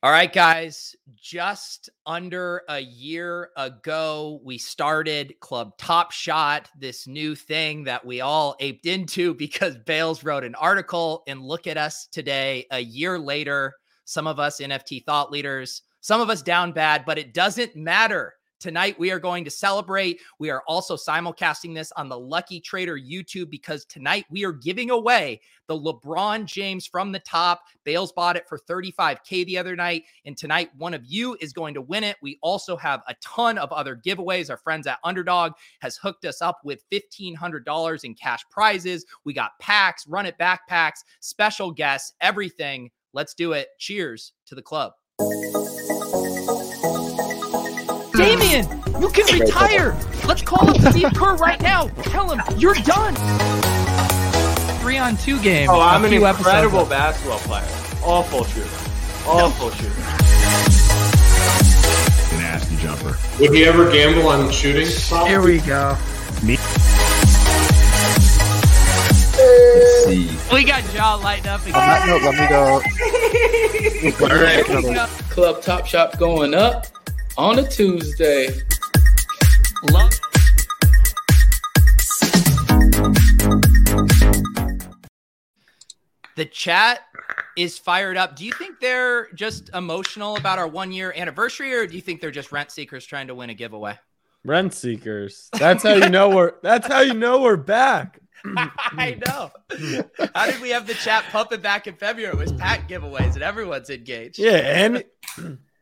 All right, guys. Just under a year ago, we started Club Top Shot, this new thing that we all aped into because Bales wrote an article. And look at us today, a year later. Some of us NFT thought leaders, some of us down bad, but it doesn't matter Tonight, we are going to celebrate. We are also simulcasting this on the Lucky Trader YouTube because tonight we are giving away the LeBron James from the top. Bales bought it for 35K the other night. And tonight, one of you is going to win it. We also have a ton of other giveaways. Our friends at Underdog has hooked us up with $1,500 in cash prizes. We got packs, run it backpacks, special guests, everything. Let's do it. Cheers to the club. You can retire. Let's call up Steve Kerr right now. Tell him you're done. Three on two game. Oh, I'm an incredible basketball player. Awful shooter. Awful shooter. Nasty jumper. Would he ever gamble on shooting? Here we go. Me. see. We got Jaw lighting up again. On that note, let me go. All right. Club Top Shot going up on a Tuesday. Love. The chat is fired up. Do you think they're just emotional about our one year anniversary, or do you think they're just rent seekers trying to win a giveaway? Rent seekers. That's how you know we're. That's how you know we're back. I know. How did we have the chat pumping back in February? It was pack giveaways, and everyone's engaged. Yeah, and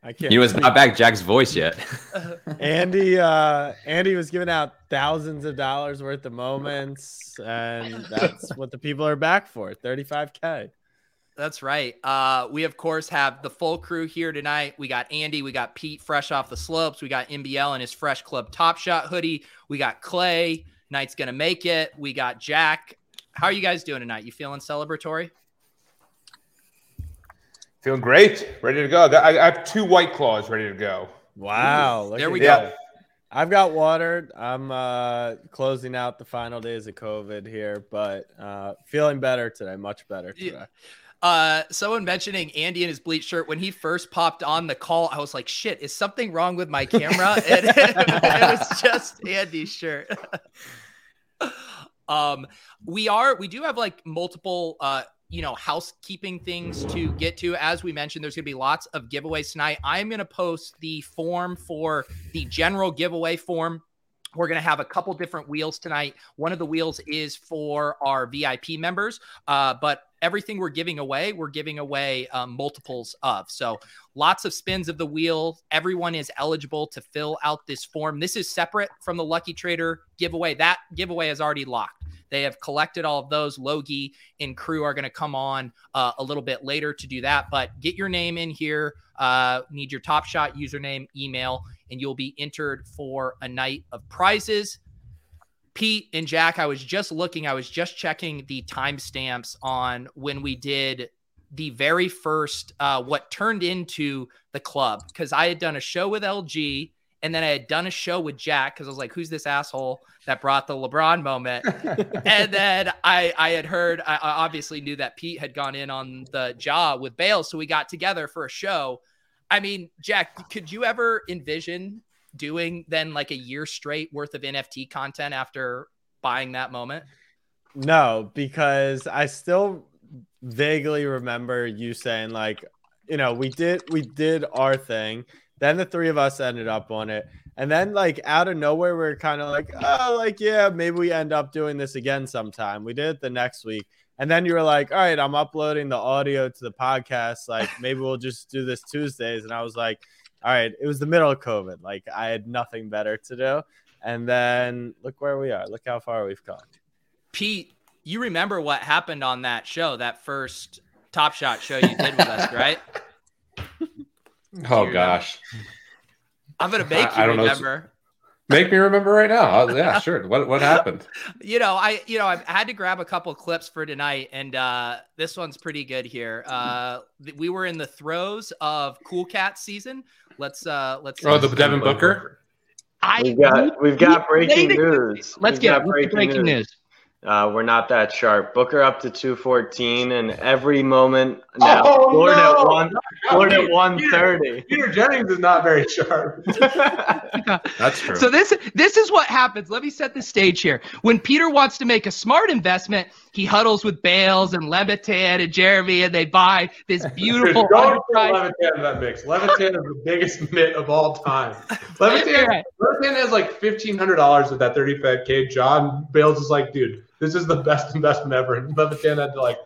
I can't. He was not back Jack's voice yet. Andy. Uh, Andy was giving out thousands of dollars worth of moments, and that's what the people are back for. Thirty-five k. That's right. Uh, we of course have the full crew here tonight. We got Andy, we got Pete fresh off the slopes, we got MBL in his fresh club Top Shot hoodie, we got Clay. Knight's gonna make it. We got Jack. How are you guys doing tonight? You feeling celebratory? Feeling great. Ready to go. I I have two white claws ready to go. Wow. look There we that. go. I've got water. I'm uh, closing out the final days of COVID here, but uh, feeling better today. Much better Yeah. today. Uh, someone mentioning Andy in his bleach shirt when he first popped on the call, I was like, "Shit, is something wrong with my camera?" and it was just Andy's shirt. um, we are we do have like multiple uh you know housekeeping things to get to as we mentioned there's going to be lots of giveaways tonight i'm going to post the form for the general giveaway form we're going to have a couple different wheels tonight. One of the wheels is for our VIP members, uh, but everything we're giving away, we're giving away um, multiples of. So lots of spins of the wheel. Everyone is eligible to fill out this form. This is separate from the Lucky Trader giveaway. That giveaway is already locked. They have collected all of those. Logie and crew are going to come on uh, a little bit later to do that. But get your name in here. Uh, need your Top Shot username, email, and you'll be entered for a night of prizes. Pete and Jack, I was just looking, I was just checking the timestamps on when we did the very first, uh, what turned into the club, because I had done a show with LG and then I had done a show with Jack because I was like, who's this asshole that brought the LeBron moment? and then I, I had heard, I, I obviously knew that Pete had gone in on the jaw with Bale. So we got together for a show. I mean, Jack, could you ever envision doing then like a year straight worth of NFT content after buying that moment? No, because I still vaguely remember you saying like, you know, we did we did our thing. Then the three of us ended up on it. And then like out of nowhere, we are kind of like, oh, like, yeah, maybe we end up doing this again sometime. We did it the next week. And then you were like, all right, I'm uploading the audio to the podcast. Like, maybe we'll just do this Tuesdays. And I was like, all right, it was the middle of COVID. Like, I had nothing better to do. And then look where we are. Look how far we've come. Pete, you remember what happened on that show, that first Top Shot show you did with us, right? Oh gosh. I'm gonna make I- you I don't know. remember. Make me remember right now. Oh, yeah, sure. What what happened? you know, I you know I had to grab a couple clips for tonight, and uh, this one's pretty good here. Uh, th- we were in the throes of Cool Cat season. Let's uh, let's. Oh, the Devin Booker. I We've got we've got breaking news. Let's We've get got what's the breaking news. Uh, we're not that sharp. Booker up to 214, and every moment now. Oh, Lord no. at one, Lord at 130. Peter Jennings is not very sharp. That's true. So this this is what happens. Let me set the stage here. When Peter wants to make a smart investment, he huddles with Bales and Levitan and Jeremy, and they buy this beautiful Don't put. Levitan in that mix. Levitan is the biggest mitt of all time. Levitan, Right. Levitan has like fifteen hundred dollars with that thirty five k. John Bales is like, dude, this is the best investment ever. And Levitan had to like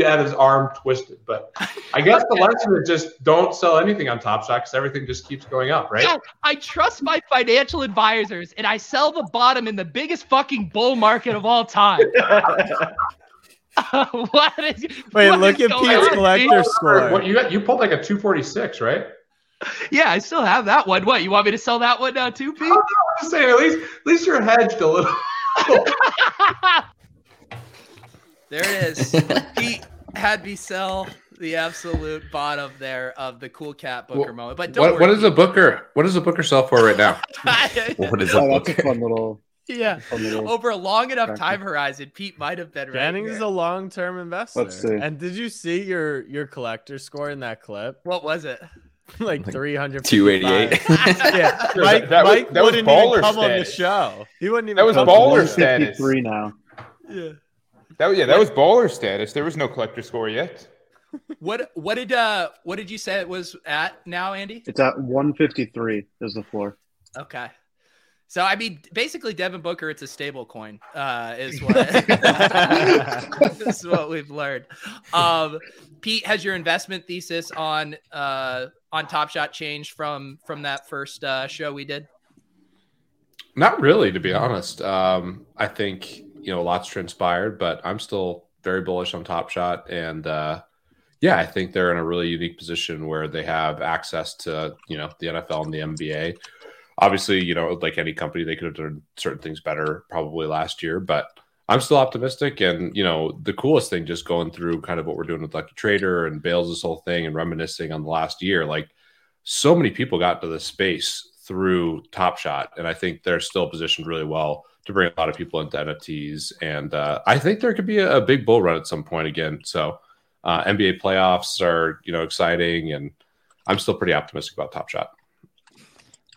had his arm twisted. But I guess the lesson is just don't sell anything on Top Shot because everything just keeps going up, right? Yeah, I trust my financial advisors, and I sell the bottom in the biggest fucking bull market of all time. what is? Wait, what look is at Pete's on, collector What you got? You pulled like a two forty six, right? Yeah, I still have that one. What you want me to sell that one now too, Pete? I'm just saying, at least at least you're hedged a little. There it is. Pete had me sell the absolute bottom there of the cool cat Booker What- moment. But don't What, what worry, is a Booker? What does a Booker sell for right now? Pete. what is a Oh, that's a booker? fun little, yeah. fun little. Over a long enough Okay. time horizon, Pete might have been right. Jennings here. is a long-term investor. Let's see. And did you see your your collector score in that clip? What was it? like 300. 288. yeah, Sure, Mike, that was- Mike that wouldn't baller even come on the show. He wouldn't even. That was come baller on the show. status. 153 now. Yeah. That was yeah, that was baller status. There was no collector score yet. What what did uh what did you say it was at now, Andy? It's at 153 is the floor. Okay. So I mean, basically, Devin Booker, it's a stable coin, uh, is what is what we've learned. Um, Pete, has your investment thesis on uh, on Top Shot changed from from that first uh, show we did? Not really, to be honest. Um, I think you know lots transpired, but I'm still very bullish on Top Shot, and uh, yeah, I think they're in a really unique position where they have access to you know the NFL and the NBA. Obviously, you know, like any company, they could have done certain things better probably last year, but I'm still optimistic. And you know, the coolest thing, just going through kind of what we're doing with Lucky Trader and Bales, this whole thing, and reminiscing on the last year, like so many people got to this space through Top Shot, and I think they're still positioned really well to bring a lot of people into NFTs. And uh, I think there could be a, a big bull run at some point again. So uh, NBA playoffs are you know exciting, and I'm still pretty optimistic about Top Shot.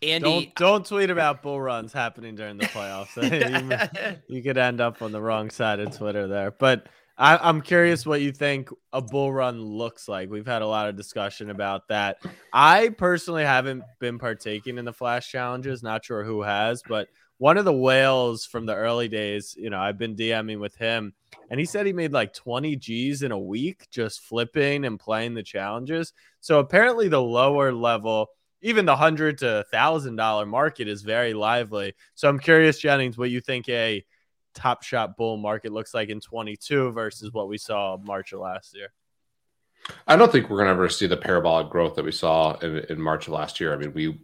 Andy, Don't don't tweet about bull runs happening during the playoffs. you, you could end up on the wrong side of Twitter there. But I, I'm curious what you think a bull run looks like. We've had a lot of discussion about that. I personally haven't been partaking in the flash challenges. Not sure who has, but one of the whales from the early days, you know, I've been DMing with him, and he said he made like 20 G's in a week just flipping and playing the challenges. So apparently, the lower level, even the hundred to thousand dollar market is very lively. So I'm curious, Jennings, what you think a top shot bull market looks like in 22 versus what we saw March of last year. I don't think we're going to ever see the parabolic growth that we saw in, in March of last year. I mean, we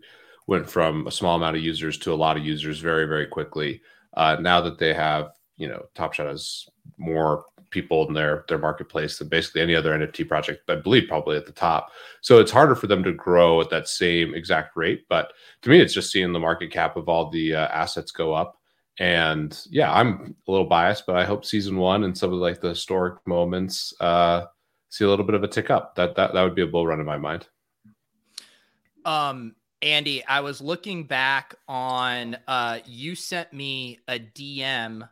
went from a small amount of users to a lot of users very, very quickly. Uh, now that they have, you know, Top Shot has more people in their their marketplace than basically any other NFT project, I believe probably at the top. So it's harder for them to grow at that same exact rate. But to me, it's just seeing the market cap of all the uh, assets go up. And yeah, I'm a little biased, but I hope season one and some of like the historic moments uh, see a little bit of a tick up. That that that would be a bull run in my mind. Um, Andy, I was looking back on uh you sent me a DM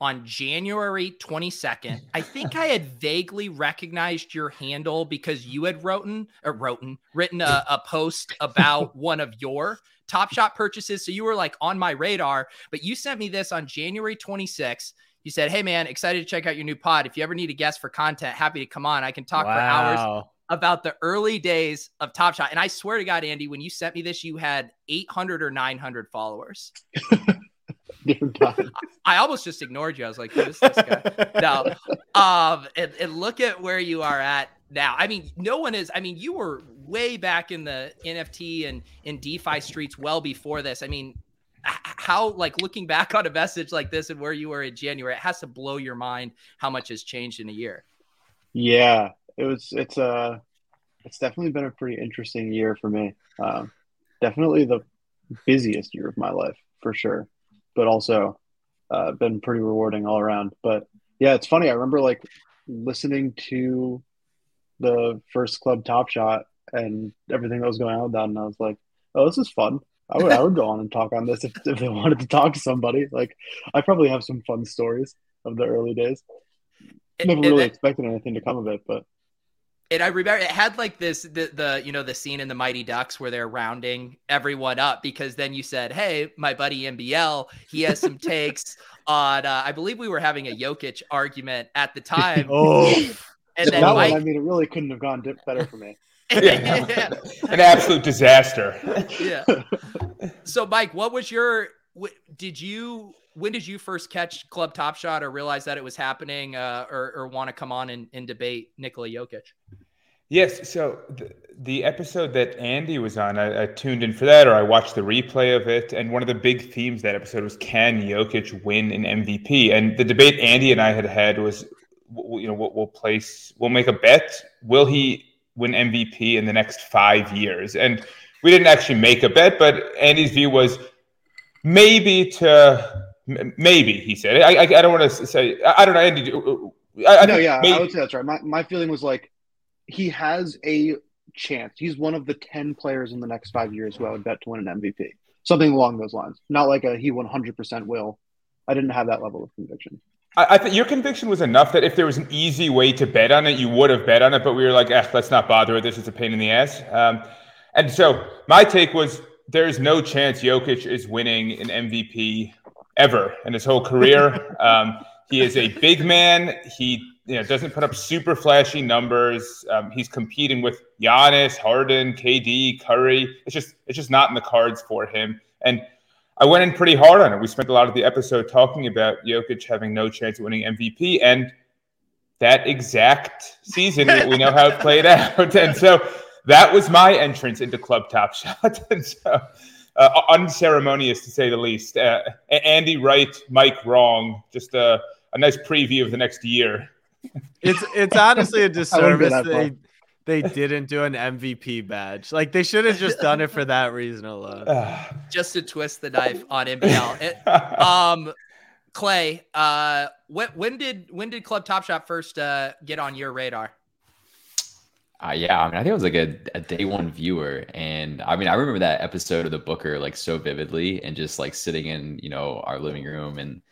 on January 22nd. I think I had vaguely recognized your handle because you had written or written written a, a post about one of your Top Shot purchases. So you were like on my radar, but you sent me this on January 26th. You said, Hey man, excited to check out your new pod. If you ever need a guest for content, happy to come on. I can talk for hours Wow. About the early days of Top Shot. And I swear to God, Andy, when you sent me this, you had 800 or 900 followers. I almost just ignored you. I was like, who is this guy? no. Um, and, and look at where you are at now. I mean, no one is, I mean, you were way back in the NFT and in DeFi streets well before this. I mean, how like looking back on a message like this and where you were in January, it has to blow your mind how much has changed in a year. Yeah, it was. It's uh It's definitely been a pretty interesting year for me. Um, definitely the busiest year of my life for sure, but also uh, been pretty rewarding all around. But yeah, it's funny. I remember like listening to the first club Top Shot and everything that was going on with that, and I was like, "Oh, this is fun." I would, I would go on and talk on this if, if they wanted to talk to somebody. Like, I probably have some fun stories of the early days. Never And- really expected anything to come of it, but And I remember it had like this the the you know the scene in the Mighty Ducks where they're rounding everyone up because then you said, "Hey, my buddy MBL, he has some takes on." Uh, I believe we were having a Jokic argument at the time, Oh, and then that Mike, one, I mean, it really couldn't have gone di- better for me. yeah. An absolute disaster. yeah. So, Mike, what was your? wh- Did you? When did you first catch Club Top Shot or realize that it was happening, uh, or, or want to come on and, and debate Nikola Jokic? Yes. So the, the episode that Andy was on, I, I tuned in for that, or I watched the replay of it. And one of the big themes that episode was can Jokic win an MVP? And the debate Andy and I had had was, you know, we'll, we'll place, we'll make a bet. Will he win MVP in the next five years? And we didn't actually make a bet, but Andy's view was maybe to maybe he said. I I, I don't want to say. I, I don't know. Andy, do- I, I no, yeah, maybe- I would say that's right. My my feeling was like he has a chance. He's one of the ten players in the next five years who I would bet to win an MVP. Something along those lines. Not like a he one hundred percent will. I didn't have that level of conviction. I, I think your conviction was enough that if there was an easy way to bet on it, you would have bet on it. But we were like, eh, let's not bother with this. It's a pain in the ass. Um, and so my take was there is no chance Jokic is winning an MVP ever in his whole career. um, he is a big man. He you know doesn't put up super flashy numbers. Um, he's competing with Giannis, Harden, KD, Curry. It's just it's just not in the cards for him. And I went in pretty hard on it. We spent a lot of the episode talking about Jokic having no chance of winning MVP, and that exact season we know how it played out. And so that was my entrance into Club Top Shot. and so uh, unceremonious to say the least. Uh, Andy right, Mike wrong. Just a, a nice preview of the next year. it's it's honestly a disservice that they they didn't do an MVP badge. Like they should have just done it for that reason alone. Just to twist the knife on MBL. It- um, Clay, uh, when, when did when did Club Top Shot first uh, get on your radar? Uh, yeah, I mean, I think I was like a, a day one viewer, and I mean, I remember that episode of the Booker like so vividly, and just like sitting in you know our living room and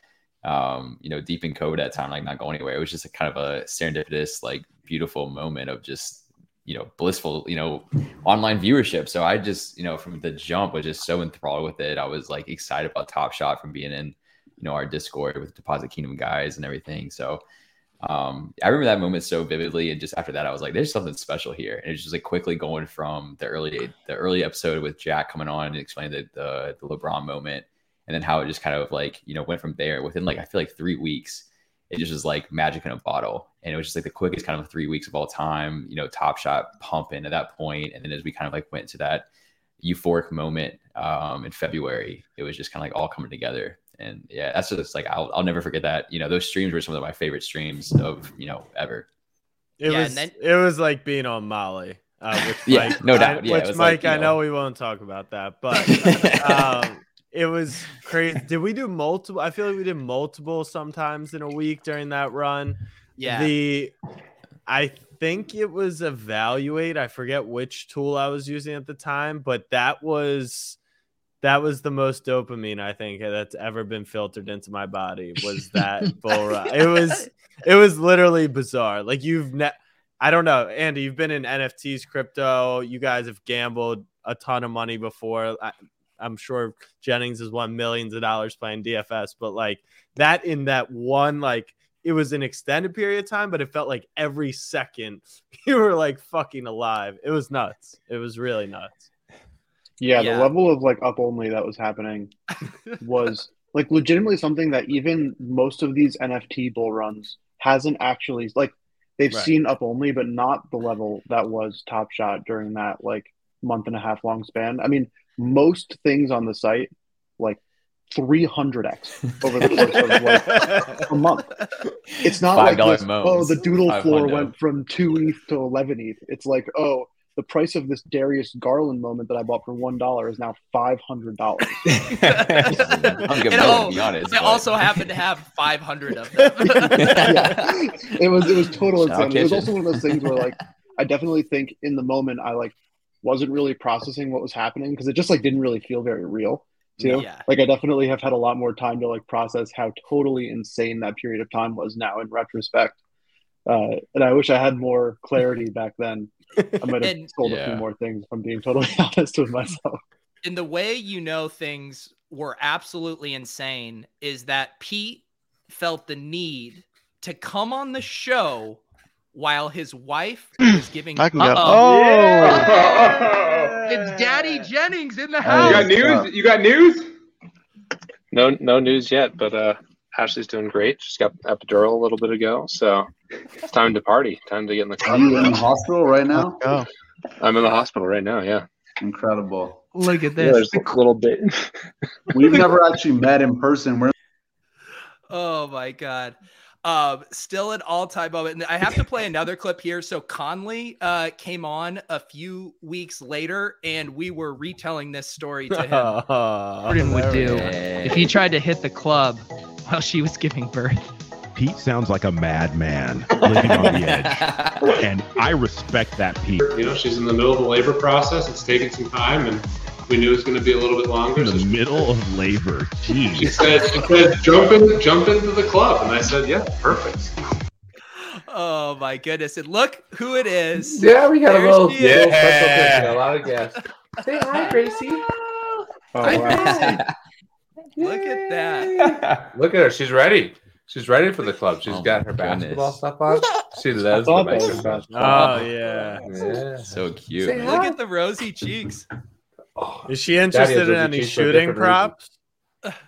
um, you know deep in code at time, like not going anywhere. It was just a kind of a serendipitous, like beautiful moment of just you know blissful, you know, online viewership. So I just you know from the jump was just so enthralled with it. I was like excited about Top Shot from being in you know our Discord with Deposit Kingdom guys and everything. So um i remember that moment so vividly and just after that i was like there's something special here. And it's just like quickly going from the early the early episode with jack coming on and explaining the, the the lebron moment and then how it just kind of like you know went from there. Within like i feel like three weeks it just was like magic in a bottle. And it was just like the quickest kind of three weeks of all time you know top shot pumping at that point. And then as we kind of like went to that euphoric moment um in february it was just kind of like all coming together and yeah that's just like I'll, I'll never forget that you know those streams were some of my favorite streams of you know ever It Yeah, was and then- it was like being on Molly. Uh, which Yeah, Mike, no doubt. I, Yeah, which Mike, like, I know- know we won't talk about that, but um, it was crazy. Did we do multiple? I feel like we did multiple sometimes in a week during that run. Yeah, The I think it was evaluate. I forget which tool I was using at the time, but that was that was the most dopamine I think that's ever been filtered into my body was that bull run. It was it was literally bizarre. Like you've ne- I don't know, Andy, you've been in NFTs, crypto. You guys have gambled a ton of money before. I, I'm sure Jennings has won millions of dollars playing DFS, but like that in that one, like it was an extended period of time, but it felt like every second you were like fucking alive. It was nuts. It was really nuts. Yeah, Yeah. the level of like up only that was happening was like legitimately something that even most of these NFT bull runs hasn't actually like they've Right. seen up only, but not the level that was Top Shot during that like month and a half long span. I mean, most things on the site like 300x over the course of like a month. It's not like $5 this, oh the doodle floor went from two ETH to eleven ETH. It's like oh the price of this Darius Garland moment that I bought for one dollar is now five hundred dollars. I'm good to oh, be honest. They but- also happen to have 500 of them. yeah. It was it was total Shout out insanity. It was also one of those things where like I definitely think in the moment I like wasn't really processing what was happening because it just like didn't really feel very real too. Yeah. Like I definitely have had a lot more time to like process how totally insane that period of time was now in retrospect. Uh, and I wish I had more clarity back then. I might have And- sold a few more things. If I'm being totally honest with myself. and the way you know things were absolutely insane is that Pete felt the need to come on the show while his wife was giving. I can go. Uh-oh. Oh. It's Daddy Jennings in the house. You got news? You got news? No, no news yet, but uh, Ashley's doing great. She's got epidural a little bit ago, so it's time to party. Time to get in the Are car. you in the hospital right now? Go. I'm in the hospital right now. Yeah, Incredible. Look at yeah there's a little bit. We've never actually met in person. We're Oh my god. Um, still an all-time moment. And I have to play another clip here. So Conley uh came on a few weeks later, and we were retelling this story to him. Jordan would do if he tried to hit the club while she was giving birth. Pete sounds like a madman living on the edge, and I respect that Pete. You know, she's in the middle of the labor process. It's taking some time, and we knew it was going to be a little bit longer. In So the middle of labor, she said, "She said, jump in, jump into the club," and I said, "Yeah, perfect." Oh my goodness. And look who it is. Yeah, we got There a little, she is. little special picture. A lot of guests. Say hi, Gracie. Oh, Hi, wow. Gracie. Look at that. Look at her. She's ready. She's ready for the club. She's Oh got her my basketball stuff on. See, I that's the thought that was basketball. Oh yeah. Yeah. so cute. Say man. Look at the rosy cheeks. Oh, Is she interested has in any cheeks for a shooting different props?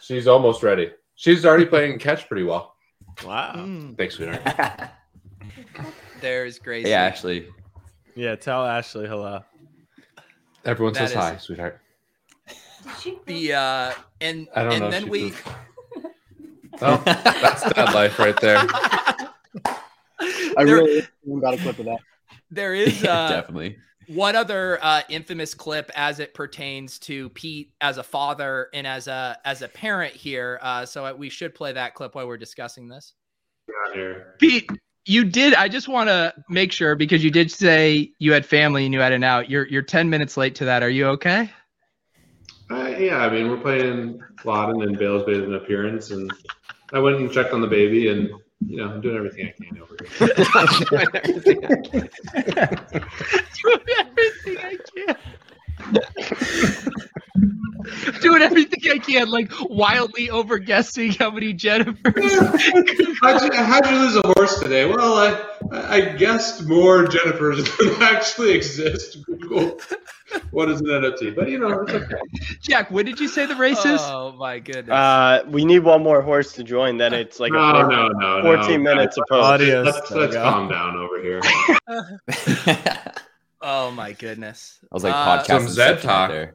she's almost ready. She's already playing catch pretty well. Wow. Mm, Thanks, sweetheart. there's Gracie. Hey, Ashley. Yeah, tell Ashley hello. Everyone That says is- hi, sweetheart. The uh and I don't and know. then we pooped. Oh, that's that life right there. I there, really got a clip of that. there is uh Definitely. One other uh, infamous clip as it pertains to Pete as a father and as a as a parent here. Uh, so we should play that clip while we're discussing this. Out. Pete, you did. I just want to make sure because you did say you had family and you had an out. You're you're ten minutes late to that. Are you okay? Uh, yeah, I mean, we're playing Loudon and Bales made an appearance, and I went and checked on the baby, and you know, I'm doing everything I can over here. Doing everything I can. Doing everything I can, like wildly over guessing how many Jennifers. how'd, you, how'd you lose a horse today? Well, I I guessed more Jennifers than actually exist. Google what is an NFT, but you know, it's okay. Jack, when did you say the race is? Oh my goodness! Uh, we need one more horse to join. Then it's like No, a four- no, no, no. 14 minutes Let's- Audio Let's, let's calm down over here. Oh my goodness! I was like Uh, podcast Some Zed talk. right there.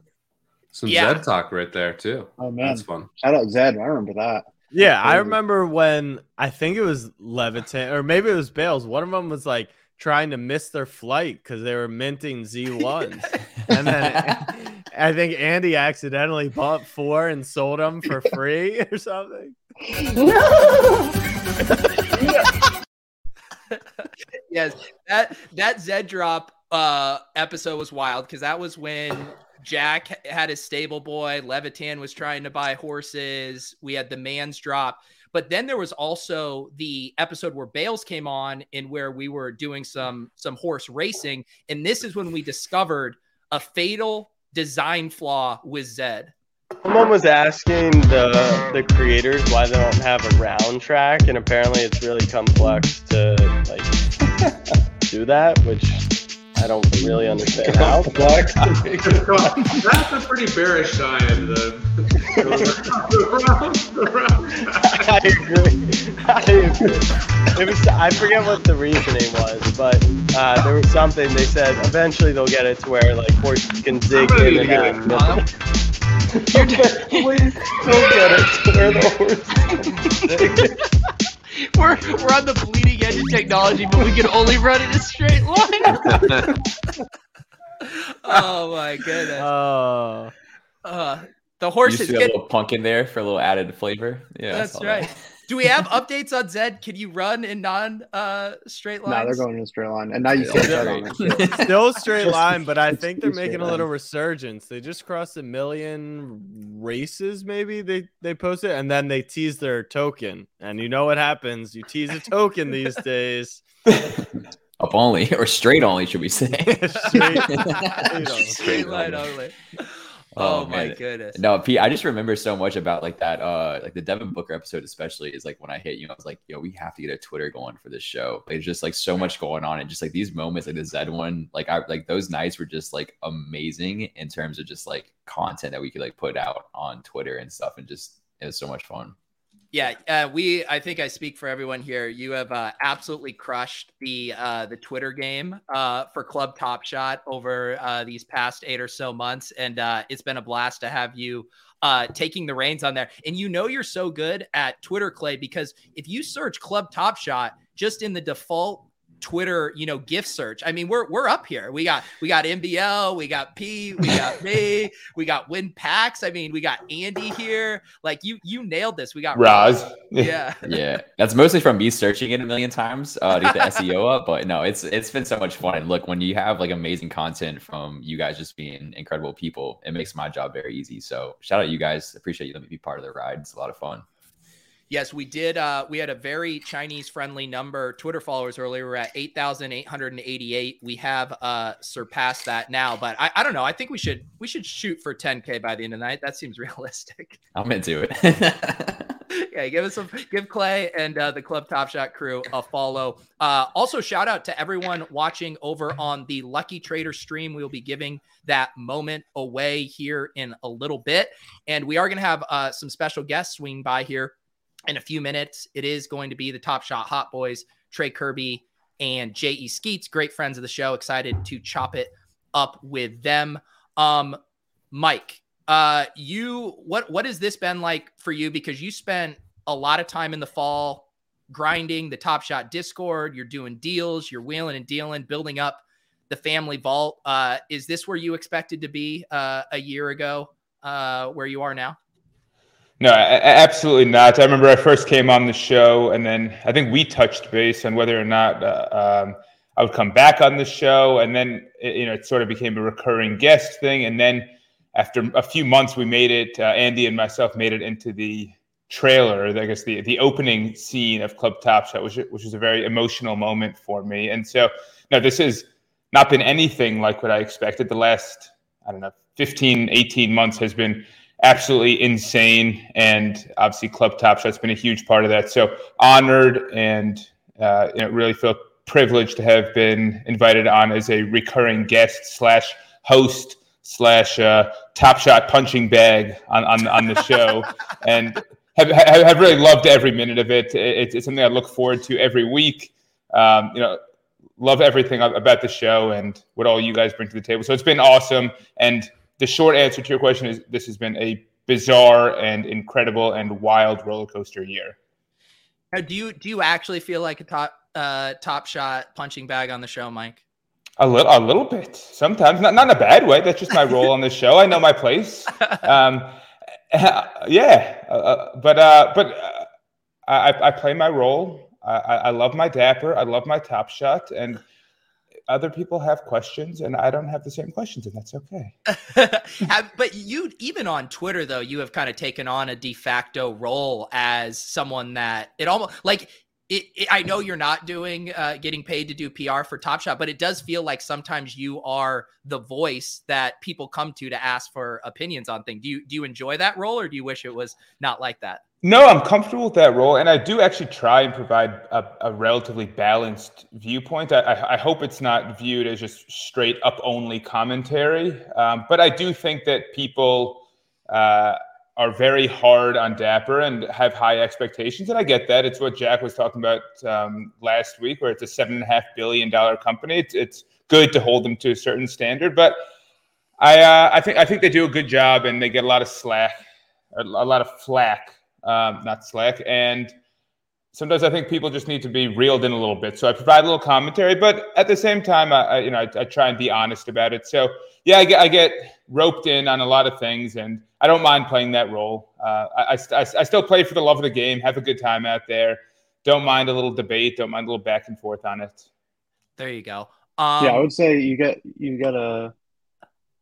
Some Yeah. Zed talk right there too. Oh man, That's fun. shout out Zed. I remember that. Yeah, I remember when I think it was Levitan or maybe it was Bales. One of them was like trying to miss their flight because they were minting Z1s. and then I think Andy accidentally bought four and sold them for free or something. No. yes, that that Zed drop uh episode was wild because that was when Jack had his stable boy, Levitan was trying to buy horses. We had the man's drop. But then there was also the episode where Bales came on and where we were doing some some horse racing. And this is when we discovered a fatal design flaw with Zed. Someone was asking the the creators why they don't have a round track, and apparently it's really complex to like do that, which I don't really understand how. That's a pretty bearish sign. The, the round, the round I agree. I agree. It was I forget what the reasoning was, but uh, there was something they said. Eventually they'll get it to where like horses can zig I'm gonna in need and to get out. Please don't get it to where the horses can zig. We're we're on the bleeding edge of technology, but we can only run in a straight line. oh my goodness. Oh, Uh, the You horse just is threw a little punk in there for a little added flavor. Yeah, That's saw right. that. Do we have updates on Zed? Can you run in non uh, straight line? No, they're going in a straight line, and now you Yeah, see that's that on it. too. still straight Just- line, but I think they're making a little lines. resurgence. They just crossed a million races, maybe they they post it, and then they tease their token. And you know what happens? You tease a token these days. Up only or straight only, should we say? Straight- straight on. straight line only. Oh, my man. goodness. No, Pete, I just remember so much about like that, uh, like the Devin Booker episode, especially is like when I hit you, I was like, yo, we have to get a Twitter going for this show. Like, There's just like so much going on, and just like these moments, like the Zed one, like I like those nights were just like amazing in terms of just like content that we could like put out on Twitter and stuff, and just it was so much fun. Yeah, uh, we. I think I speak for everyone here. You have uh, absolutely crushed the uh, the Twitter game uh, for Club Top Shot over uh, these past eight or so months, and uh, it's been a blast to have you taking the reins on there. And you know you're so good at Twitter, Clay, because if you search Club Top Shot just in the default Twitter, you know, gift search. I mean, we're we're up here. We got we got MBL, we got P, we got me, we got Win Packs. I mean, we got Andy here. Like you you nailed this. We got Roz. Yeah. yeah, that's mostly from me searching it a million times uh, to get the SEO up. But no, it's it's been so much fun. And look, when you have like amazing content from you guys just being incredible people, it makes my job very easy. So shout out you guys. Appreciate you letting me be part of the ride. It's a lot of fun. Yes, we did. Uh, we had a very Chinese friendly number Twitter followers earlier. We're at 8,888. We have uh, surpassed that now, but I, I don't know. I think we should we should shoot for 10K by the end of the night. That seems realistic. I'm into it. yeah, give us some, give Clay and uh, the Club Top Shot crew a follow. Uh, also, shout out to everyone watching over on the Lucky Trader stream. We will be giving that moment away here in a little bit, and we are going to have uh, some special guests swing by here in a few minutes. It is going to be the Top Shot Hot Boys, Trey Kirby and J.E. Skeets, great friends of the show. Excited to chop it up with them. Um, Mike, uh, you what what has this been like for you? Because you spent a lot of time in the fall grinding the Top Shot Discord. You're doing deals, you're wheeling and dealing, building up the family vault. Uh, is this where you expected to be uh, a year ago? Uh, where you are now? No, absolutely not. I remember I first came on the show, and then I think we touched base on whether or not uh, um, I would come back on the show, and then it, you know it sort of became a recurring guest thing, and then after a few months, we made it. Uh, Andy and myself made it into the trailer, I guess the the opening scene of Club Top Shot, which which was a very emotional moment for me, and so no, this has not been anything like what I expected. The last I don't know 15, 18 months has been absolutely insane. And obviously, Club Top Shot's been a huge part of that. So honored and uh, you know, really feel privileged to have been invited on as a recurring guest slash host slash uh, Top Shot punching bag on on, on the show, and have, have have really loved every minute of it. It's, it's something I look forward to every week. Um, you know, love everything about the show and what all you guys bring to the table. So it's been awesome. And the short answer to your question is this has been a bizarre and incredible and wild roller coaster year. Now, do you do you actually feel like a top uh, top shot punching bag on the show, Mike? A little, a little bit. Sometimes, not not in a bad way. That's just my role on the show. I know my place. Um, yeah, uh, but uh, but uh, I, I play my role. I, I love my dapper. I love my top shot, and other people have questions, and I don't have the same questions, and that's okay. But you even on Twitter though, you have kind of taken on a de facto role as someone that it almost like it, it- I know you're not doing uh, getting paid to do PR for Top Shot, but it does feel like sometimes you are the voice that people come to to ask for opinions on things. Do you do you enjoy that role, or do you wish it was not like that? No, I'm comfortable with that role, and I do actually try and provide a, a relatively balanced viewpoint. I, I, I hope it's not viewed as just straight up only commentary, um, but I do think that people uh, are very hard on Dapper and have high expectations, and I get that. It's what Jack was talking about um, last week, where it's a seven and a half billion dollar company. It's, it's good to hold them to a certain standard, but I uh, I think I think they do a good job, and they get a lot of slack, a, a lot of flack um, not slack. And sometimes I think people just need to be reeled in a little bit. So I provide a little commentary, but at the same time, I, I you know I, I, try and be honest about it. So yeah, I get, I get roped in on a lot of things, and I don't mind playing that role. Uh, I, I, I still play for the love of the game, have a good time out there. Don't mind a little debate, don't mind a little back and forth on it. There you go. Um, yeah, I would say you get you get a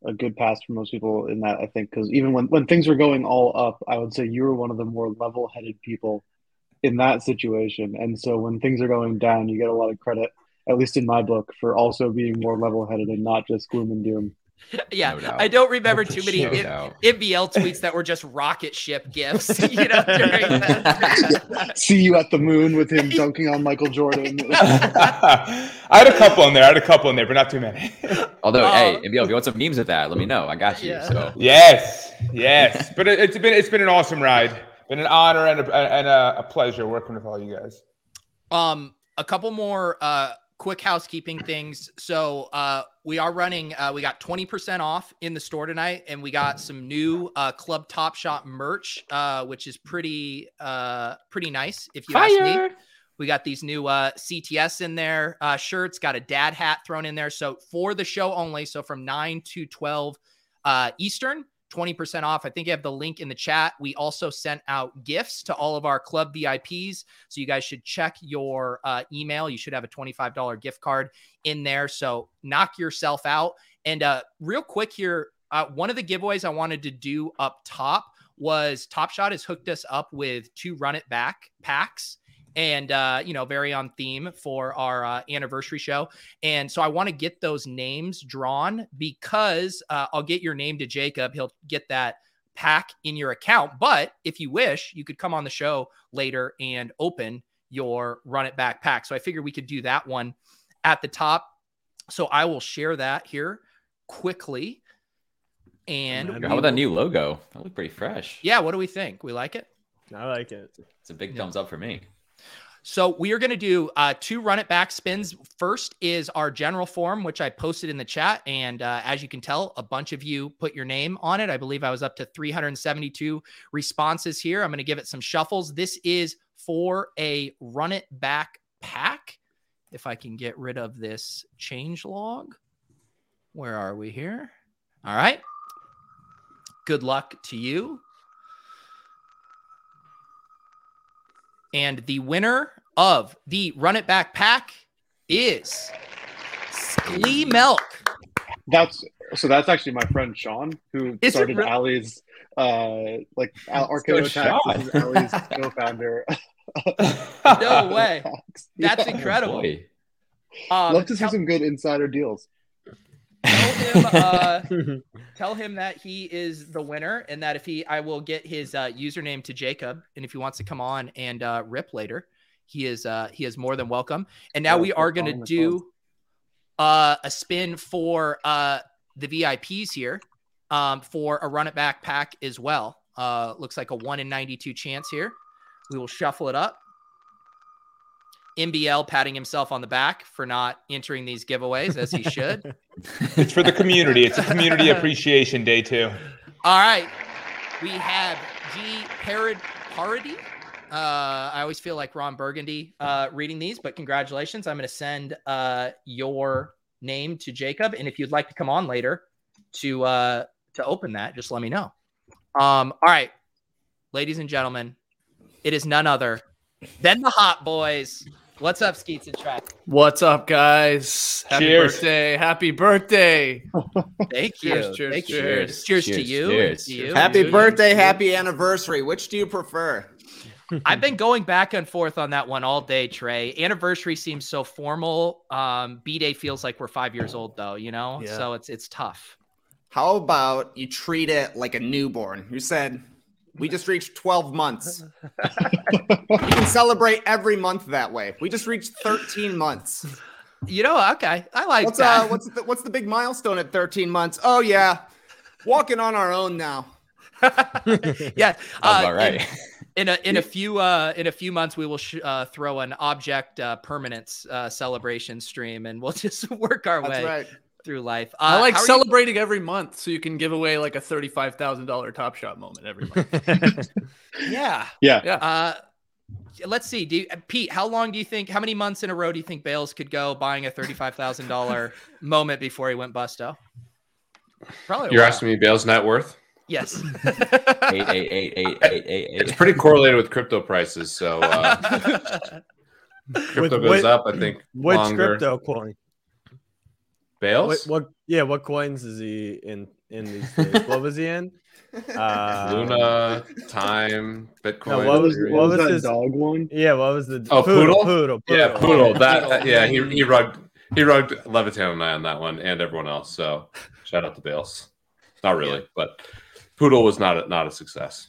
a good pass for most people in that. I think because even when when things were going all up, I would say you were one of the more level headed people in that situation. And so when things are going down, you get a lot of credit, at least in my book, for also being more level headed and not just gloom and doom. Yeah, no I don't remember too many no MBL tweets that were just rocket ship gifts. You know, see you at the moon with him dunking on Michael Jordan. I had a couple in there. I had a couple in there, but not too many. Although, uh, hey, MBL, if you want some memes of that, let me know. I got you. Yeah. So yes, yes, but it, it's been it's been an awesome ride been an honor and a, and a, a pleasure working with all you guys. Um, a couple more uh quick housekeeping things. So uh, we are running. Uh, we got twenty percent off in the store tonight, and we got some new uh, Club Top Shot merch, uh, which is pretty uh, pretty nice. If you Fire. ask me, we got these new uh, CTS in there uh, shirts. Got a dad hat thrown in there. So for the show only. So from nine to twelve uh, Eastern. 20% off. I think you have the link in the chat. We also sent out gifts to all of our club VIPs. So you guys should check your uh, email. You should have a $25 gift card in there. So knock yourself out. And uh, real quick here, uh, one of the giveaways I wanted to do up top was Top Shot has hooked us up with two run it back packs and uh, you know, very on theme for our uh, anniversary show. And so I want to get those names drawn because uh, I'll get your name to Jacob. He'll get that pack in your account. But if you wish, you could come on the show later and open your run it back pack. So I figured we could do that one at the top. So I will share that here quickly. And how about that new logo? That looked pretty fresh. Yeah, what do we think? We like it? I like it. It's a big yeah. thumbs up for me. So we are going to do uh, two run it back spins. First is our general form, which I posted in the chat. And uh, as you can tell, a bunch of you put your name on it. I believe I was up to 372 responses here. I'm going to give it some shuffles. This is for a run it back pack. If I can get rid of this change log. Where are we here? All right. Good luck to you. And the winner of the Run It Back pack is Sklee Milk. That's so. That's actually my friend Sean who is started really? Allie's uh like Arcade Attack. is Allie's co-founder. no way. That's yeah. incredible. Um, Love to see some good insider deals tell him uh, tell him that he is the winner and that if he I will get his uh, username to Jacob. And if he wants to come on and uh, rip later he is uh, he is more than welcome. And now we are going to do uh, a spin for uh, the VIPs here um, for a run it back pack as well. Uh, looks like a 1 in 92 chance here. We will shuffle it up MBL patting himself on the back for not entering these giveaways as he should. it's for the community. It's a community appreciation day too. All right. We have G Parod Parody. Uh, I always feel like Ron Burgundy uh, reading these, but congratulations. I'm going to send uh, your name to Jacob. And if you'd like to come on later to uh, to open that, just let me know. Um, all right, ladies and gentlemen, it is none other than the Hot Boys. What's up, Skeets and Track? What's up, guys? Happy cheers. birthday. Happy birthday. Thank you. Cheers, cheers, Thank cheers. Cheers, cheers to you. Cheers. To you. Happy birthday, happy anniversary. Which do you prefer? I've been going back and forth on that one all day, Trey. Anniversary seems so formal. Um, B Day feels like we're five years old, though, you know? Yeah. So it's it's tough. How about you treat it like a newborn? You said we just reached 12 months. you can celebrate every month that way. We just reached 13 months. You know, okay. I like what's, that. Uh, what's the, what's the big milestone at 13 months? Oh yeah, walking on our own now. yeah, uh, all right. In, in, a in a few uh in a few months, we will sh- uh, throw an object uh, permanence uh, celebration stream, and we'll just work our That's way right through life. Uh, I like celebrating you... every month, so you can give away like a thirty-five thousand dollar Top Shot moment every month. yeah, yeah, yeah. Uh, let's see. Do you, Pete? How long do you think? How many months in a row do you think Bales could go buying a thirty-five thousand dollar moment before he went busto? Probably. You're while. asking me Bale's net worth? Yes. Eight, eight, eight, eight, eight, eight, eight. It's pretty correlated with crypto prices. So uh, crypto With- goes with- up. I think Which longer. crypto coin? Bales? What, what? Yeah, what coins is he in? In these days? what was he in? Uh, Luna, Time, Bitcoin. No, what was what was that his dog one? Yeah, what was the Oh, poodle? Poodle, Yeah, poodle. poodle. That, that- yeah, he he rugged he rugged Levitan and I on that one, and everyone else. So shout out to Bales. Not really, but poodle was not a, not a success.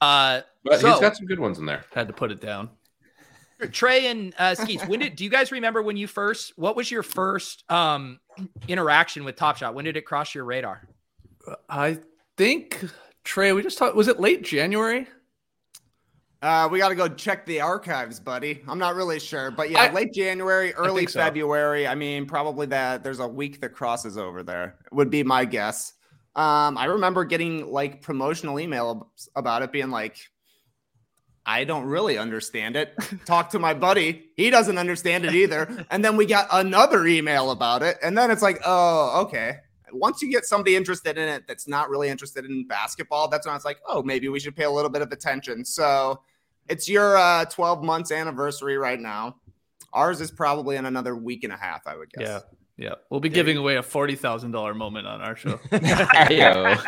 Uh, But so, he's got some good ones in there. Had to put it down. Trey and uh, Skeets. When did do you guys remember when you first? What was your first um interaction with Top Shot? When did it cross your radar? I think Trey. We just talked. Was it late January? Uh, we got to go check the archives, buddy. I'm not really sure, but yeah, I- late January, early think so. February. I mean, probably that there's a week that crosses over there. Would be my guess. Um, I remember getting like promotional email about it, being like, I don't really understand it. Talk to my buddy. He doesn't understand it either. And then we got another email about it. And then it's like, oh, okay. Once you get somebody interested in it that's not really interested in basketball, that's when it's like, oh, maybe we should pay a little bit of attention. So it's your uh, 12 months anniversary right now. Ours is probably in another week and a half, I would guess. Yeah. Yeah. We'll be giving away a forty thousand dollar moment on our show. Yo.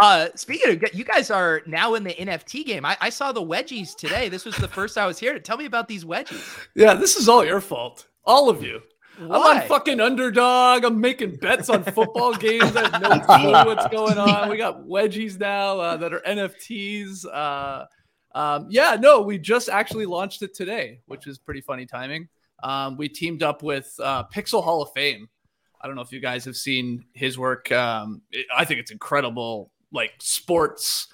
Uh, speaking of, you guys are now in the NFT game. I, I saw the wedgies today. This was the first I was here. Tell me about these wedgies. yeah, this is all your fault. All of you. I'm Why? on fucking underdog. I'm making bets on football games. I have no clue what's going on. We got wedgies now uh, that are NFTs. Uh, um, yeah, no, we just actually launched it today, which is pretty funny timing. Um, we teamed up with uh, Pixel Hall of Fame. I don't know if you guys have seen his work. Um, it- I think it's incredible, like sports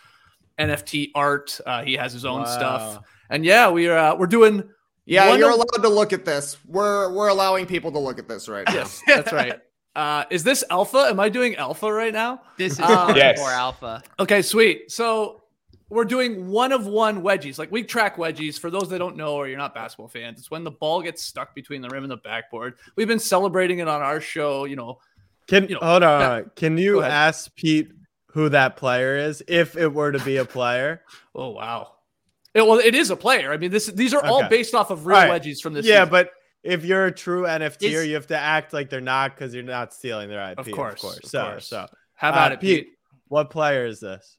NFT art. Uh, he has his own Wow. stuff, and yeah, we are uh, we're doing. Yeah, one you're of- allowed to look at this. We're we're allowing people to look at this right now. Yes, that's right. Uh, is this alpha? Am I doing alpha right now? This is Uh, Yes. for alpha. Okay, sweet. So we're doing one of one wedgies. Like we track wedgies. For those that don't know or you're not basketball fans, it's when the ball gets stuck between the rim and the backboard. We've been celebrating it on our show. You know, Can you know, hold on. yeah. Can you ask Pete who that player is, if it were to be a player? oh wow. It, well, it is a player. I mean, this these are all based off of real right. wedgies from this. yeah, season. but if you're a true NFTer, Is- you have to act like they're not because you're not stealing their IP. Of course, of course. of so, course. so how about uh, it, Pete? What player is this?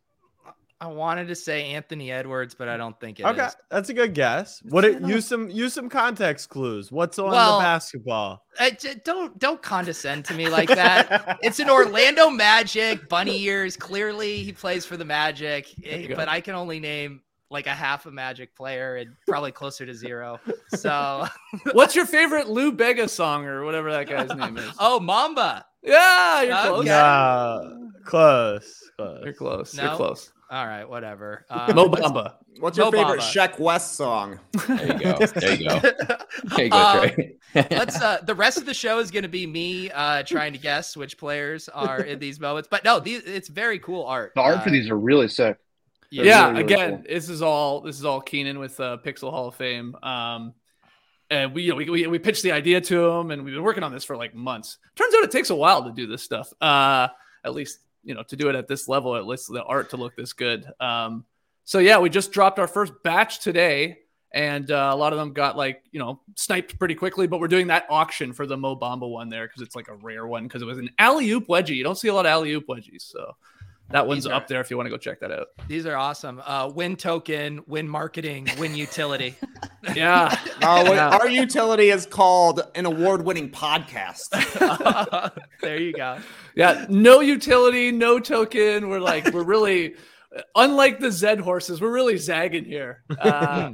I wanted to say Anthony Edwards, but I don't think it is. okay, that's a good guess. What? It, use some use some context clues. What's on Well, the basketball? Uh, don't don't condescend to me like that. it's an Orlando Magic, bunny ears. Clearly, he plays for the Magic, eh, you go. but I can only name like a half a Magic player and probably closer to zero. So, What's your favorite Lou Bega song or whatever that guy's name is? oh, Mamba. Yeah, you're close. Okay. Nah, close, close. You're close. No. You're close. All right, whatever. Um, Mo Bamba. What's your Mo favorite Bamba. Sheck West song? There you go. There you go. There you go, Uh, Trey. Let's. Uh, the rest of the show is going to be me uh, trying to guess which players are in these moments. But no, these it's very cool art. The art Uh, for these are really sick. They're yeah, really, really again, cool. this is all this is all Keenan with uh, Pixel Hall of Fame. Um, and we, you know, we, we we pitched the idea to him, and we've been working on this for like months. Turns out it takes a while to do this stuff. Uh, at least you know to do it at this level, at least the art to look this good. Um, so yeah, we just dropped our first batch today, and uh, a lot of them got like you know sniped pretty quickly. But we're doing that auction for the Mo Bamba one there because it's like a rare one because it was an alley oop wedgie. You don't see a lot of alley oop wedgies, so. That one's are- up there if you want to go check that out. These are awesome. Uh, win token, win marketing, win utility. Yeah. Uh, Yeah. Our utility is called an award-winning podcast. there you go. Yeah, no utility, no token. We're like, we're really, unlike the Zed horses, we're really zagging here. Uh,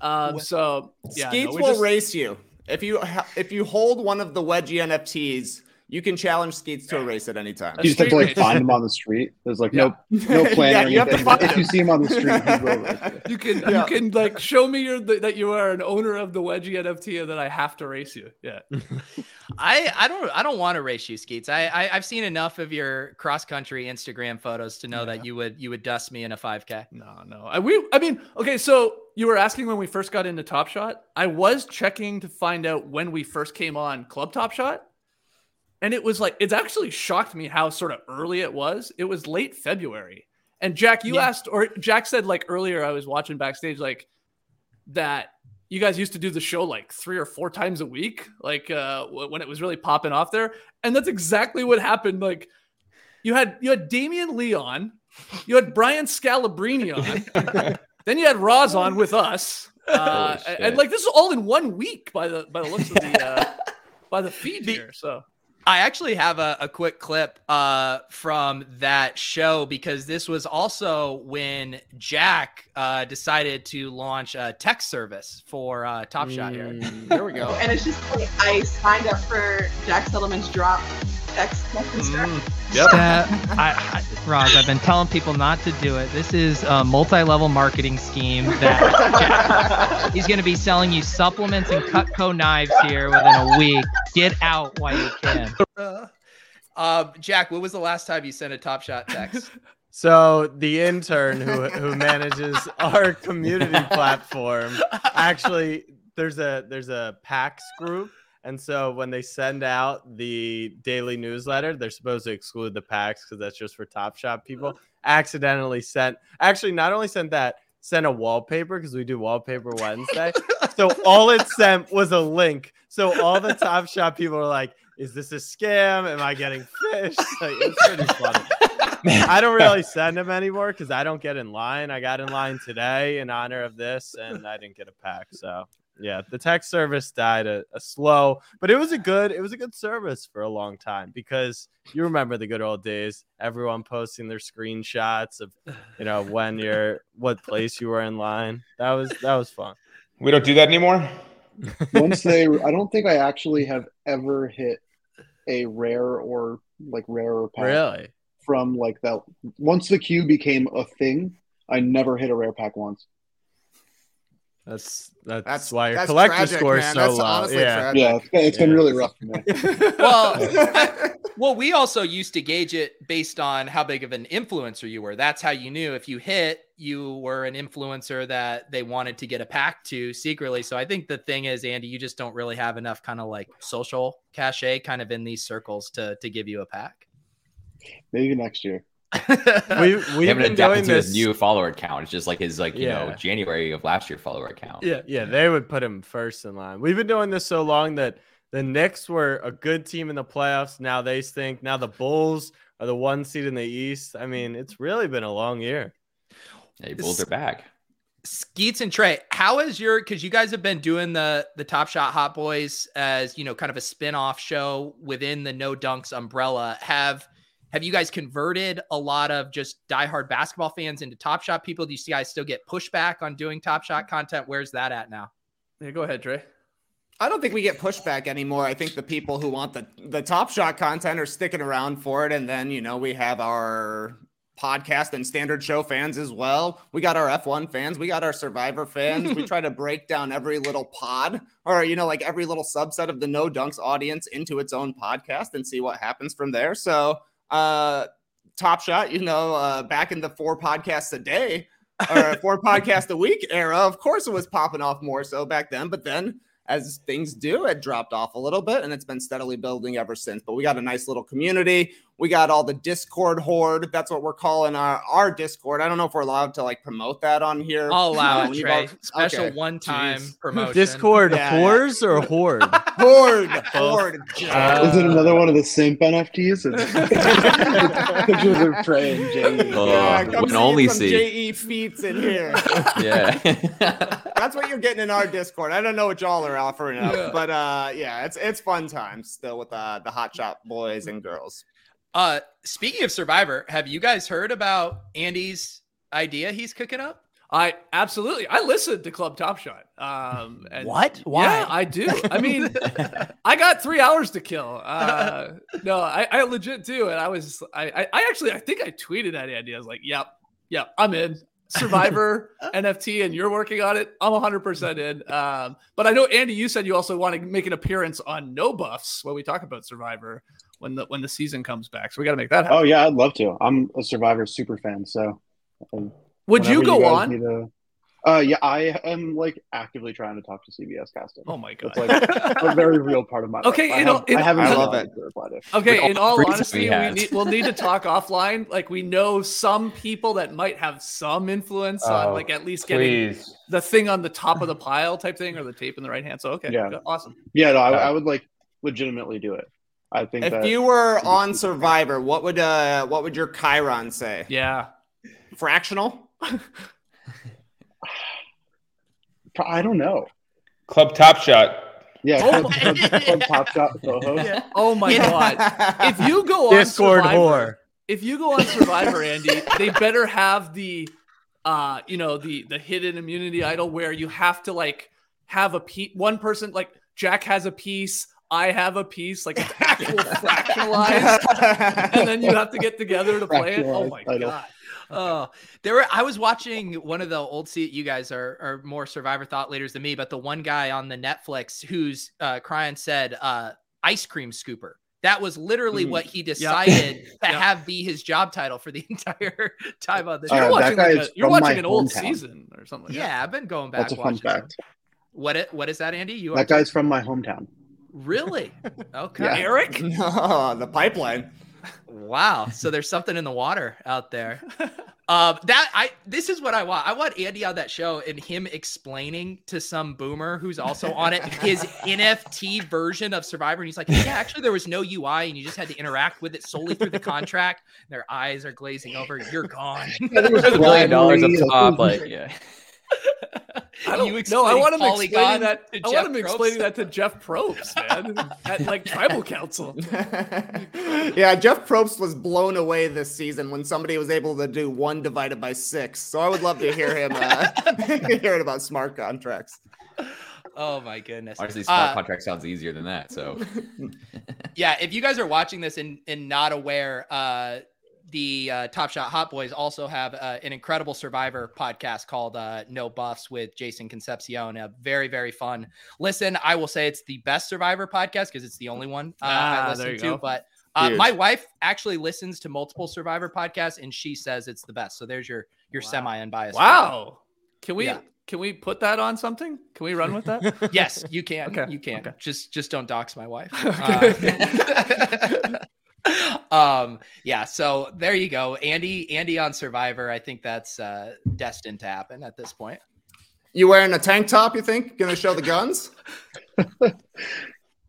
um, so yeah, Skeets no, will just- race you if you ha- if you hold one of the wedgie NFTs. You can challenge Skeets to a race at any time. You just have to like find him on the street. There's like no no plan Yeah, or you have anything. find If you see him on the street, he will race you. You can Yeah. you can like show me your that you are an owner of the wedgie NFT and that I have to race you. Yeah. I I don't I don't want to race you, Skeets. I, I I've seen enough of your cross country Instagram photos to know that you would you would dust me in a 5K. No, no. I, we, I mean, okay. So you were asking when we first got into Top Shot. I was checking to find out when we first came on Club Top Shot, and it was like it's actually shocked me how sort of early it was. It was late February. And Jack, you Yeah. asked, or Jack said like earlier, I was watching backstage like that. You guys used to do the show like three or four times a week, like uh, w- when it was really popping off there, and that's exactly what happened. Like you had you had Damian Leon, you had Brian Scalabrine on, then you had Roz on with us, uh, Holy and, like this is all in one week by the by the looks of the uh, by the feed here. So I actually have a, a quick clip uh, from that show because this was also when Jack uh, decided to launch a text service for uh, Top Shot here. There we go. And it's just like I signed up for Jack Settleman's drop text message. That- I, I, Roz, I've been telling people not to do it. This is a multi-level marketing scheme that he's going to be selling you supplements and Cutco knives here within a week. Get out while you can. Uh, Jack, when was the last time you sent a Top Shot text? So the intern who who manages our community platform actually there's a there's a PAX group and so when they send out the daily newsletter they're supposed to exclude the packs because that's just for Top Shot uh-huh. people. Accidentally sent actually not only sent that sent a wallpaper because we do wallpaper Wednesday. so all it sent was a link. So all the Top Shot people are like, "Is this a scam? Am I getting phished?" Like, it's pretty funny. I don't really send them anymore because I don't get in line. I got in line today in honor of this, and I didn't get a pack. So yeah, the text service died a, a slow, but it was a good it was a good service for a long time because you remember the good old days. Everyone posting their screenshots of you know when you're what place you were in line. That was that was fun. We don't do that anymore. Once they, I don't think I actually have ever hit a rare or like rarer pack. Really? From like that. Once the queue became a thing, I never hit a rare pack once. That's that's, That's- why your that's collector tragic, score is man. so That's low. honestly yeah. tragic. Yeah, it's been, it's been really rough for me. well, well, we also used to gauge it based on how big of an influencer you were. That's how you knew if you hit, you were an influencer that they wanted to get a pack to secretly. So I think the thing is, Andy, you just don't really have enough kind of like social cachet kind of in these circles to to give you a pack. Maybe next year. We We we've haven't been adapted doing to his this. new follower account. It's just like his like you know January of last year follower account. Yeah, yeah, they would put him first in line. We've been doing this so long that the Knicks were a good team in the playoffs. Now they stink. Now the Bulls are the one seed in the East. I mean, it's really been a long year. Hey, Bulls are back. Skeets and Trey, how is your because you guys have been doing the the Top Shot Hot Boys as you know kind of a spin-off show within the No Dunks umbrella. Have have you guys converted a lot of just diehard basketball fans into Top Shot people? Do you see guys still get pushback on doing Top Shot content? Where's that at now? yeah, go ahead, Dre. I don't think we get pushback anymore. I think the people who want the the Top Shot content are sticking around for it, and then you know we have our podcast and standard show fans as well. We got our F1 fans, we got our Survivor fans. we try to break down every little pod or you know like every little subset of the No Dunks audience into its own podcast and see what happens from there. So, uh Top Shot, you know, uh back in the four podcasts a day or four podcast a week era, of course it was popping off more so back then, but then as things do, it dropped off a little bit and it's been steadily building ever since. But we got a nice little community. We got all the Discord horde. That's what we're calling our, our Discord. I don't know if we're allowed to like promote that on here. I'll allow Uh, it, Trey. all- Special okay. one-time Jeez. promotion. Discord Yeah, whores or horde? Horde, horde. Uh, Is it another one of the simp NFTs? It's pictures of Trey and Jay. Oh, Yeah, come we see only some see. JE feats in here. Yeah. That's what you're getting in our Discord. I don't know what y'all are offering up, Yeah. but uh, yeah, it's it's fun times still with uh, the hot shot boys and girls. Uh, speaking of Survivor, have you guys heard about Andy's idea he's cooking up? I absolutely. I listened to Club Top Shot. Um, and What? Why? Yeah, I do. I mean, I got three hours to kill. Uh, no, I, I legit do, and I was. I, I, I actually, I think I tweeted at Andy. I was like, "Yep, yep, I'm in." Survivor NFT, and you're working on it. I'm 100 percent in. Um, but I know Andy, you said you also want to make an appearance on No Buffs when we talk about Survivor when the when the season comes back. So we got to make that happen. Oh yeah, I'd love to. I'm a Survivor super fan, so. um, Would you go guys on? need a- uh, yeah, I am like actively trying to talk to CBS casting. Oh my god, It's like a very real part of my Okay, life. I, in have, all- in- I haven't I love allowed it. to reply to. Okay, With in all all honesty, we, we need, we'll need to talk offline. Like we know some people that might have some influence on Oh, like at least getting the thing on the top of the pile type thing or the tape in the right hand. So okay, Yeah. awesome. Yeah, no, I, I would like legitimately do it. I think If that you were on Survivor, what would uh what would your Chiron say? Yeah. Fractional? I don't know. Club Top Shot. Yeah, Oh Club, Club, Club Top Shot co-host. Oh my god! If you go on Discord Survivor, whore. if you go on Survivor, Andy, they better have the, uh, you know, the the hidden immunity idol where you have to like have a piece. One person like Jack has a piece. I have a piece, like it's actual fractionalized, and then you have to get together to play it. Oh my Fractionalized god! Oh, there were. I was watching one of the old. Se- you guys are are more Survivor thought leaders than me, but the one guy on the Netflix who's uh, crying said, uh, "ice cream scooper." That was literally Mm. what he decided to Yep. have be his job title for the entire time on the Uh, show. You're that watching, guy like a, you're watching my an old season or something. like that. yeah, I've been going back. That's a fun watching some. fact. What it? What is that, Andy? You are That guy's from my hometown. Really okay. Yeah. Eric. No, the pipeline. Wow. So there's something in the water out there. Um, that I this is what I want. I want Andy on that show and him explaining to some boomer who's also on it his NFT version of Survivor. And he's like, Yeah, actually there was no UI and you just had to interact with it solely through the contract. Their eyes are glazing over. You're gone. There's a billion dollars up top, like- like yeah. I don't You know. I want him Polygon explaining that. to I Jeff want him Probst? explaining that to Jeff Probst, man, at like tribal council. yeah, Jeff Probst was blown away this season when somebody was able to do one divided by six. So I would love to hear him uh, hear it about smart contracts. Oh my goodness. Honestly, smart Uh, contract sounds easier than that. So yeah, if you guys are watching this and, and not aware, uh, the uh, Top Shot Hot Boys also have uh, an incredible Survivor podcast called uh, No Buffs with Jason Concepcion. A very, very fun listen. I will say it's the best Survivor podcast because it's the only one uh, Ah, I listen to. go. But uh, my wife actually listens to multiple Survivor podcasts and she says it's the best. So there's your your semi unbiased. Wow. Can we Yeah. can we put that on something? Can we run with that? Yes, you can. Okay, You can. okay. Just just don't dox my wife. Okay. Um yeah, so there you go. Andy Andy on Survivor. I think that's uh destined to happen at this point. You wearing a tank top? You think gonna show the guns?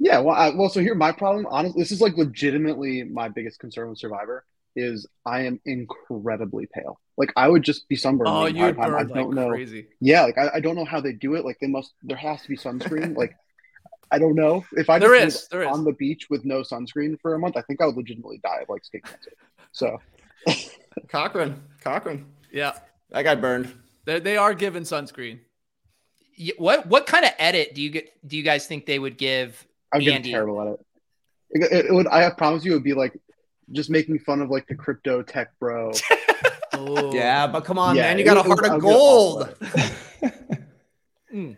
Yeah, well, I, well, so here my problem. Honestly, this is like legitimately my biggest concern with Survivor is I am incredibly pale. Like I would just be sunburned. oh, you time. I don't like know. crazy. Yeah, like I, I don't know how they do it. Like they must. There has to be sunscreen. like I don't know if I just There was is, there is. on the beach with no sunscreen for a month. I think I would legitimately die of like skin cancer. So Cochran, Cochran, Yeah, that guy burned. they, they are given sunscreen. Y- What what kind of edit do you get do you guys think they would give I'm getting Andy? terrible at it. It, it- it would. I promise you, it would be like just making fun of like the crypto tech bro. Oh, Yeah, but come on, Yeah, man, you got a heart I of would get all gold. Hmm.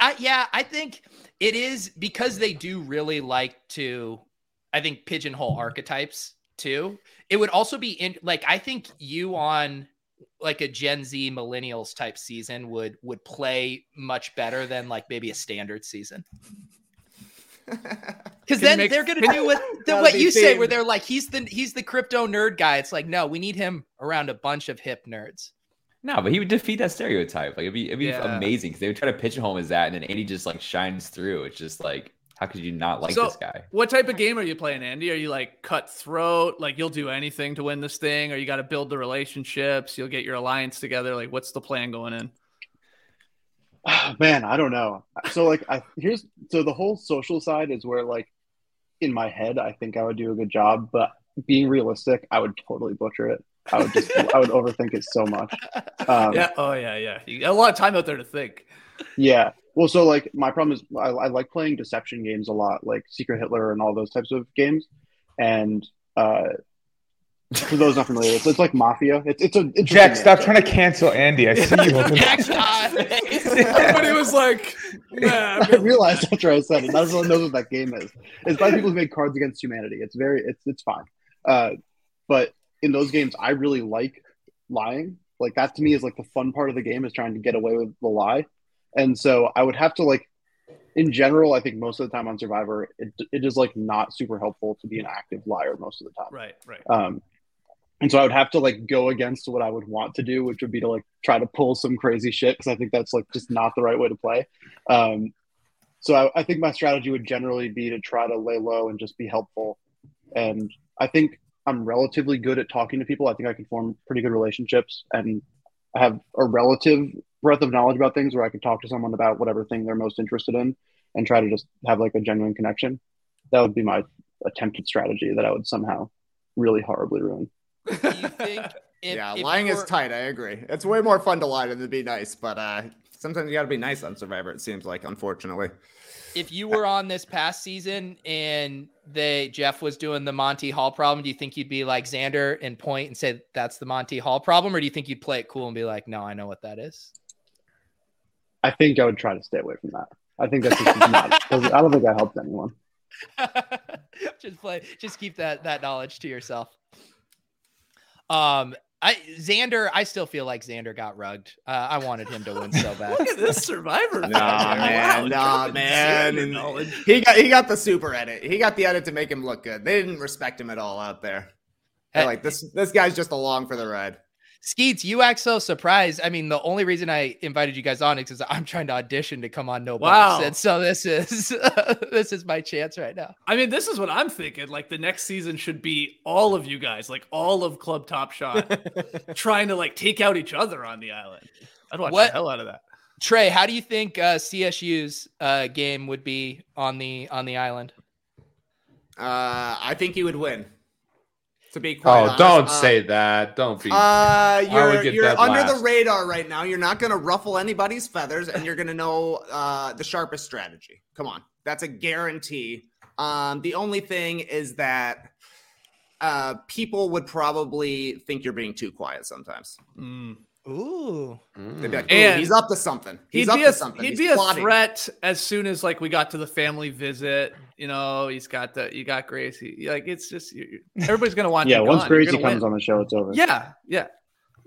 I, yeah, I think it is because they do really like to, I think, pigeonhole archetypes too. It would also be in like I think you on like a Gen Z millennials type season would would play much better than like maybe a standard season. Because then make- they're gonna do what the, what be you say, where they're like, he's the he's the crypto nerd guy. It's like, no, we need him around a bunch of hip nerds. No, but he would defeat that stereotype. Like it'd be it'd be Yeah. amazing because they would try to pigeonhole him as that, and then Andy just like shines through. It's just like how could you not like So- this guy? What type of game are you playing, Andy? Are you like cutthroat? Like you'll do anything to win this thing, or you got to build the relationships? You'll get your alliance together. Like, what's the plan going in? Man, I don't know. So like, I here's so the whole social side is where like in my head I think I would do a good job, but being realistic, I would totally butcher it. I would just I would overthink it so much. Um, yeah. Oh yeah, yeah. You got a lot of time out there to think. Yeah. Well, so like my problem is I, I like playing deception games a lot, like Secret Hitler and all those types of games. And uh, for those not familiar, it's, it's like Mafia. It's it's a interesting Jack, game. stop trying to cancel Andy. I see you. Everybody was like, nah, I realized after I said it. Not everyone knows what that game is. It's by people who make Cards Against Humanity. It's very it's it's fine. Uh, but in those games, I really like lying. Like that to me is like the fun part of the game is trying to get away with the lie. And so I would have to like, in general, I think most of the time on Survivor, it, it is like not super helpful to be an active liar most of the time. Right, right. Um, and so I would have to like go against what I would want to do, which would be to like try to pull some crazy shit because I think that's like just not the right way to play. Um, so I, I think my strategy would generally be to try to lay low and just be helpful. And I think I'm relatively good at talking to people. I think I can form pretty good relationships and I have a relative breadth of knowledge about things where I can talk to someone about whatever thing they're most interested in and try to just have like a genuine connection. That would be my attempted strategy that I would somehow really horribly ruin. yeah, if lying is you're- tight. I agree. It's way more fun to lie than to be nice, but uh, sometimes you got to be nice on Survivor. It seems like, unfortunately. if you were on this past season and they Jeff was doing the Monty Hall problem, do you think you'd be like Xander and point and say that's the Monty Hall problem, or do you think you'd play it cool and be like, no, I know what that is? I think I would try to stay away from that. I think that's just not. I don't think that helped anyone. just play, just keep that that knowledge to yourself. Um, I Xander, I still feel like Xander got rugged. Uh, I wanted him to win so bad. Look at this Survivor. Nah, man, Wow, nah, man. And. He got he got the super edit. He got the edit to make him look good. They didn't respect him at all out there. They're like this this guy's just along for the ride. Skeets, you act so surprised. I mean, the only reason I invited you guys on is because I'm trying to audition to come on No Wow. Box, and so this is this is my chance right now. I mean, this is what I'm thinking. Like the next season should be all of you guys, like all of Club Top Shot, trying to like take out each other on the island. I'd watch What- the hell out of that. Trey, how do you think uh, CSU's uh, game would be on the on the island? Uh, I think he would win. To be quite Oh, honest. don't Uh, say that. Don't be. Uh, I would you're get you're dead under last. the radar right now. You're not going to ruffle anybody's feathers, and you're going to know uh, the sharpest strategy. Come on, that's a guarantee. Um, the only thing is that uh, people would probably think you're being too quiet sometimes. Ooh, mm. They'd be like, "Ooh, And he's up to something. He's he'd up be to something. He'd He's be a threat as soon as like we got to the family visit. You know, he's got the you got Gracie. Like it's just you, you- everybody's gonna want. yeah, you once gone. Gracie comes win. on the show, it's over. Yeah, yeah.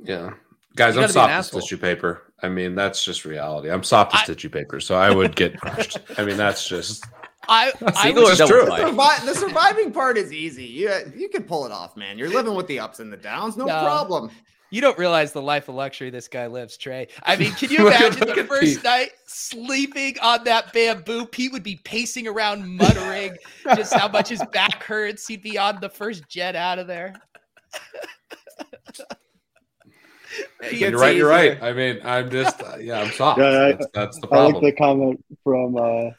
Yeah. Guys, You I'm gotta be an soft as tissue paper. I mean, that's just reality. I'm soft as tissue paper, so I would get crushed. I mean, that's just I I Seagull was true. The, survi- the surviving part is easy. You you can pull it off, man. You're living with the ups and the downs, no, No. problem. You don't realize the life of luxury this guy lives, Trey. I mean, can you imagine look the first Pete. night sleeping on that bamboo? Pete would be pacing around, muttering just how much his back hurts. He'd be on the first jet out of there. you're right. You're right. I mean, I'm just uh, yeah, I'm soft. Yeah, I- that's, that's the problem. I like the comment from uh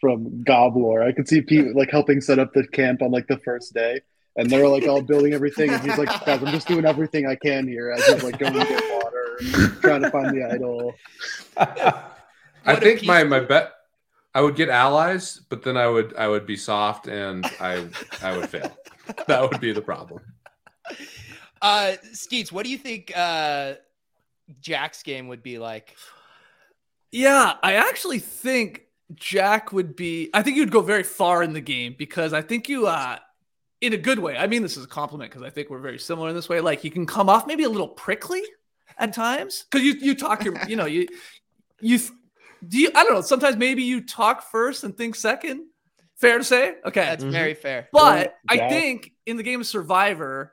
from Goblor. I could see Pete like helping set up the camp on like the first day, and they're like all building everything, and he's like, "Guys, I'm just doing everything I can here." As he's like going to get water, and trying to find the idol. I think my my bet I would get allies, but then I would I would be soft and I I would fail. That would be the problem. Uh, Skeets, what do you think uh, Jack's game would be like? Yeah, I actually think Jack would be. I think you'd go very far in the game because I think you, uh, in a good way. I mean this is a compliment because I think we're very similar in this way. Like you can come off maybe a little prickly at times because you you talk your you know you you do you I don't know. Sometimes maybe you talk first and think second. Fair to say. Okay, That's very fair. but I think in the game of Survivor,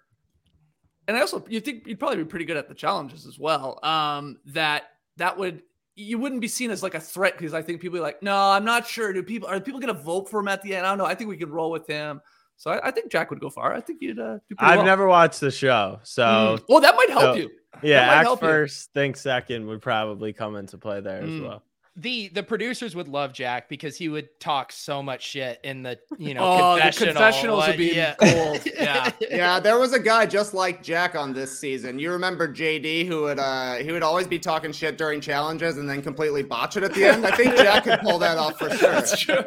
and I also you think you'd probably be pretty good at the challenges as well. Um, that that would you wouldn't be seen as like a threat because I think people are like, no, I'm not sure. Do people are people gonna vote for him at the end? I don't know. I think we could roll with him. So I, I think Jack would go far. I think you'd uh, do pretty I've well. never watched the show, so Mm. Well, that might help so- you. Yeah, That might act help you. first, think second would probably come into play there as Mm. well. the the producers would love Jack because he would talk so much shit in the you know Oh, the confessional. confessionals would be yeah. gold. Yeah. yeah, there was a guy just like Jack on this season. You remember JD who would uh he would always be talking shit during challenges and then completely botch it at the end. I think Jack could pull that off for sure. That's true.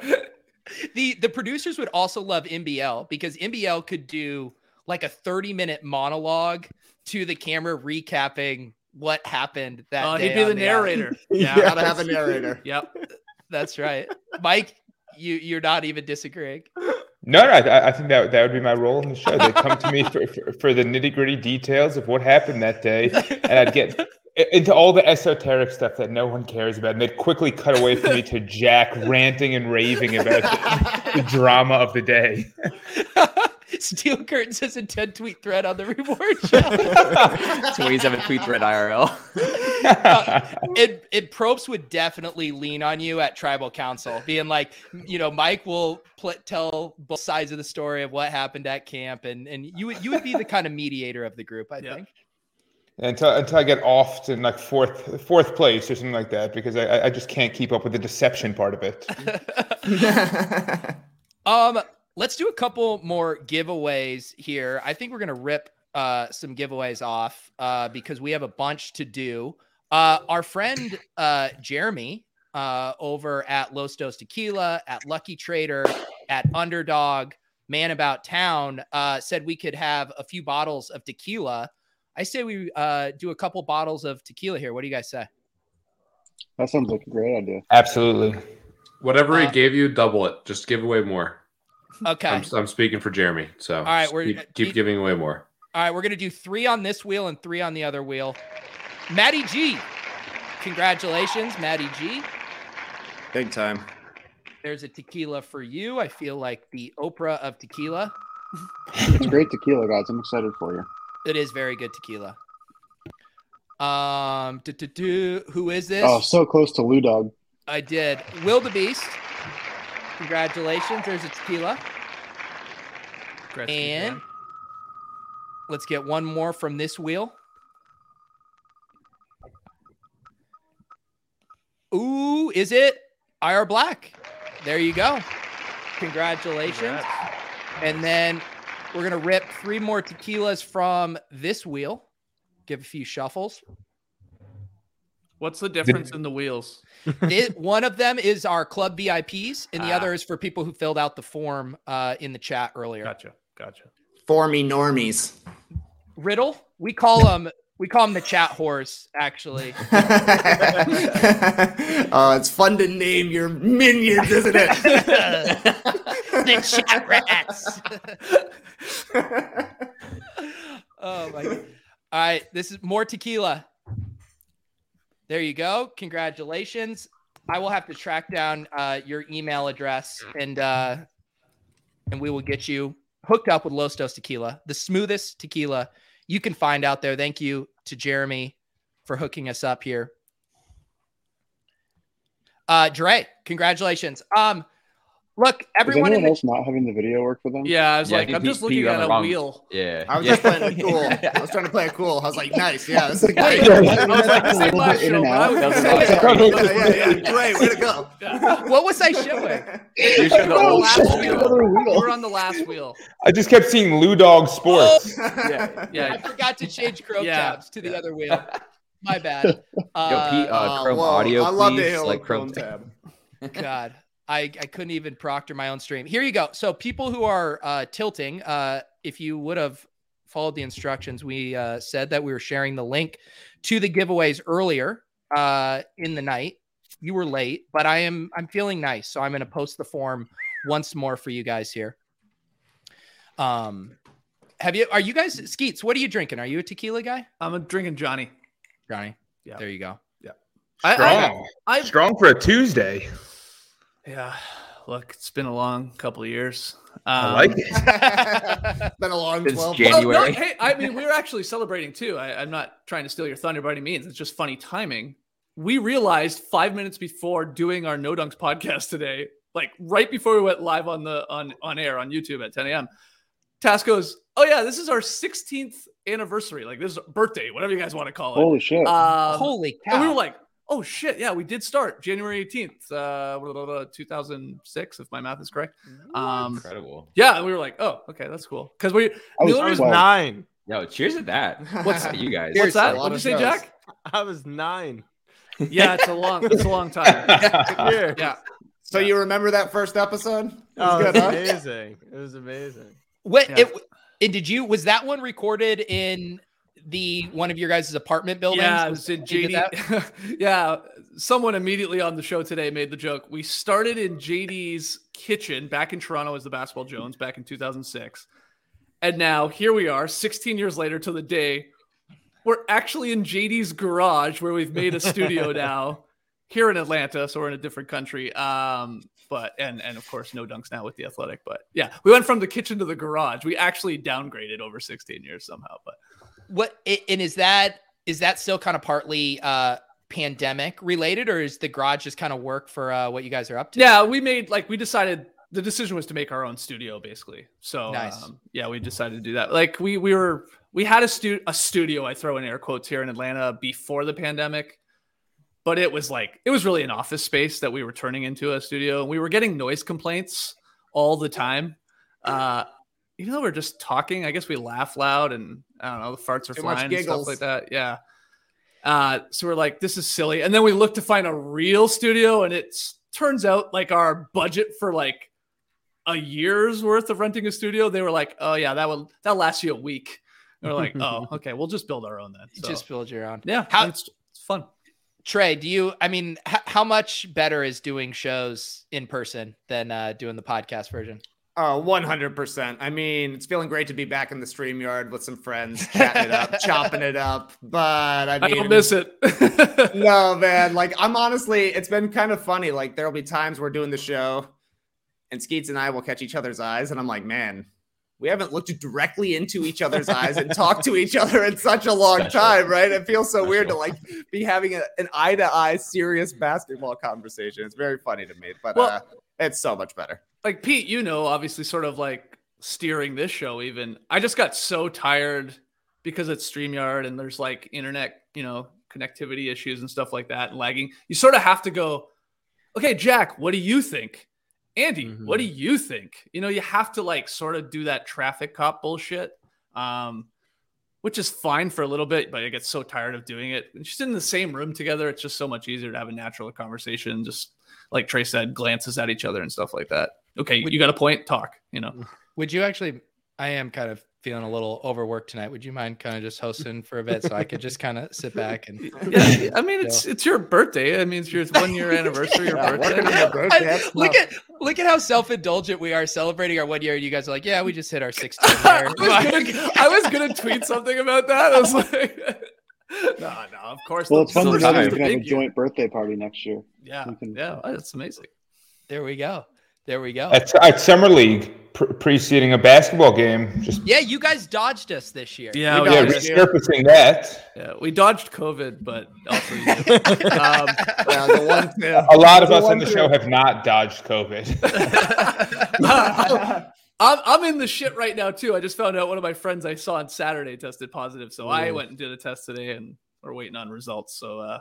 The the producers would also love MBL because MBL could do like a 30 minute monologue to the camera recapping what happened that Oh, day he'd be the the narrator. island. Yeah, gotta have a narrator. Yep. That's right. Mike, you you're not even disagreeing. No, no, I, I think that that would be my role in the show. They come to me for, for, for the nitty gritty details of what happened that day, and I'd get into all the esoteric stuff that no one cares about, and they'd quickly cut away from me to Jack ranting and raving about the, the drama of the day. Steel Curtain says a 10 tweet thread on the reward show. Twenty-seven tweet thread IRL. Uh, it it Probst would definitely lean on you at tribal council, being like, you know, Mike will pl- tell both sides of the story of what happened at camp, and and you would you would be the kind of mediator of the group, I think. Until until I get off to like fourth fourth place or something like that, because I I just can't keep up with the deception part of it. Um, let's do a couple more giveaways here. I think we're gonna rip uh some giveaways off uh because we have a bunch to do. Uh our friend uh Jeremy uh over at Los Dos Tequila, at Lucky Trader, at Underdog, Man About Town, uh said we could have a few bottles of tequila. I say we uh do a couple bottles of tequila here. What do you guys say? That sounds like a great idea. Absolutely. Whatever he Uh, gave you, double it. Just give away more. Okay. I'm, I'm speaking for Jeremy, so All right, we're- keep, keep giving away more. All right, we're gonna do three on this wheel and three on the other wheel. Maddie G, congratulations, Maddie G. Big time. There's a tequila for you. I feel like the Oprah of tequila. It's great tequila, guys. I'm excited for you. It is very good tequila. Um, do, do, do. who is this? Oh, so close to Lou Dog. I did. Will the Beast. Congratulations. There's a tequila. and let's get one more from this wheel. Ooh, is it IR Black? There you go. Congratulations. And then we're going to rip three more tequilas from this wheel. Give a few shuffles. What's the difference in the wheels? It- one of them is our club VIPs, and the Ah. other is for people who filled out the form uh, in the chat earlier. Gotcha. Gotcha. For me normies. Riddle, we call them we call them the chat horse. Actually, Oh, it's fun to name your minions, isn't it? The chat rats. oh my god! All right, this is more tequila. There you go. Congratulations. I will have to track down uh, your email address and uh, and we will get you hooked up with Los Dos Tequila, the smoothest tequila you can find out there. Thank you to Jeremy for hooking us up here. Uh, Dre, congratulations. Um, look, everyone Is in the else not having the video work for them? Yeah, I was Yeah, like, he- I'm he- just he looking got at the a wrong- wheel. Yeah. I was yeah. just playing it cool. I was trying to play it cool. I was like, nice. Yeah, this is great. Yeah, I was like, a this ain't my show, and but I was That was yeah, yeah, yeah, yeah. Great, way to go. what was I showing? You showed the The old last school. wheel. Another wheel. Were on the last wheel. I just kept seeing Lou Dog Sports. Yeah. Yeah. I forgot to change Chrome Yeah. tabs to the other wheel. My bad. Uh, Yo, Pete, uh, Oh, Chrome audio, I love to please. hear Like Chrome. Chrome tab. God, I, I couldn't even proctor my own stream. Here you go. So people who are uh, tilting, uh, if you would have followed the instructions, we uh, said that we were sharing the link to the giveaways earlier uh, in the night. You were late, but I am I'm feeling nice, so I'm going to post the form once more for you guys here. Um, have you? Are you guys Skeets? What are you drinking? Are you a tequila guy, I'm a drinking Johnny. Johnny? Yeah. There you go. yeah I, I, Strong. I, Strong for a Tuesday. Yeah. Look, it's been a long couple of years. I Um, like it. It's been a long Since 12 Jan- months. Well, no, January. hey, I mean, we were actually celebrating too. I, I'm not trying to steal your thunder by any means. It's just funny timing. We realized five minutes before doing our No Dunks podcast today, like right before we went live on the on on air on YouTube at 10 a.m. Tas goes, "Oh yeah, this is our 16th anniversary. Like this is birthday, whatever you guys want to call it." Holy shit. Um, Holy and we cow! were like, oh shit, yeah, we did start January 18th, uh, blah, blah, blah, 2006, if my math is correct. Um, Incredible. Yeah, and we were like, oh, okay, that's cool. Because we, I was, I was nine. Yo, cheers to that. What's What's you guys? What's that? What'd you say, shows. Jack? I was nine. Yeah, it's a long, it's a long time. Cheers. yeah. So you remember that first episode? It was Oh, it was huh? amazing. It was amazing. What Yeah. it, and did you was that one recorded in the one of your guys' apartment buildings? Yeah, Was- was in you did that? JD. yeah, someone immediately on the show today made the joke. We started in JD's kitchen back in Toronto as the Basketball Jones back in 2006. And now here we are, 16 years later to the day. We're actually in JD's garage where we've made a studio now here in Atlanta. So we're in a different country. Um, but and and of course no dunks now with the athletic. But yeah, we went from the kitchen to the garage. We actually downgraded over 16 years somehow. But What and is that is that still kind of partly uh pandemic related, or is the garage just kind of work for uh what you guys are up to? Yeah, we made like we decided the decision was to make our own studio basically. So Nice. um, yeah, we decided to do that. Like we we were we had a stu a studio I throw in air quotes here in Atlanta before the pandemic, but it was like it was really an office space that we were turning into a studio. And we were getting noise complaints all the time. Uh, even though we are just talking, I guess we laugh loud and I don't know the farts are Too flying and stuff like that. Yeah. Uh, so we're like, this is silly. And then we look to find a real studio, and it turns out like our budget for like a year's worth of renting a studio, they were like, oh yeah, that would that lasts you a week. And we're like, oh, okay, we'll just build our own then. So, Just build your own. yeah, How- it's, it's fun. Trey, do you? I mean, h- how much better is doing shows in person than uh, doing the podcast version? Oh, 100%. I mean, it's feeling great to be back in the StreamYard with some friends, chatting it up, chopping it up. But I I don't miss it. no, man. Like, I'm honestly, it's been kind of funny. Like, there'll be times we're doing the show, and Skeets and I will catch each other's eyes, and I'm like, man, we haven't looked directly into each other's eyes and talked to each other in such a long Special. time, right? It feels so weird to like be having a, an eye to eye serious basketball conversation. It's very funny to me, but Well- uh, it's so much better. Like Pete, you know, obviously sort of like steering this show even. I just got so tired because it's StreamYard and there's like internet, you know, connectivity issues and stuff like that and lagging. You sort of have to go, okay, Jack, what do you think? Andy, what do you think? You know, you have to like sort of do that traffic cop bullshit. Um, which is fine for a little bit, but I get so tired of doing it. And just in the same room together, it's just so much easier to have a natural conversation. Just like Trey said, glances at each other and stuff like that. Okay, you got a point, talk, you know. Would you actually? I am kind of feeling a little overworked tonight. Would you mind kind of just hosting for a bit so I could just kind of sit back and? Yeah, I mean it's it's your birthday. I mean it's your one year anniversary, your birthday. working birthday, I- look tough. at look at how self indulgent we are celebrating our one year. And You guys are like, yeah, we just hit our 16 I year. was, gonna, I was gonna tweet something about that. I was like, no, no, of course. Well, the- it's fun to know we can have a joint birthday party next year. Yeah, can- yeah, oh, that's amazing. There we go. There we go. At, at Summer League, pr- preceding a basketball game, just Yeah, you guys dodged us this year. Yeah, We we yeah, got did. it. resurfacing that. yeah, we dodged COVID, but also you. um, Yeah, the one, yeah. A lot of The us on one the thing- show have not dodged COVID. I'm, I'm in the shit right now too. I just found out one of my friends I saw on Saturday tested positive, so I went and did a test today, and we're waiting on results. So uh,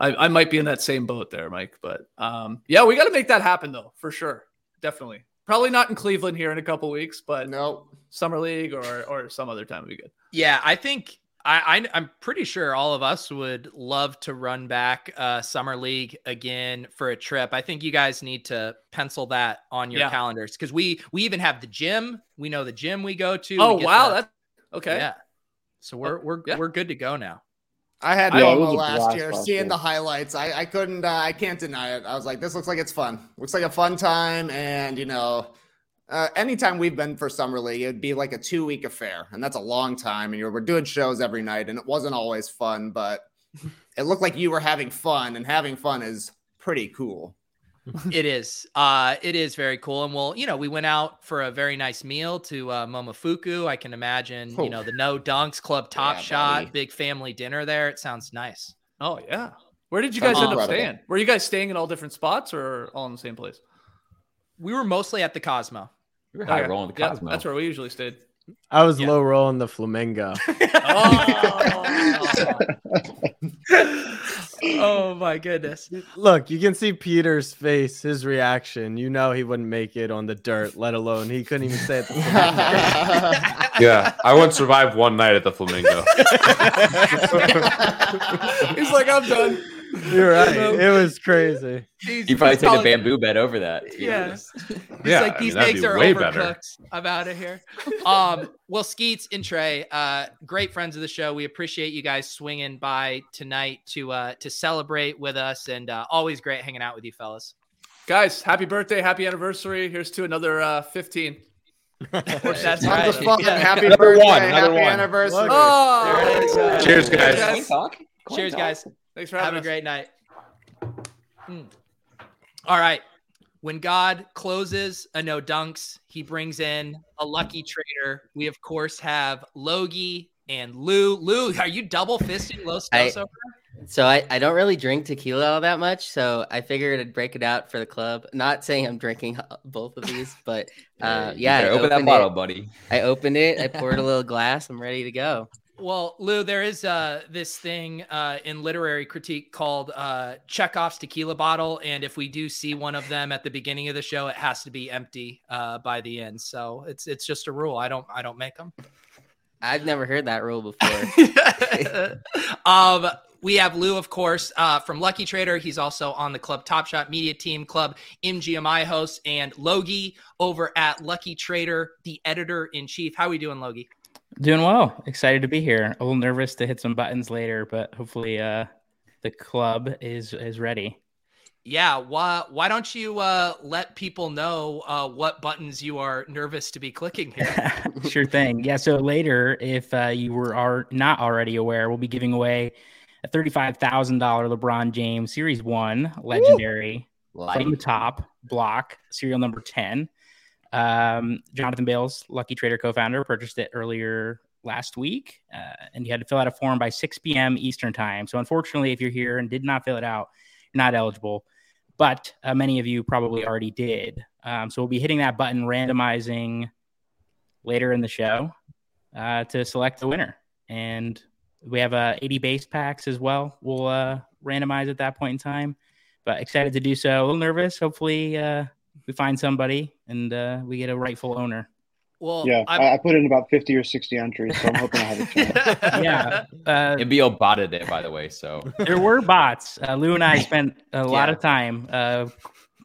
I, I might be in that same boat there, Mike. But um, yeah, we got to make that happen though, for sure, definitely. Probably not in Cleveland here in a couple weeks, but no. summer league or or some other time would be good. Yeah, I think I, I I'm pretty sure all of us would love to run back uh, summer league again for a trip. I think you guys need to pencil that on your Yeah. calendars because we we even have the gym. We know the gym we go to. Oh We get wow, the- that okay. yeah. So we're we're Yeah. we're good to go now. I had Yeah, it was FOMO a last year, last seeing year. the highlights. I, I couldn't, uh, I can't deny it. I was like, this looks like it's fun. Looks like a fun time. And, you know, uh, anytime we've been for Summer League, it'd be like a two week affair. And that's a long time. And you're, we're doing shows every night. And it wasn't always fun, but it looked like you were having fun. And having fun is pretty cool. it is. Uh, it is very cool. And we'll, you know, we went out for a very nice meal to uh, Momofuku. I can imagine, Oh. you know, the No Dunks Club Top Yeah, Shot, buddy. big family dinner there. It sounds nice. Oh yeah. Where did you guys Sounds end up staying? Were you guys staying in all different spots or all in the same place? We were mostly at the Cosmo. We were high Okay. rolling the Yeah, Cosmo. that's where we usually stayed. I was Yeah. low rolling the flamingo. Oh, oh my goodness. Look, you can see Peter's face, his reaction. You know he wouldn't make it on the dirt, let alone he couldn't even say it. Yeah, I wouldn't survive one night at the Flamingo. He's like, I'm done. You're right. It was crazy. You probably take a bamboo bed over that. to be Yeah. Yeah, like I these mean, eggs be are way overcooked. better. I'm out of here. Um, well, Skeets and Trey, uh, great friends of the show. We appreciate you guys swinging by tonight to uh, to celebrate with us, and uh, always great hanging out with you, fellas. Guys, happy birthday, happy anniversary. Here's to another uh, 15. That's right. Yeah. Happy Another birthday. one, happy one. anniversary. Oh, There it is. Cheers, guys. Coin talk? Cheers, guys. Thanks for Have having a great night. Mm. All right. When God closes a no dunks, he brings in a lucky trader. We, of course, have Logie and Lou. Lou, are you double fisting Los I- over So I, I don't really drink tequila all that much, so I figured I'd break it out for the club. Not saying I'm drinking both of these, but uh, yeah, I better open that bottle, it. buddy. I opened it. I poured a little glass. I'm ready to go. Well, Lou, there is uh, this thing uh, in literary critique called uh, Chekhov's tequila bottle, and if we do see one of them at the beginning of the show, it has to be empty uh, by the end. So it's it's just a rule. I don't I don't make them. I've never heard that rule before. um, we have Lou, of course, uh, from Lucky Trader. He's also on the Club Top Shot Media Team, Club NGMI host, and Logie over at Lucky Trader, the editor in chief. How are we doing, Logie? Doing well. Excited to be here. A little nervous to hit some buttons later, but hopefully uh the club is is ready. Yeah, why why don't you uh, let people know uh, what buttons you are nervous to be clicking here? sure thing. Yeah, so later if uh, you were are not already aware, we'll be giving away a $35,000 LeBron James Series 1 legendary from the top block, serial number 10. Um, Jonathan Bales, Lucky Trader co-founder, purchased it earlier last week, uh, and you had to fill out a form by 6 p.m. Eastern time. So unfortunately, if you're here and did not fill it out, you're not eligible. But uh, many of you probably already did. Um, so we'll be hitting that button, randomizing later in the show uh, to select the winner. And we have uh, 80 base packs as well. We'll uh, randomize at that point in time. But excited to do so. A little nervous. Hopefully, uh, we find somebody and uh, we get a rightful owner. Well, yeah, I'm- I, I put in about 50 or 60 entries, so I'm hoping I have a chance. yeah. Uh, MBL botted it, by the way. So there were bots. Uh, Lou and I spent a lot of time, uh,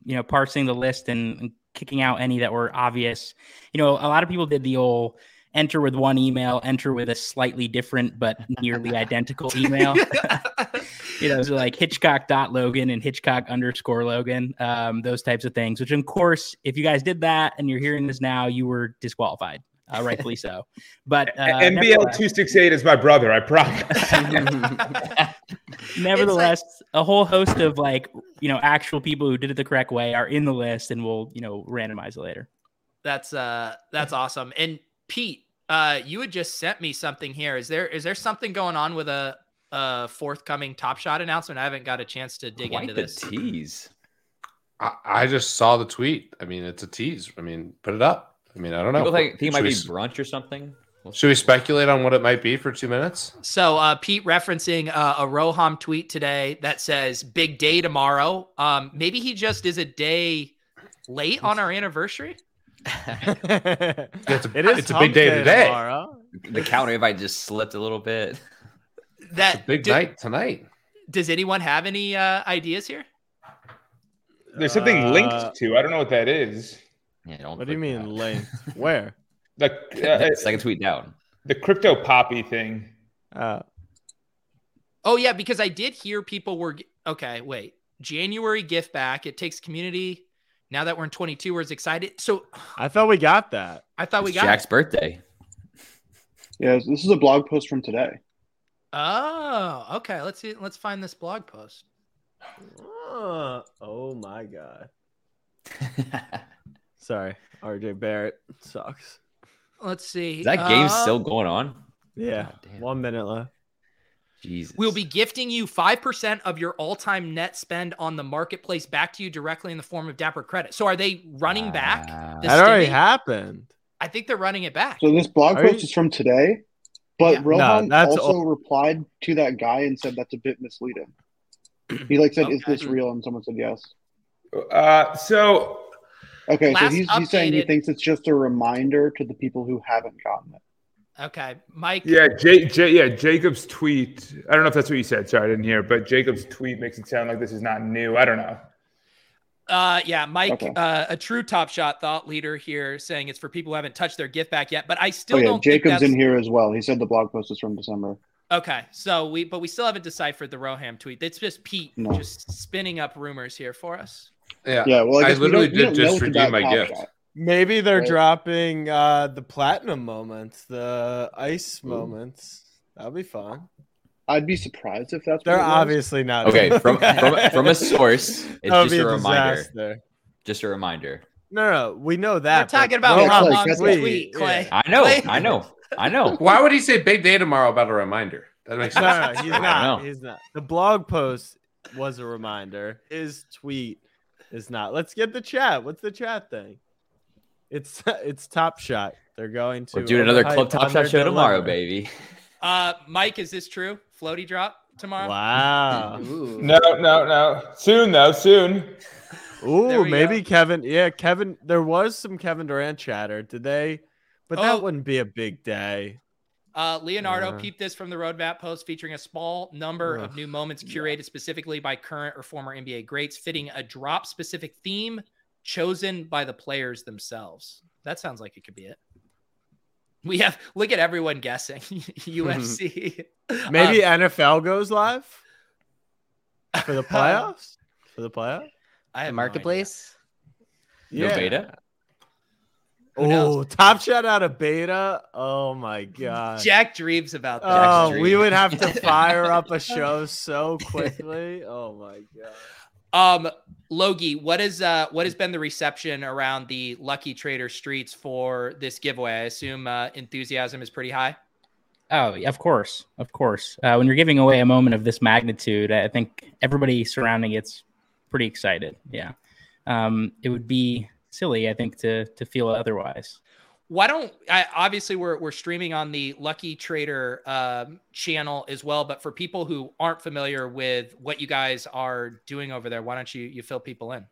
you know, parsing the list and, and kicking out any that were obvious. You know, a lot of people did the old enter with one email, enter with a slightly different but nearly identical email. you know, so like Hitchcock dot Logan and Hitchcock underscore Logan, um, those types of things. Which, of course, if you guys did that and you're hearing this now, you were disqualified, uh, rightfully so. But uh, MBL two six eight is my brother. I promise. nevertheless a whole host of like you know actual people who did it the correct way are in the list and we'll you know randomize it later That's uh that's awesome. And Pete, uh you had just sent me something here. Is there is there something going on with a a forthcoming Top Shot announcement? I haven't got a chance to dig Quite into the this. tease. I, I just saw the tweet. I mean, it's a tease. I mean, put it up. I mean, I don't know. People think, think it might be we brunch or something. Should we speculate on what it might be for two minutes? So uh, Pete referencing uh, a Roham tweet today that says "Big day tomorrow." Um, maybe he just is a day late on our anniversary. It's a, It is it's a big day day today. tomorrow. The counter invite just slipped a little bit. That Big do- night tonight. Does anyone have any uh, ideas here? There's something linked Uh, to. I don't know what that is. Yeah, don't What do you click mean linked? Where? Like that. uh, Second tweet down. the crypto poppy thing. Uh, Oh yeah, because I did hear people were okay. Wait, January gift back. It takes community. Now that we're in 22, we're as excited. So I thought we got that. I thought we got. Jack's it. birthday. Yeah, this is a blog post from today. Oh, okay. Let's see. Let's find this blog post. Uh, oh my god. Sorry, RJ Barrett sucks. Let's see. Is that game Uh, still going on? Yeah, one minute left. Jesus. We'll be gifting you 5% of your all time net spend on the marketplace back to you directly in the form of Dapper credit. So are they running back? the That already stimmy? happened. I think they're running it back. So this blog Are post you- is from today. But Yeah. Roham No, that's also all- replied to that guy and said that's a bit misleading. He like said, "Is this real?" And someone said yes. Uh, so Okay, so Last he's, he's saying he thinks it's just a reminder to the people who haven't gotten it. Okay, Mike. yeah, J, J, yeah, Jacob's tweet. I don't know if that's what you said. Sorry, I didn't hear. But Jacob's tweet makes it sound like this is not new. I don't know. Uh, yeah, Mike, Okay. uh, a true Top Shot thought leader here, saying it's for people who haven't touched their gift back yet. But I still oh yeah, don't think Jacob's that's in here as well. He said the blog post is from December. okay. So we, but we still haven't deciphered the Roham tweet. It's just Pete No. just spinning up rumors here for us. Yeah. Yeah, well, I I, literally we did just it's redeem my gift. Shot. Maybe they're Right. dropping uh the platinum moments, the ice moments. That'll be fun. I'd be surprised if that's. They're what it was. obviously not. Okay, from from from a source, it's just a a reminder. Just a reminder. No, no, we know that. We're talking about Yeah, Clay, Roham's that's tweet. Clay. Yeah. I know, Clay. I know, I know. Why would he say big day tomorrow about a reminder? That makes No, sense. no, he's not. know. He's not. The blog post was a reminder. His tweet is not. Let's get the chat. What's the chat thing? It's it's Top Shot. They're going to. We're doing another Club Top Shot show tomorrow, baby. Uh, Mike, is this true? Floaty drop tomorrow? Wow. Ooh. No, no, no. Soon though. Soon. Ooh, maybe go. Kevin. Yeah, Kevin. There was some Kevin Durant chatter. Did they? But Oh. that wouldn't be a big day. Uh, Leonardo Uh. peeped this from the roadmap post featuring a small number of new moments curated specifically by current or former NBA greats, fitting a drop specific theme chosen by the players themselves. That sounds like it could be it. We have look at everyone guessing UFC. Maybe Um, NFL goes live for the playoffs. for the playoffs. I have Marketplace. No Yeah. beta. Oh, top shot out of beta. Oh my god. Jack dreams about that. Oh, Jack's we would have to fire up a show so quickly. Oh my god. Um, Logie, what is uh what has been the reception around the Lucky Trader Streets for this giveaway? I assume uh, enthusiasm is pretty high. Oh, of course, of course. Uh, when you're giving away a moment of this magnitude, I think everybody surrounding it's pretty excited. Yeah, um, it would be silly, I think, to to feel otherwise. Why don't I obviously we're we're streaming on the Lucky Trader um, channel as well, but for people who aren't familiar with what you guys are doing over there, why don't you you fill people in?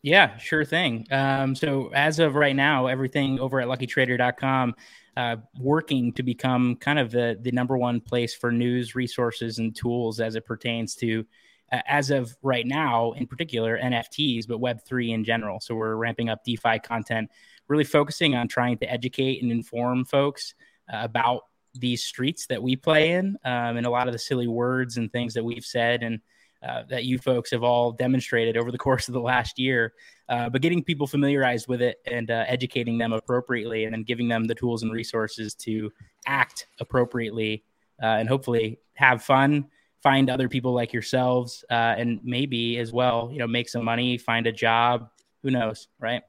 Yeah, sure thing. Um, so as of right now, everything over at luckytrader.com uh, working to become kind of the, the number one place for news, resources, and tools as it pertains to, uh, as of right now, in particular, NFTs, but Web3 in general. So we're ramping up DeFi content, really focusing on trying to educate and inform folks uh, about these streets that we play in um, and a lot of the silly words and things that we've said and uh, that you folks have all demonstrated over the course of the last year, uh, but getting people familiarized with it and uh, educating them appropriately, and then giving them the tools and resources to act appropriately, uh, and hopefully have fun, find other people like yourselves, uh, and maybe as well, you know, make some money, find a job. Who knows, right?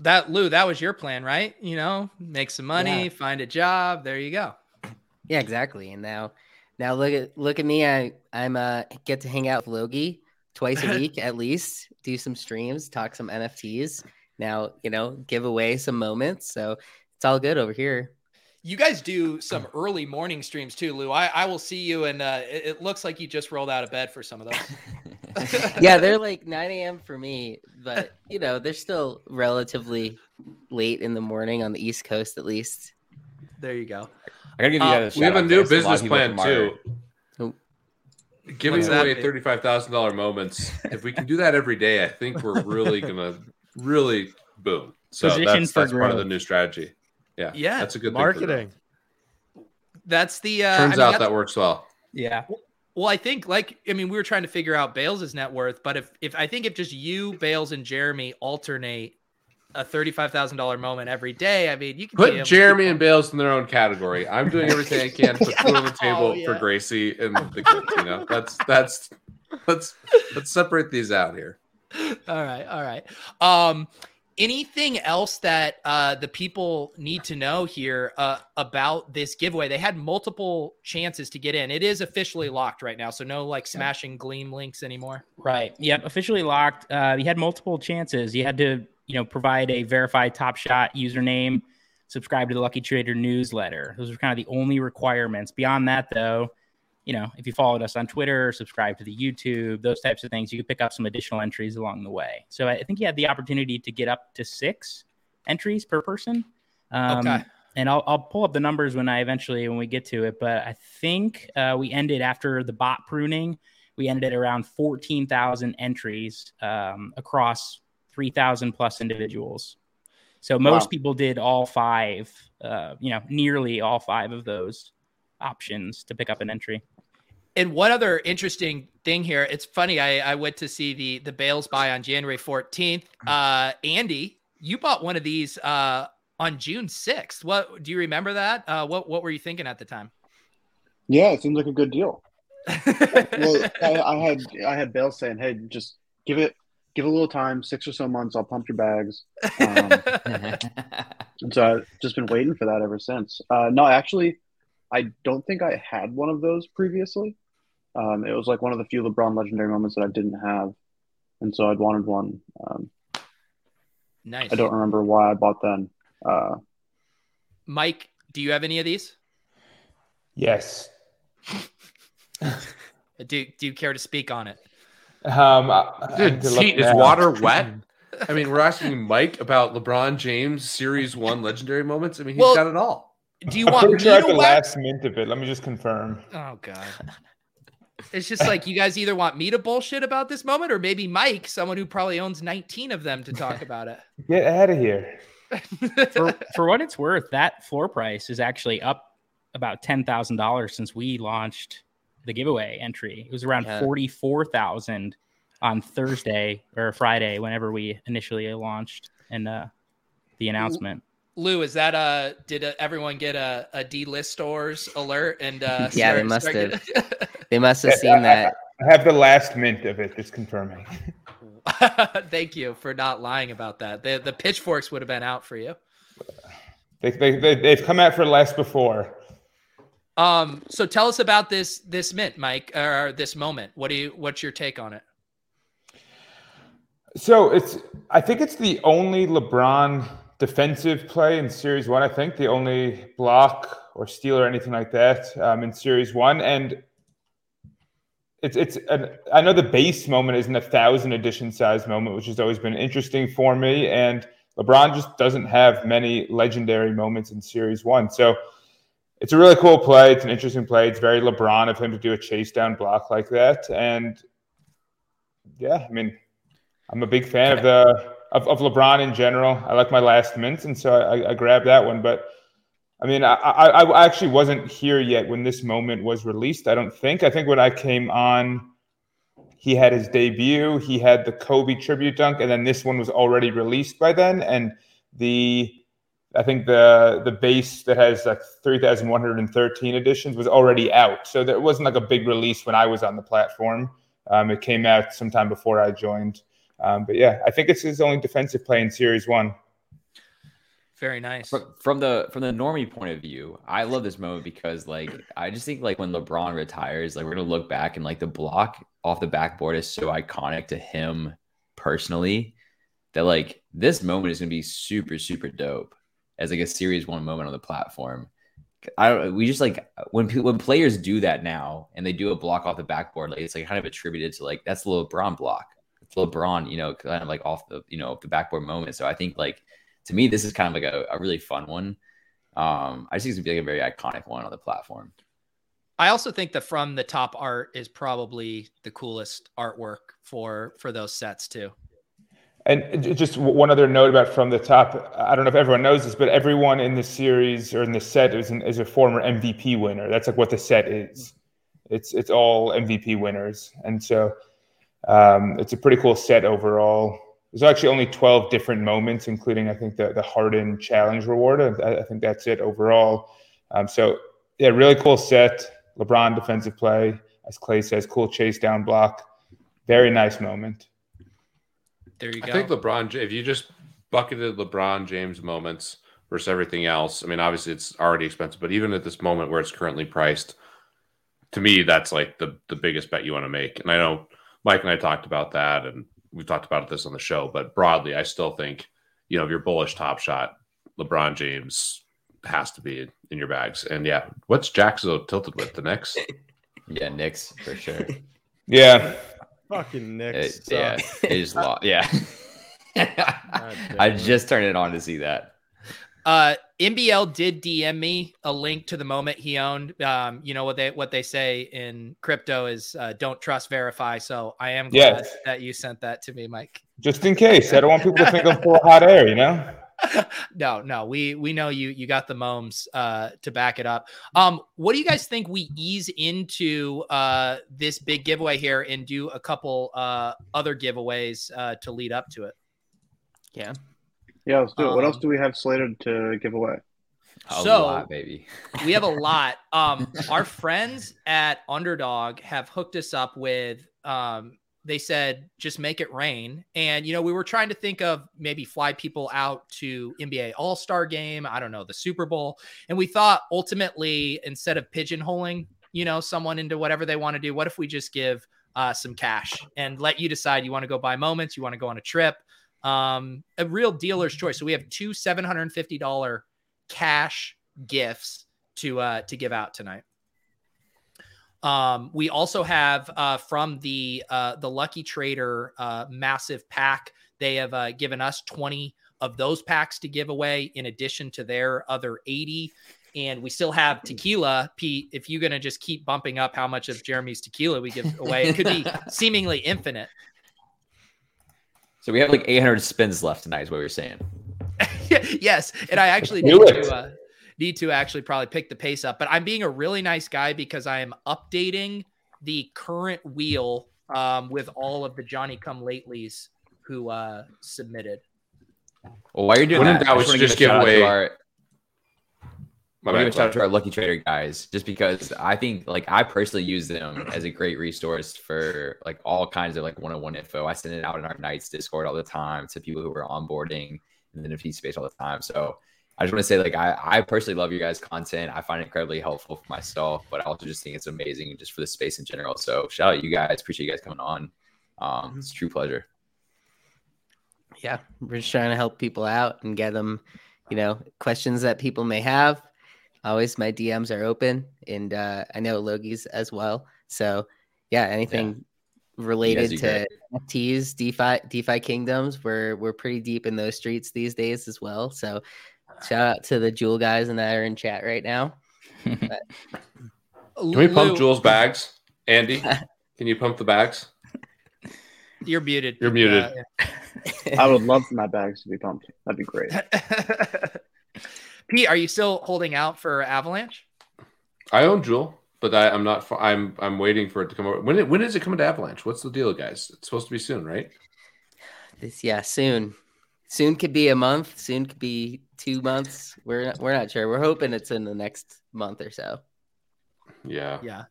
That Lou, that was your plan, right? You know, make some money, Yeah. find a job. There you go. Yeah, exactly. And now, now look at look at me. I I'm uh get to hang out with Logie twice a week at least. Do some streams, talk some NFTs. Now you know, give away some moments. So it's all good over here. You guys do some early morning streams too, Lou. I, I will see you, and uh, it, it looks like you just rolled out of bed for some of those. yeah, they're like 9 a.m. for me, but you know, they're still relatively late in the morning on the East Coast, at least. There you go. I gotta give you Uh, guys. we have a new guys. business people plan from our- too. Giving What's away thirty-five thousand dollar moments. If we can do that every day, I think we're really gonna really boom. So Position that's for that's part of the new strategy. Yeah, Yeah, that's a good Marketing. That's the uh, Thing for them. I Turns mean, out that works well. Yeah. Well, I think like I mean, we were trying to figure out Bales' net worth, but if if I think if just you, Bales, and Jeremy alternate a thirty-five thousand dollar moment every day, I mean, you can Put Jeremy and Bales in their own category. I'm doing everything I can to put food on the table Oh, for. Gracie and the kids. You know, that's that's let's let's separate these out here. all right, all right. Um, anything else that uh, the people need to know here uh, about this giveaway? They had multiple chances to get in. It is officially locked right now, so no like smashing Gleam links anymore. Right. Yep. Officially locked. Uh, you had multiple chances. You had to, you know, provide a verified Top Shot username, subscribe to the Lucky Trader newsletter. Those are kind of the only requirements. Beyond that, though, you know, if you followed us on Twitter, subscribe to the YouTube, those types of things, you could pick up some additional entries along the way. So I think you had the opportunity to get up to six entries per person. Um, Okay. And I'll, I'll pull up the numbers when I eventually when we get to it. But I think uh, we ended after the bot pruning. We ended at around fourteen thousand entries um, across three thousand plus individuals. So most Wow. people did all five, uh, you know, nearly all five of those options to pick up an entry. And one other interesting thing here, it's funny. I, I went to see the the Bales buy on January 14th. Uh, Andy, you bought one of these uh, on June 6th. What do you remember that? Uh, what what were you thinking at the time? Yeah, it seems like a good deal. well, I, I had I had Bale saying, "Hey, just give it give it a little time, six or so months. I'll pump your bags." Um, and so I've just been waiting for that ever since. Uh, no, actually, I don't think I had one of those previously. Um, it was like one of the few LeBron legendary moments that I didn't have, and so I'd wanted one. Um, Nice. I don't remember why I bought then. Uh, Mike, do you have any of these? Yes. Do do you care to speak on it? Um, I- I Dude, need to look Pete, is now. water wet? I mean, we're asking Mike about LeBron James Series One legendary moments. I mean, he's Well, got it all. Do you want? I'm want me pretty sure I have the wax? last mint of it. Let me just confirm. Oh god. It's just like you guys either want me to bullshit about this moment or maybe Mike, someone who probably owns 19 of them, to talk about it. Get out of here. for, for what it's worth, that floor price is actually up about ten thousand dollars since we launched the giveaway entry. It was around Yeah. forty four thousand on Thursday or Friday, whenever we initially launched and uh, the announcement. Lou, is that uh did uh, everyone get a, a D list stores alert and uh Yeah, they must have. getting- They must have seen I- that. I have the last mint of it. Just confirming. Thank you for not lying about that. The the pitchforks would have been out for you. They, they, they, they've come out for less before. Um, so tell us about this this mint, Mike, or this moment. What do you what's your take on it? So it's I think it's the only LeBron defensive play in Series One. I think the only block or steal or anything like that um, in Series One, and it's it's an, I know the base moment isn't a thousand edition size moment, which has always been interesting for me. And LeBron just doesn't have many legendary moments in Series One, so it's a really cool play. It's an interesting play. It's very LeBron of him to do a chase down block like that, and yeah, I mean. I'm a big fan of the of, of LeBron in general. I like my last mints, and so I, I grabbed that one. But I mean, I, I I actually wasn't here yet when this moment was released. I don't think. I think when I came on, he had his debut. He had the Kobe tribute dunk, and then this one was already released by then. And the I think the the base that has like 3,113 editions was already out. So there wasn't like a big release when I was on the platform. Um, it came out sometime before I joined. Um, but yeah, I think it's his only defensive play in Series One. Very nice. From, from the from the normie point of view, I love this moment because like I just think like when LeBron retires, like we're gonna look back and like the block off the backboard is so iconic to him personally that like this moment is gonna be super super dope as like a series one moment on the platform. I don't. We just like when pe- when players do that now and they do a block off the backboard, like it's like kind of attributed to like that's the LeBron block. It's LeBron, you know, kind of like off the you know the backboard moment. So I think like to me this is kind of like a, a really fun one. Um, I just think it's gonna be like a very iconic one on the platform. I also think that from the top art is probably the coolest artwork for for those sets too. And just one other note about from the top. I don't know if everyone knows this, but everyone in the series or in the set is an, is a former MVP winner. That's like what the set is. It's it's all MVP winners, and so um, it's a pretty cool set overall. There's actually only 12 different moments, including I think the the Harden Challenge reward. I, I think that's it overall. Um, so yeah, really cool set. LeBron defensive play, as Clay says, cool chase down block. Very nice moment. There you go. I think LeBron, if you just bucketed LeBron James moments versus everything else, I mean, obviously it's already expensive, but even at this moment where it's currently priced, to me, that's like the the biggest bet you want to make. And I know Mike and I talked about that, and we've talked about this on the show, but broadly, I still think, you know, if you're bullish Top Shot, LeBron James has to be in your bags. And yeah, what's Jack so tilted with? The Knicks? Yeah, Knicks for sure. Yeah. Fucking It- Knicks. yeah, suck. it is lo- Yeah. I just turned it on to see that. Uh, MBL did DM me a link to the moment he owned. Um, you know what they what they say in crypto is uh, don't trust, verify. So I am glad Yes. that you sent that to me, Mike. Just in case. I don't want people to think I'm full of hot air, you know? No, no, we we know you you got the moms uh to back it up. Um, what do you guys think we ease into uh this big giveaway here and do a couple uh other giveaways uh to lead up to it? Yeah. Yeah, let's do it. What else Um, do we have slated to give away? A So- lot, baby. we have a lot. Um, our friends at Underdog have hooked us up with. Um, they said just make it rain, and you know we were trying to think of maybe fly people out to NBA All Star Game. I don't know the Super Bowl, and we thought ultimately instead of pigeonholing, you know, someone into whatever they want to do, what if we just give uh, some cash and let you decide you want to go buy moments, you want to go on a trip, um, a real dealer's choice. So we have two seven hundred and fifty dollar cash gifts to uh to give out tonight. Um, we also have uh, from the uh, the Lucky Trader uh, massive pack. They have uh, given us twenty of those packs to give away, in addition to their other eighty. And we still have tequila, Pete. If you're gonna just keep bumping up how much of Jeremy's tequila we give away, it could be seemingly infinite. So we have like 800 spins left tonight, is what we were saying. yes, and I actually Do need to uh, need to actually probably pick the pace up. But I'm being a really nice guy because I am updating the current wheel um, with all of the Johnny Come Latelys who uh, submitted. Well, while you're doing When in that, doubt, I we just should just give a give shout out to away- our. My I want to bad, give a shout out to our Lucky Trader guys, just because I think like I personally use them as a great resource for like all kinds of like one-on-one info. I send it out in our Knights Discord all the time to people who are onboarding in the NFT space all the time. So I just want to say like I, I personally love your guys' content. I find it incredibly helpful for myself, but I also just think it's amazing just for the space in general. So shout out you guys. Appreciate you guys coming on. Um, it's a true pleasure. Yeah, we're just trying to help people out and get them, you know, questions that people may have. Always, my DMs are open, and uh, I know Logi's as well. So, yeah, anything related to great. NFTs, DeFi, DeFi kingdoms, we're we're pretty deep in those streets these days as well. So, shout out to the Jewel guys and that are in chat right now. But- Can we pump Lou, Jules' bags? Andy, can you pump the bags? You're muted. You're muted. Uh, I would love for my bags to be pumped. That'd be great. Pete, are you still holding out for Avalanche? I own Jewel, but I, I'm not. I'm I'm waiting for it to come over. When it, when is it coming to Avalanche? What's the deal, guys? It's supposed to be soon, right? This yeah, soon. Soon could be a month. Soon could be two months. We're not, we're not sure. We're hoping it's in the next month or so. Yeah. Yeah.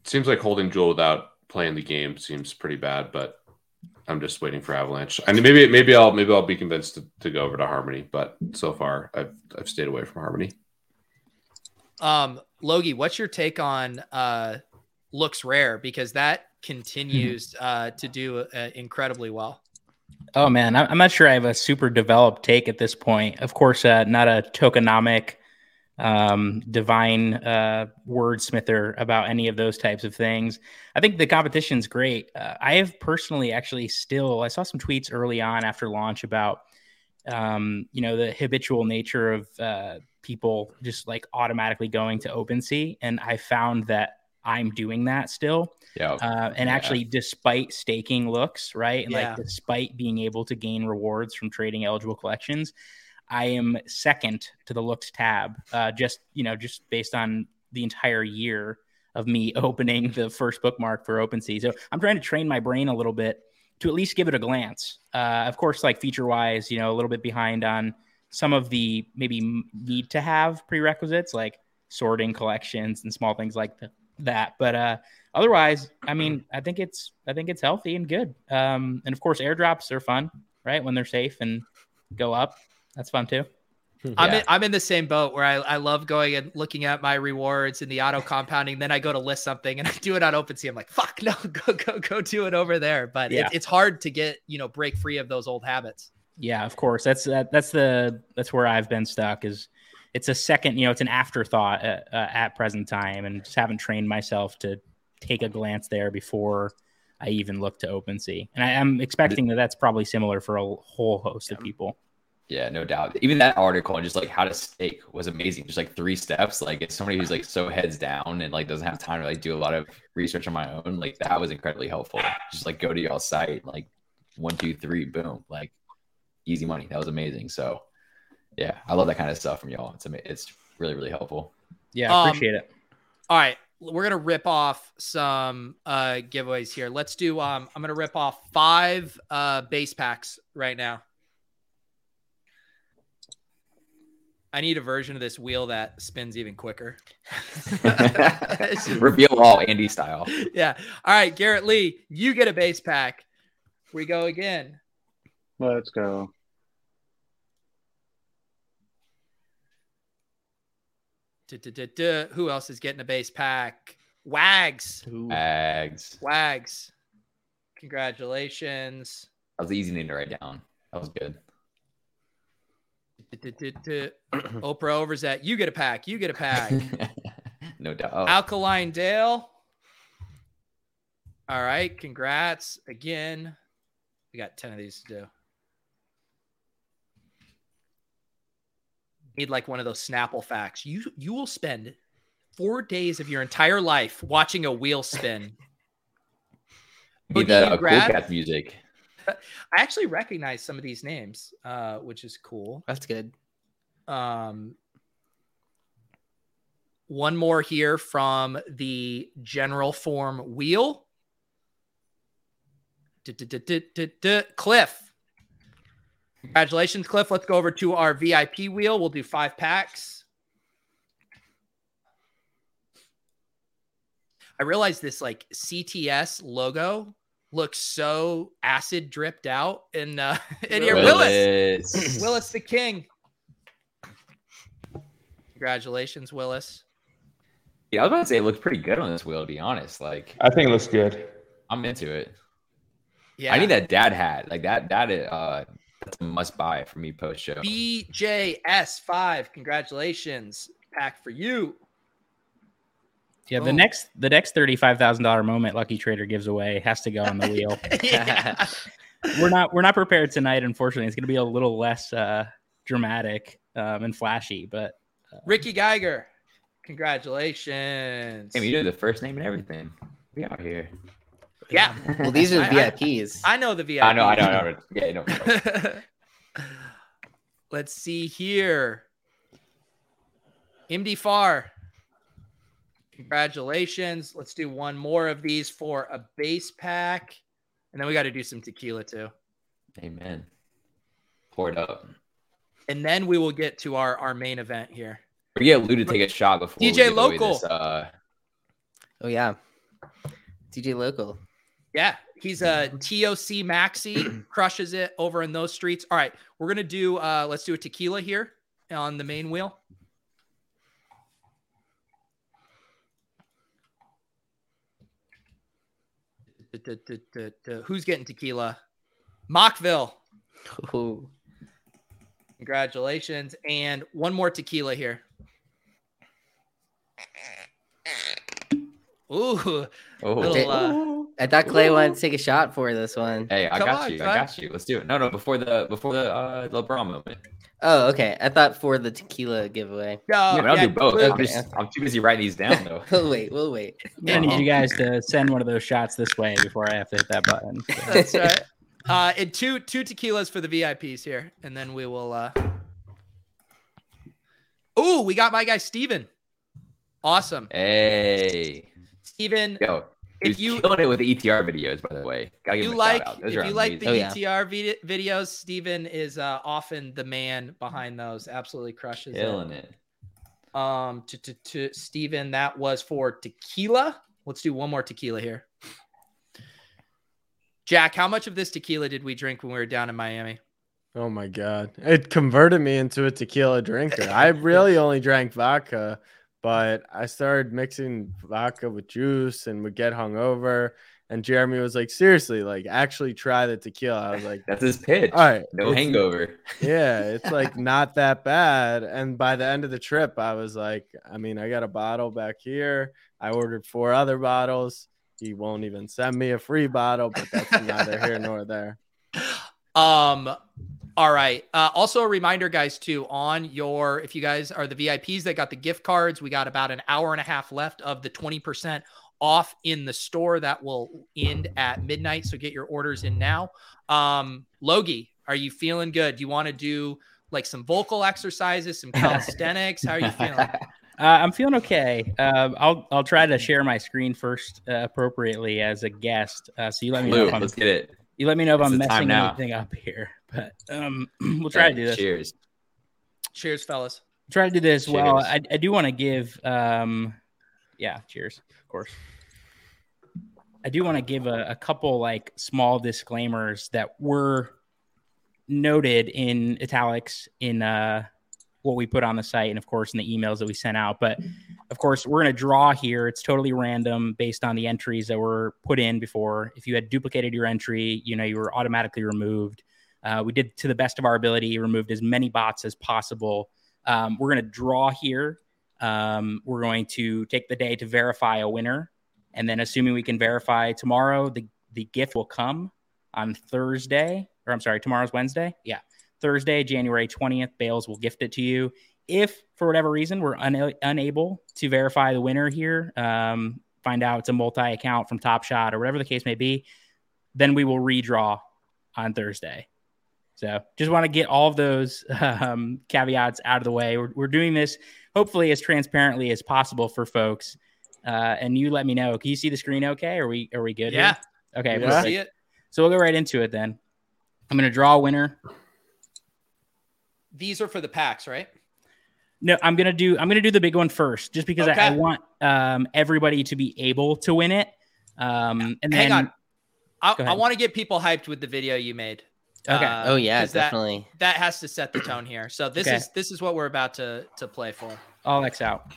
It seems like holding Jewel without playing the game seems pretty bad, but I'm just waiting for Avalanche. I mean, maybe maybe I'll maybe I'll be convinced to, to go over to Harmony, but so far I've I've stayed away from Harmony. Um, Logie, what's your take on uh, LooksRare because that continues uh, to do uh, incredibly well. Oh man, I- I'm not sure I have a super developed take at this point. Of course, uh, not a tokenomic, um, divine uh, wordsmither about any of those types of things. I think the competition's great. Uh, I have personally actually still I saw some tweets early on after launch about um, you know the habitual nature of uh, people just like automatically going to OpenSea, and I found that I'm doing that still. Yeah. Uh, and Yeah. actually, despite staking looks, right? And Yeah. like, despite being able to gain rewards from trading eligible collections, I am second to the looks tab, uh, just, you know, just based on the entire year of me opening the first bookmark for OpenSea. So I'm trying to train my brain a little bit to at least give it a glance. Uh, of course, like feature wise, you know, a little bit behind on some of the maybe need to have prerequisites like sorting collections and small things like th- that. But uh, otherwise, I mean, I think it's I think it's healthy and good. Um, and of course, airdrops are fun, right? When they're safe and go up, that's fun too. I'm in, I'm in the same boat where I, I love going and looking at my rewards and the auto compounding. Then I go to list something and I do it on OpenSea. I'm like, fuck no, go go go do it over there. But Yeah. it, it's hard to get you know break free of those old habits. Yeah, of course. That's that, that's the that's where I've been stuck is it's a second, you know, it's an afterthought at, uh, at present time, and just haven't trained myself to take a glance there before I even look to OpenSea. And I am expecting that that's probably similar for a whole host of people. Yeah, no doubt. Even that article and just like how to stake was amazing. Just like three steps. Like it's somebody who's like so heads down and like doesn't have time to like do a lot of research on my own. Like that was incredibly helpful. Just like go to y'all site, like one, two, three, boom, like easy money. That was amazing. So yeah, I love that kind of stuff from y'all. It's ama- it's really really helpful. Yeah, I Um, appreciate it. All right, we're gonna rip off some uh giveaways here. Let's do. Um, I'm gonna rip off five uh base packs right now. I need a version of this wheel that spins even quicker. Reveal all Andy style. yeah. All right, Garrett Lee, you get a base pack. We go again. Let's go. Du-du-du-du. Who else is getting a base pack? Wags. Bags. Wags. Congratulations. That was an easy name to write down. That was good. Oprah overs at you get a pack. You get a pack. No doubt. Alkaline Dale. All right. Congrats again. We got 10 of these to do. Need like one of those Snapple facts. You you will spend four days of your entire life watching a wheel spin. Need that uh, cool cat music. I actually recognize some of these names, uh, which is cool. That's good. Um, one more here from the general form wheel. Cliff. Congratulations, Cliff. Let's go over to our VIP wheel. We'll do five packs. I realized this like CTS logo looks so acid dripped out in uh in here. Willis. Willis. Willis the King. Congratulations, Willis. Yeah, I was about to say it looks pretty good on this wheel, to be honest. Like I think it looks good. I'm into it. Yeah. I need that dad hat. Like that that uh that's a must buy for me post show. BJS5. Congratulations. Pack for you. Yeah, the Boom. next the next thirty five thousand dollar moment Lucky Trader gives away has to go on the wheel. Yeah. we're not we're not prepared tonight. Unfortunately, it's going to be a little less uh, dramatic um, and flashy, but Ricky Geiger. Congratulations. Hey, you did the first name and everything. We out here. Yeah. Well, these are the I- I- VIPs. I know the VIP. I know, I know, I know. Yeah, no. Let's see here. MD Far. Congratulations. Let's do one more of these for a base pack. And then we got to do some tequila too. Amen. Pour it up. And then we will get to our, our main event here. We get Lou to take a shot before DJ give Local. This, uh, Oh yeah, DJ Local. Yeah, he's a TOC Maxi, crushes it over in those streets. All right, we're gonna do uh let's do a tequila here on the main wheel. Who's getting tequila? Mockville. Ooh. Congratulations. And one more tequila here. Ooh. Oh. little, uh, I thought Clay wanted to take a shot for this one. hey, I Come got on, you. son. I got you. Let's do it. No, no, before the before the uh, LeBron moment. Oh, okay. I thought for the tequila giveaway. No, I mean, I'll yeah, do both. Luke. I'm, just, I'm too busy writing these down though. We'll wait. We'll wait. I need you guys to send one of those shots this way before I have to hit that button. So- That's right. Uh, and two two tequilas for the VIPs here, and then we will. uh Oh, we got my guy Steven. Awesome, Hey, Steven. yo, If if you- you killing it with the ETR videos, by the way, gotta give you like shout out. Those if are you like the. Oh, yeah. ETR vid- videos, Steven is uh, often the man behind those. Absolutely crushes killing it. it. Um, to, to, to Steven, that was for tequila. Let's do one more tequila here. Jack, how much of this tequila did we drink when we were down in Miami? Oh my god. It converted me into a tequila drinker. I really only drank vodka, but I started mixing vodka with juice and would get hungover. And Jeremy was like, seriously, like actually try the tequila. I was like, That's his pitch. All right. No hangover. Yeah, it's like not that bad. And by the end of the trip, I was like, I mean, I got a bottle back here. I ordered four other bottles. He won't even send me a free bottle, but that's neither here nor there. Um, all right. Uh, also a reminder, guys, too, on your if you guys are the VIPs that got the gift cards, we got about an hour and a half left of the 20% off in the store that will end at midnight. So get your orders in now. Um, Logie, are you feeling good? Do you want to do like some vocal exercises, some calisthenics? How are you feeling? Uh, I'm feeling okay. Um, I'll I'll try to share my screen first uh, appropriately as a guest. Uh, so you let me know. If I'm, let's get it. You let me know if It's I'm messing now. anything up here. But um, we'll try to do this. Cheers. Cheers, fellas. Try to do this. Well, I, I do want to give. Um, yeah, cheers. Of course. I do want to give a, a couple like small disclaimers that were noted in italics in uh, what we put on the site and of course in the emails that we sent out. But of course, we're going to draw here. It's totally random based on the entries that were put in before. If you had duplicated your entry, you know, you were automatically removed. Uh, we did to the best of our ability, removed as many bots as possible. Um, we're going to draw here. Um, we're going to take the day to verify a winner. And then, assuming we can verify tomorrow, the, the gift will come on Thursday, or I'm sorry, tomorrow's Wednesday. Yeah. Thursday, January 20th, Bales will gift it to you. If for whatever reason we're una- unable to verify the winner here, um, find out it's a multi account from Top Shot or whatever the case may be, then we will redraw on Thursday. So just want to get all of those um, caveats out of the way. We're, we're doing this hopefully as transparently as possible for folks. Uh, and you let me know. Can you see the screen okay? Are we are we good? Yeah. Here? Okay. Yeah. perfect. See it. So we'll go right into it then. I'm going to draw a winner. These are for the packs, right? No, I'm gonna do I'm gonna do the big one first, just because I, I want um, everybody to be able to win it. Um, and Hang then on. I, I want to get people hyped with the video you made. Okay. Um, Oh, yeah, definitely. That, has to set the tone here. So this Okay. is this is what we're about to to play for. I'll X out.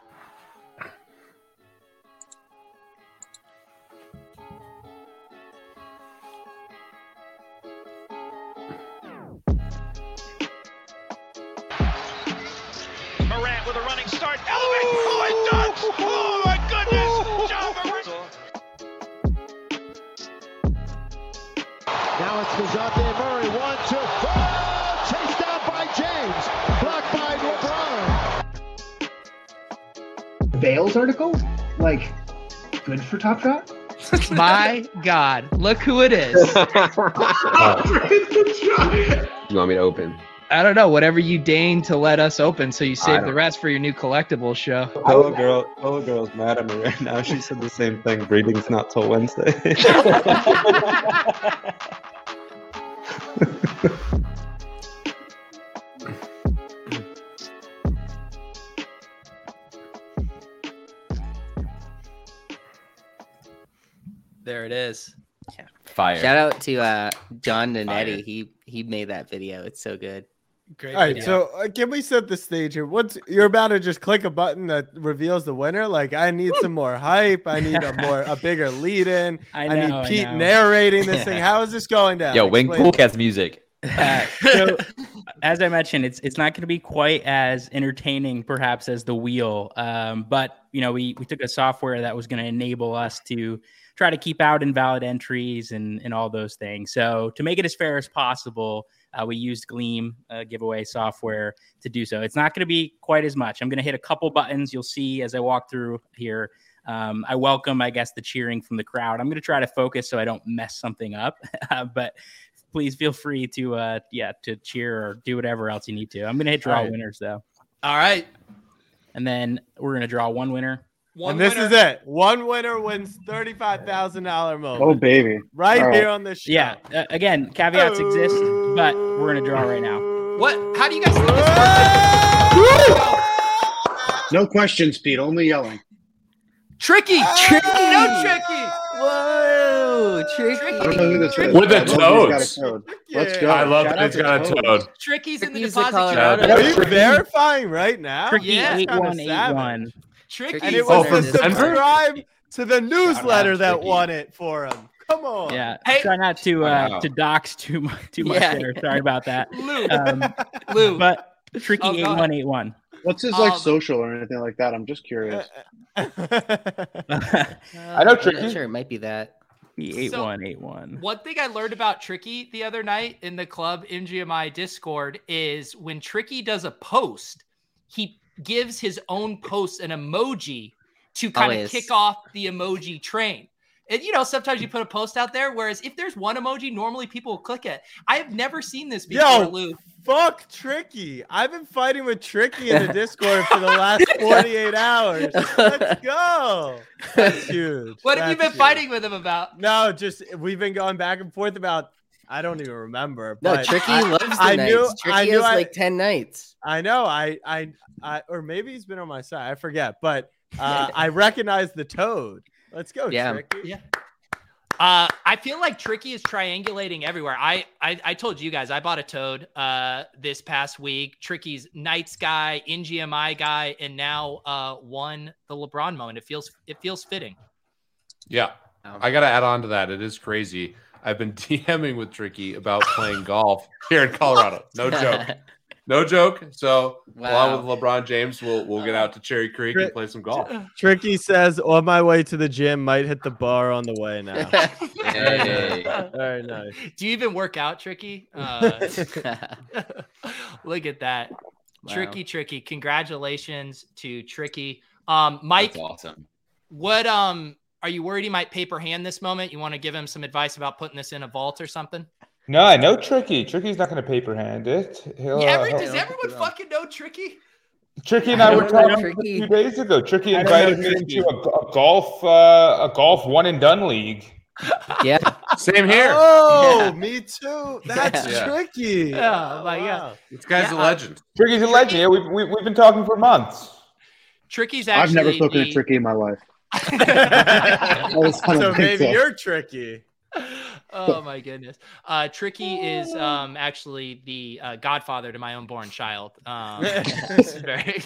Oh, my goodness. John Now it's Kazante Murray. One, two. Oh, chased down by James. Blocked by LeBron. Bales article? Like, good for Top Shot? My God, look who it is. You want me to open? I don't know, whatever you deign to let us open, so you save the rest for your new collectibles show. Hello girl, hello girl's mad at me right now. She said the same thing. Breeding's not till Wednesday. There it is. Yeah. Fire. Shout out to uh, John Nanetti. He he made that video. It's so good. Great. All right, so uh, can we set the stage here? What's you're about to just click a button that reveals the winner? Like, I need some more hype. I need a more a bigger lead in. I I, know, I need Pete know. narrating this thing. How is this going down? Yo, wing Explain Cool. Cats music. Uh, so, as I mentioned, it's it's not going to be quite as entertaining, perhaps, as the wheel. Um, but you know, we we took a software that was going to enable us to try to keep out invalid entries and and all those things. So to make it as fair as possible, uh, we used Gleam uh, giveaway software to do so. It's not going to be quite as much. I'm going to hit a couple buttons. You'll see as I walk through here. Um, I welcome, I guess, the cheering from the crowd. I'm going to try to focus so I don't mess something up. but please feel free to uh yeah to cheer or do whatever else you need to. I'm gonna hit draw right. winners though. All right. And then we're gonna draw one winner. One and this winner. is it. One winner wins thirty-five thousand dollar moment. Oh, baby. Right All here right. on this show. Yeah. Uh, again, caveats exist, but we're gonna draw right now. What? How do you guys think this works? No questions, Pete. Only yelling. Tricky. Tricky. No tricky. Whoa, tricky. I don't know who this is. With the I love that he's toads. a toad. Let's go. I love Shout that out it's to got a toads. toad. Tricky's in the Tricky's deposit Colorado jar. Are you verifying right now? Tricky Yeah. eight Kinda eight one. Tricky. And it Oh, was from to Denver? subscribe to the newsletter that Tricky. won it for him. Come on. Yeah. Hey- Try not to uh, Wow. to dox too much too much Yeah. there. Sorry about that. Lou, Um, Lou. but tricky Oh, go one eight one. What's his like Um, social or anything like that? I'm just curious. I know I'm Tricky. not sure it might be that. Eight one eight one. One thing I learned about Tricky the other night in the club NGMI Discord is when Tricky does a post, he gives his own post an emoji to kind of kick off the emoji train. And you know, sometimes you put a post out there, whereas if there's one emoji, normally people will click it. I have never seen this before, Yo, Lou. fuck Tricky. I've been fighting with Tricky in the Discord for the last 48 hours. Let's go. That's huge. What have you been huge. fighting with him about? No, just we've been going back and forth about. I don't even remember. No, but Tricky I, loves the I nights. knew. Tricky I knew. has I, like ten nights. I know. I, I, I, or maybe he's been on my side. I forget. But uh, I recognize the toad. Let's go, Yeah. Tricky. Yeah. Uh, I feel like Tricky is triangulating everywhere. I, I I told you guys I bought a toad uh this past week. Tricky's Knights guy, NGMI guy, and now uh won the LeBron moment. It feels it feels fitting. Yeah. I got to add on to that. It is crazy. I've been DMing with Tricky about playing golf here in Colorado. No joke. No joke. So, along with LeBron James, we'll we'll get out to Cherry Creek and play some golf. Tricky says, "On my way to the gym, might hit the bar on the way now." Hey. Very nice. Do you even work out, Tricky? Uh, look at that. Wow. Tricky, tricky. Congratulations to Tricky. Um, Mike, That's awesome. what um are you worried he might paper hand this moment? You want to give him some advice about putting this in a vault or something? No, I know Tricky. Tricky's not going to paper hand it. He'll, Yeah, uh, every, he'll- does everyone fucking know Tricky? Tricky and I I were talking Tricky. a few days ago. Tricky I invited me Tricky. into a, a golf uh, a golf one and done league. Yeah. Same here. Oh, me too. That's Yeah. tricky. Oh, my God. This guy's Yeah, a uh, legend. Tricky's a legend. Yeah, we've, we, we've been talking for months. Tricky's I've never spoken the- to Tricky in my life. I just so maybe so. you're tricky. oh my goodness. Uh, Tricky is um, actually the uh, godfather to my unborn child. Um, very,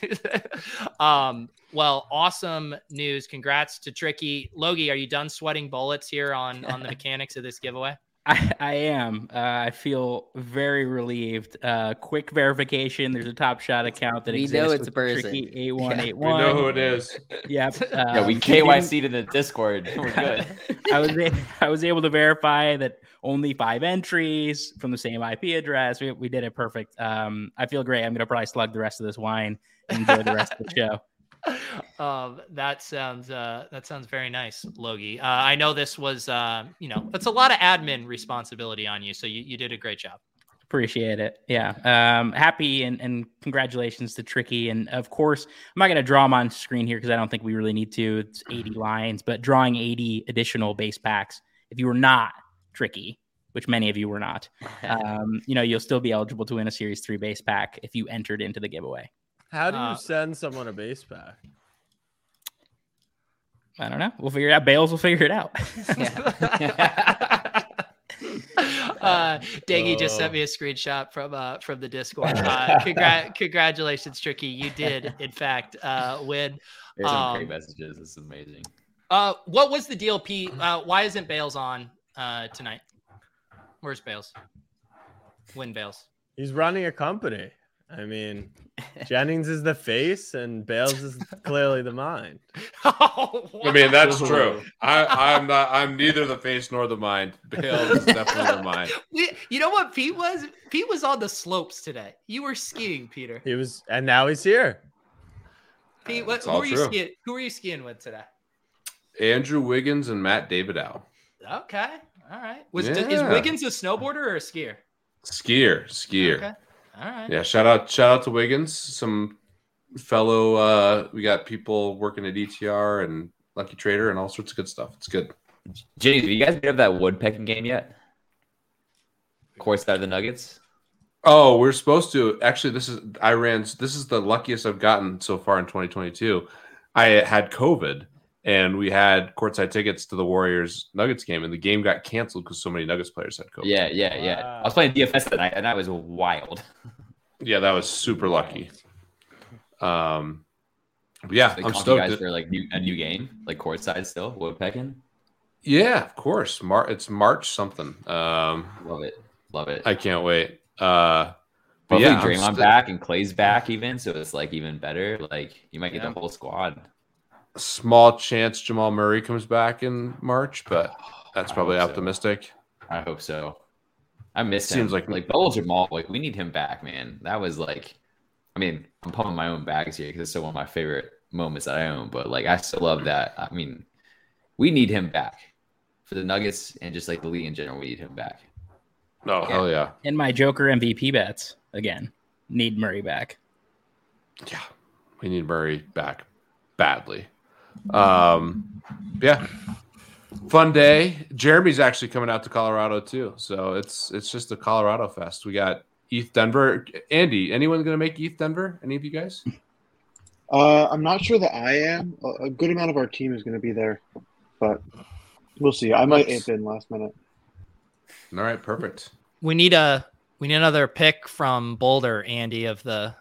um, well, awesome news. Congrats to Tricky. Logie, are you done sweating bullets here on on the mechanics of this giveaway? I, I am. Uh, I feel very relieved. Uh, quick verification. There's a Top Shot account that We exists. know it's a person. Tricky eight one eight We know who it is. Yep. Yeah, we um, KYC'd in the Discord. We're good. I was a- I was able to verify that only five entries from the same IP address. We, we did it perfect. Um, I feel great. I'm gonna probably slug the rest of this wine enjoy the rest of the show. Um, that sounds uh, that sounds very nice, Logie. Uh, I know this was uh, you know that's a lot of admin responsibility on you, so you, you did a great job. Appreciate it. Yeah. Um, happy and, and congratulations to Tricky. And of course, I'm not going to draw them on screen here because I don't think we really need to. It's 80 lines, but drawing 80 additional base packs. If you were not Tricky, which many of you were not, um, you know, you'll still be eligible to win a Series 3 base pack if you entered into the giveaway. How do you Uh, send someone a base pack? I don't know. We'll figure it out. Bales will figure it out. uh, Daggy just Oh. sent me a screenshot from uh, from the Discord. Uh, congra- congratulations, Tricky. You did, in fact, uh, win. There's some Um, great messages. This is amazing. Uh, what was the deal, Pete? Uh, why isn't Bales on uh, tonight? Where's Bales? Win Bales. He's running a company. I mean, Jennings is the face and Bales is clearly the mind. Oh, I mean, that's true. I, I'm not. I'm neither the face nor the mind. Bale is definitely the mind. We, you know what Pete was? Pete was on the slopes today. You were skiing, Peter. He was, and now he's here. Pete, what, It's who are you true. skiing? Who are you skiing with today? Andrew Wiggins and Matt Davidow. Okay, all right. Was is Wiggins a snowboarder or a skier? Skier, skier. Okay, all right. Yeah, shout out, shout out to Wiggins. Some fellow. uh We got people working at ETR and Lucky Trader and all sorts of good stuff. It's good. James, have you guys been up that woodpecking game yet? Of course out of the Nuggets. Oh, we're supposed to. Actually, this is I ran. This is the luckiest I've gotten so far in 2022. I had COVID, and we had courtside tickets to the Warriors Nuggets game, and the game got canceled because so many Nuggets players had COVID. Yeah, yeah, yeah. I was playing DFS that night, and that was wild. Yeah, that was super lucky. Um, but yeah, They I'm called you stoked. guys that- for like new, a new game, like courtside still woodpecking. Yeah, of course. Mar- it's March something. Um, Love it. Love it. I can't wait. Uh, but Hopefully yeah, I'm Draymond sti- back and Klay's back even, so it's like even better. Like you might get Yeah. the whole squad. Small chance Jamal Murray comes back in March, but that's I probably so. optimistic. I hope so. I miss Seems him. like- like like Bubble Jamal. Like we need him back, man. That was like, I mean, I'm pumping my own bags here because it's still one of my favorite moments that I own. But like, I still love that. I mean, we need him back for the Nuggets and just like the league in general. We need him back. Oh hell yeah! And my Joker MVP bets again need Murray back. Yeah, we need Murray back badly. Um, yeah, fun day. Jeremy's actually coming out to Colorado too, so it's it's just a Colorado fest. We got ETH Denver. Andy, anyone gonna make ETH Denver? Any of you guys? Uh, I'm not sure that I am. A, a good amount of our team is going to be there, but we'll see. I might Nice. ape in last minute. All right, perfect. We need a we need another pick from Boulder, Andy, of the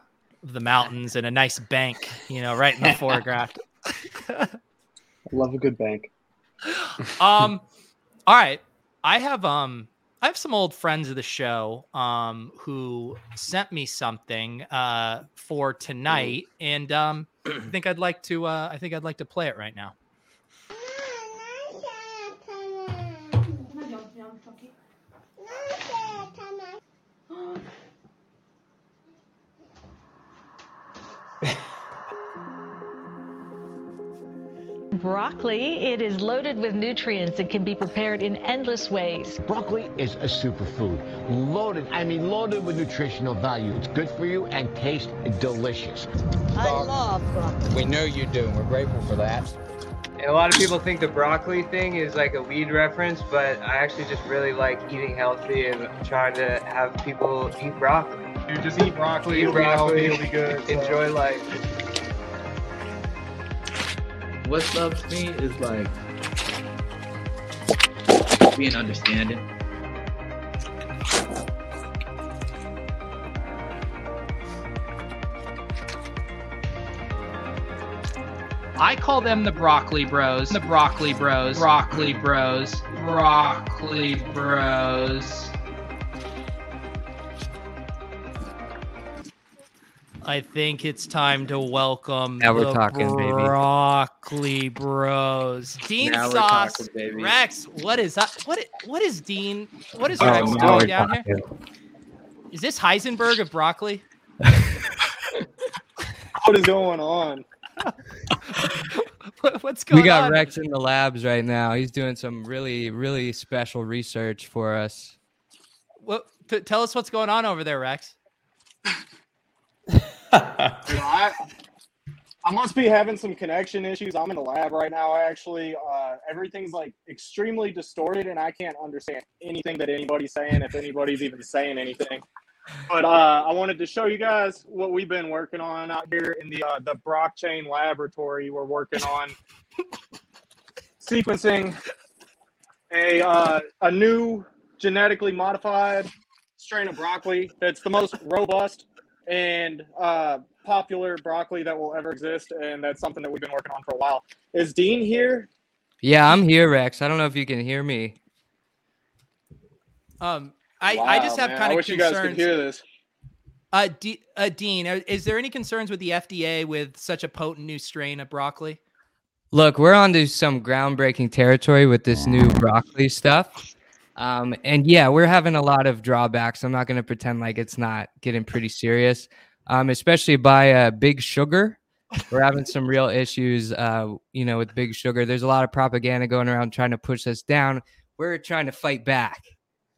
of the mountains and a nice bank, you know, right in the foreground. I love a good bank. um all right. I have um i have some old friends of the show um who sent me something uh for tonight and um i think i'd like to uh i think i'd like to play it right now Broccoli, it is loaded with nutrients and can be prepared in endless ways. Broccoli is a superfood, loaded, I mean loaded with nutritional value. It's good for you and tastes delicious. I love broccoli. We know you do, and we're grateful for that. And a lot of people think the broccoli thing is like a weed reference, but I actually just really like eating healthy and trying to have people eat broccoli. Dude, just eat broccoli. Eat broccoli. healthy, it'll be good. so. Enjoy life. What loves me is like being understanding. I call them the broccoli bros. The broccoli bros. Broccoli bros. Broccoli bros. I think it's time to welcome Now we're the talking, baby. broccoli bros dean Now we're sauce talking, baby. rex What is that? What? What is dean what is Oh, rex now doing down here talking. is this heisenberg of broccoli What is going on? what's going on? We got on Rex in the labs right now. He's doing some really, really special research for us. What? T- tell us what's going on over there, Rex. I, I must be having some connection issues. I'm in the lab right now, actually. Uh, everything's like extremely distorted, and I can't understand anything that anybody's saying, if anybody's even saying anything. But uh, I wanted to show you guys what we've been working on out here in the uh, the blockchain laboratory. We're working on sequencing a uh, a new genetically modified strain of broccoli that's the most robust and uh, popular broccoli that will ever exist, and that's something that we've been working on for a while. Is Dean here? Yeah, I'm here, Rex. I don't know if you can hear me. Um, I, I just have man. kind I of wish you guys concerns. could hear this. Uh, D- uh, Dean, is there any concerns with the FDA with such a potent new strain of broccoli? Look, we're on to some groundbreaking territory with this new broccoli stuff. Um, and yeah, we're having a lot of drawbacks. I'm not going to pretend like it's not getting pretty serious, um, especially by uh, Big Sugar. We're having some real issues, uh, you know, with Big Sugar. There's a lot of propaganda going around trying to push us down. We're trying to fight back.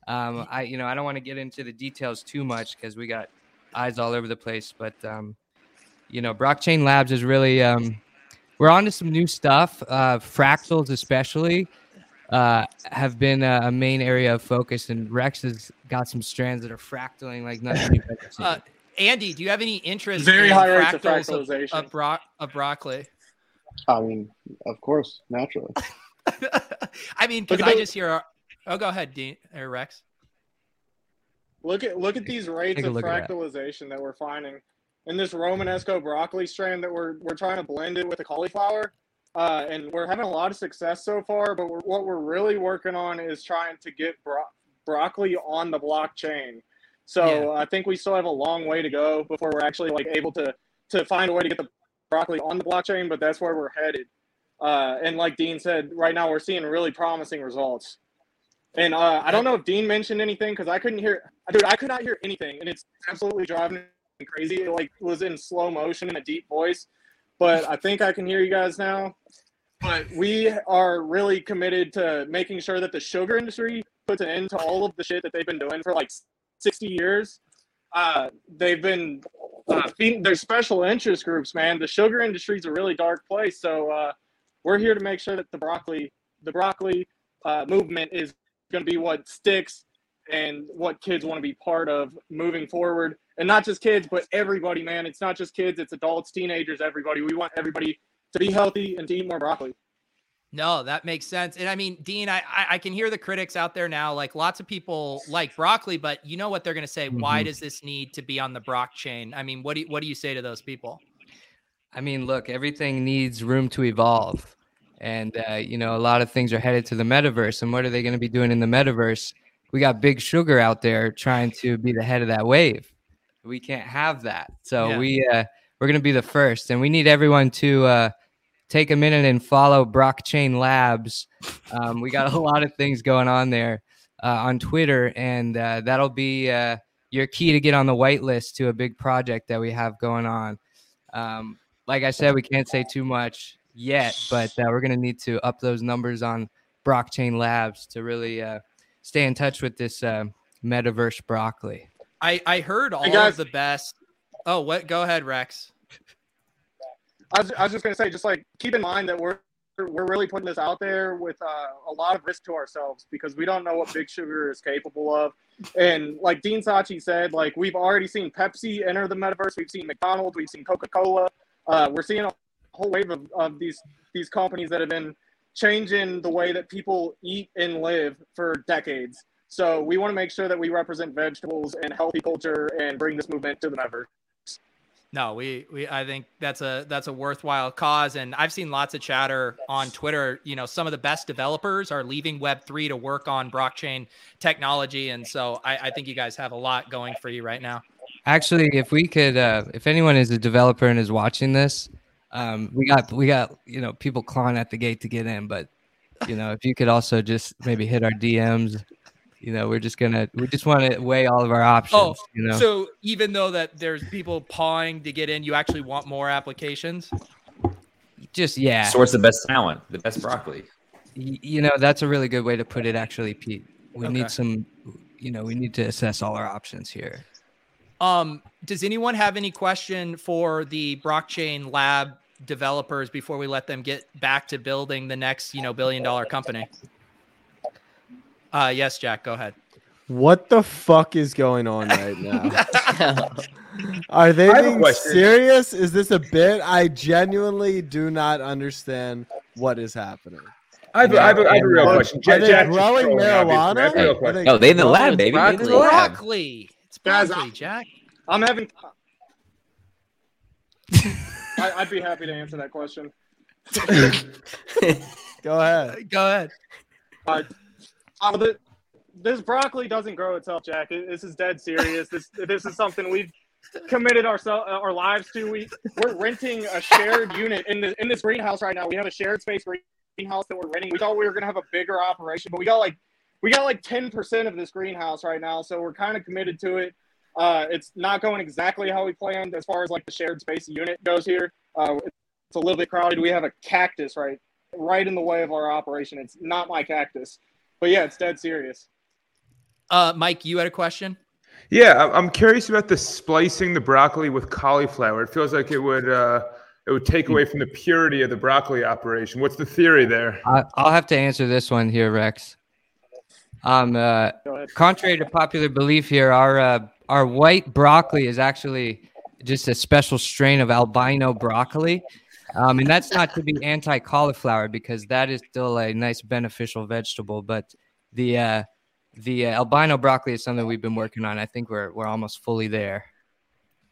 Um, I, you know, I don't want to get into the details too much because we got eyes all over the place. But, um, you know, Blockchain Labs is really um, we're on to some new stuff. Uh, fractals, especially, uh, have been a, a main area of focus, and Rex has got some strands that are fractaling like nothing you've ever seen. Uh, Andy, do you have any interest Very in high rates of fractals of, fractalization. of, bro- of broccoli? I mean, of course, naturally. I mean, because Look I at just hear. Oh, go ahead, Dean or Rex. Look at look at these rates of look at that. fractalization that we're finding in this Romanesco broccoli strand that we're we're trying to blend it with the cauliflower. Uh, and we're having a lot of success so far. But we're, what we're really working on is trying to get bro- broccoli on the blockchain. So I think we still have a long way to go before we're actually like able to to find a way to get the broccoli on the blockchain. But that's where we're headed. Uh, and like Dean said, right now we're seeing really promising results. And uh, I don't know if Dean mentioned anything because I couldn't hear. Dude, I could not hear anything, and it's absolutely driving me crazy. It like was in slow motion in a deep voice, but I think I can hear you guys now. But we are really committed to making sure that the sugar industry puts an end to all of the shit that they've been doing for like 60 years. Uh, they've been uh, feeding their special interest groups, man. The sugar industry is a really dark place, so uh, we're here to make sure that the broccoli, the broccoli uh, movement is going to be what sticks and what kids want to be part of moving forward. And not just kids, but everybody, man. It's not just kids, it's adults, teenagers, everybody. We want everybody to be healthy and to eat more broccoli. No, that makes sense. And I mean, Dean, I I I can hear the critics out there now. Like lots of people like broccoli, but you know what they're going to say? Why Mhm. does this need to be on the Brock chain? I mean, what do you, what do you say to those people? I mean, look, everything needs room to evolve. And, uh, you know, a lot of things are headed to the metaverse. And what are they going to be doing in the metaverse? We got Big Sugar out there trying to be the head of that wave. We can't have that. So Yeah. we, uh, we're going to be the first. And we need everyone to uh, take a minute and follow Blockchain Labs. Um, we got a lot of things going on there uh, on Twitter. And uh, that'll be uh, your key to get on the whitelist to a big project that we have going on. Um, like I said, we can't say too much yet, but uh, we're going to need to up those numbers on Blockchain Labs to really uh, stay in touch with this uh, metaverse broccoli. I I heard all guys- of the best. Oh, what? Go ahead, Rex. I was, I was just going to say, just like keep in mind that we're we're really putting this out there with uh, a lot of risk to ourselves because we don't know what Big Sugar is capable of. And like Dean Sachi said, like we've already seen Pepsi enter the metaverse. We've seen McDonald's. We've seen Coca Cola. Uh, we're seeing a whole wave of, of these these companies that have been changing the way that people eat and live for decades. So we want to make sure that we represent vegetables and healthy culture and bring this movement to the metaverse. No, we we I think that's a that's a worthwhile cause, and I've seen lots of chatter on Twitter. You know, some of the best developers are leaving Web three to work on blockchain technology, and so I, I think you guys have a lot going for you right now. Actually, if we could, uh, if anyone is a developer and is watching this, um, we got we got you know people clawing at the gate to get in, but you know if you could also just maybe hit our DMs, you know we're just gonna we just want to weigh all of our options. Oh, you know, so even though that there's people pawing to get in, you actually want more applications. just yeah, Source the best talent, the best broccoli. Y- you know that's a really good way to put it. Actually, Pete, we Okay. need some, you know, we need to assess all our options here. Um, does anyone have any question for the blockchain lab developers before we let them get back to building the next, you know, billion dollar company? Uh, yes, Jack, go ahead. What the fuck is going on right now? Are they I have a being serious? Is this a bit? I genuinely do not understand what is happening. I have, a- I have, a- I have a real Are question. they Jack, Jack growing trolling. I have a real marijuana? Are question. No, they in the lab, baby. They in the broccoli? lab. Broccoli. It's Guys, broccoli, I- Jack. I'm having. I, I'd be happy to answer that question. Go ahead. Go ahead. Uh, uh, this broccoli doesn't grow itself, Jack. This is dead serious. This this is something we've committed ourselves our lives to. We we're renting a shared unit in the in this greenhouse right now. We have a shared space greenhouse that we're renting. We thought we were gonna have a bigger operation, but we got like we got like ten percent of this greenhouse right now, so we're kind of committed to it. Uh, it's not going exactly how we planned as far as like the shared space unit goes here. Uh, it's a little bit crowded. We have a cactus right right in the way of our operation. It's not my cactus, but yeah, it's dead serious. Uh, Mike, you had a question? Yeah, I- I'm curious about the splicing the broccoli with cauliflower. It feels like it would uh, it would take away from the purity of the broccoli operation. What's the theory there? I, I'll have to answer this one here, Rex. Um, uh, contrary to popular belief here, our uh, our white broccoli is actually just a special strain of albino broccoli, um, and that's not to be anti cauliflower because that is still a nice beneficial vegetable. But the uh, the uh, albino broccoli is something we've been working on. I think we're we're almost fully there.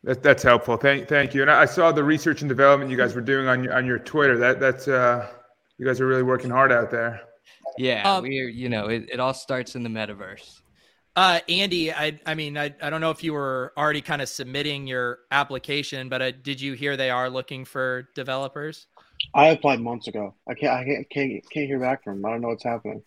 That, that's helpful. Thank thank you. And I saw the research and development you guys were doing on your on your Twitter. That that's uh, you guys are really working hard out there. Yeah, Um, we're you know it, it all starts in the metaverse. Uh, Andy, I, I mean, I, I don't know if you were already kind of submitting your application, but uh, did you hear they are looking for developers? I applied months ago. I can't. I can't. Can't, can't hear back from them. I don't know what's happening.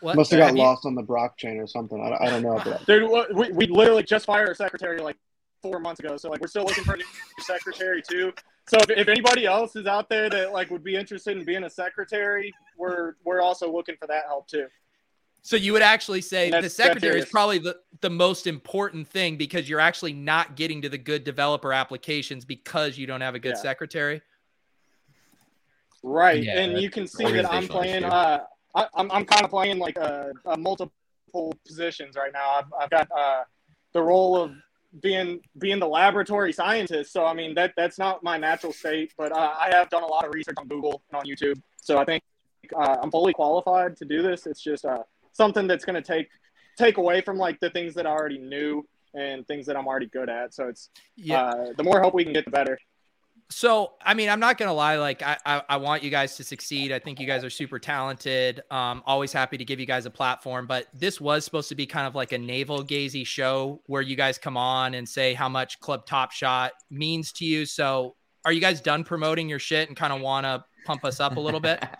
What? Must have got Have you- lost on the blockchain or something. I, I don't know. But Dude, we, we literally just fired our secretary like four months ago. So like we're still looking for a new secretary too. So if, if anybody else is out there that like would be interested in being a secretary, we're we're also looking for that help too. So you would actually say That's- the secretary is probably the, the most important thing because you're actually not getting to the good developer applications because you don't have a good Yeah. secretary. Right, Yeah, and you can see that I'm playing. Uh, I, I'm I'm kind of playing like a, a multiple positions right now. I've, I've got uh, the role of being being the laboratory scientist. So I mean that that's not my natural state, but uh, I have done a lot of research on Google and on YouTube. So I think uh, I'm fully qualified to do this. It's just uh, something that's going to take take away from like the things that I already knew and things that I'm already good at. So it's Yeah. uh, the more help we can get, the better. So, I mean, I'm not gonna lie. Like, I, I, I want you guys to succeed. I think you guys are super talented. Um, always happy to give you guys a platform. But this was supposed to be kind of like a navel gazy show where you guys come on and say how much Club Top Shot means to you. So, are you guys done promoting your shit and kind of want to pump us up a little bit?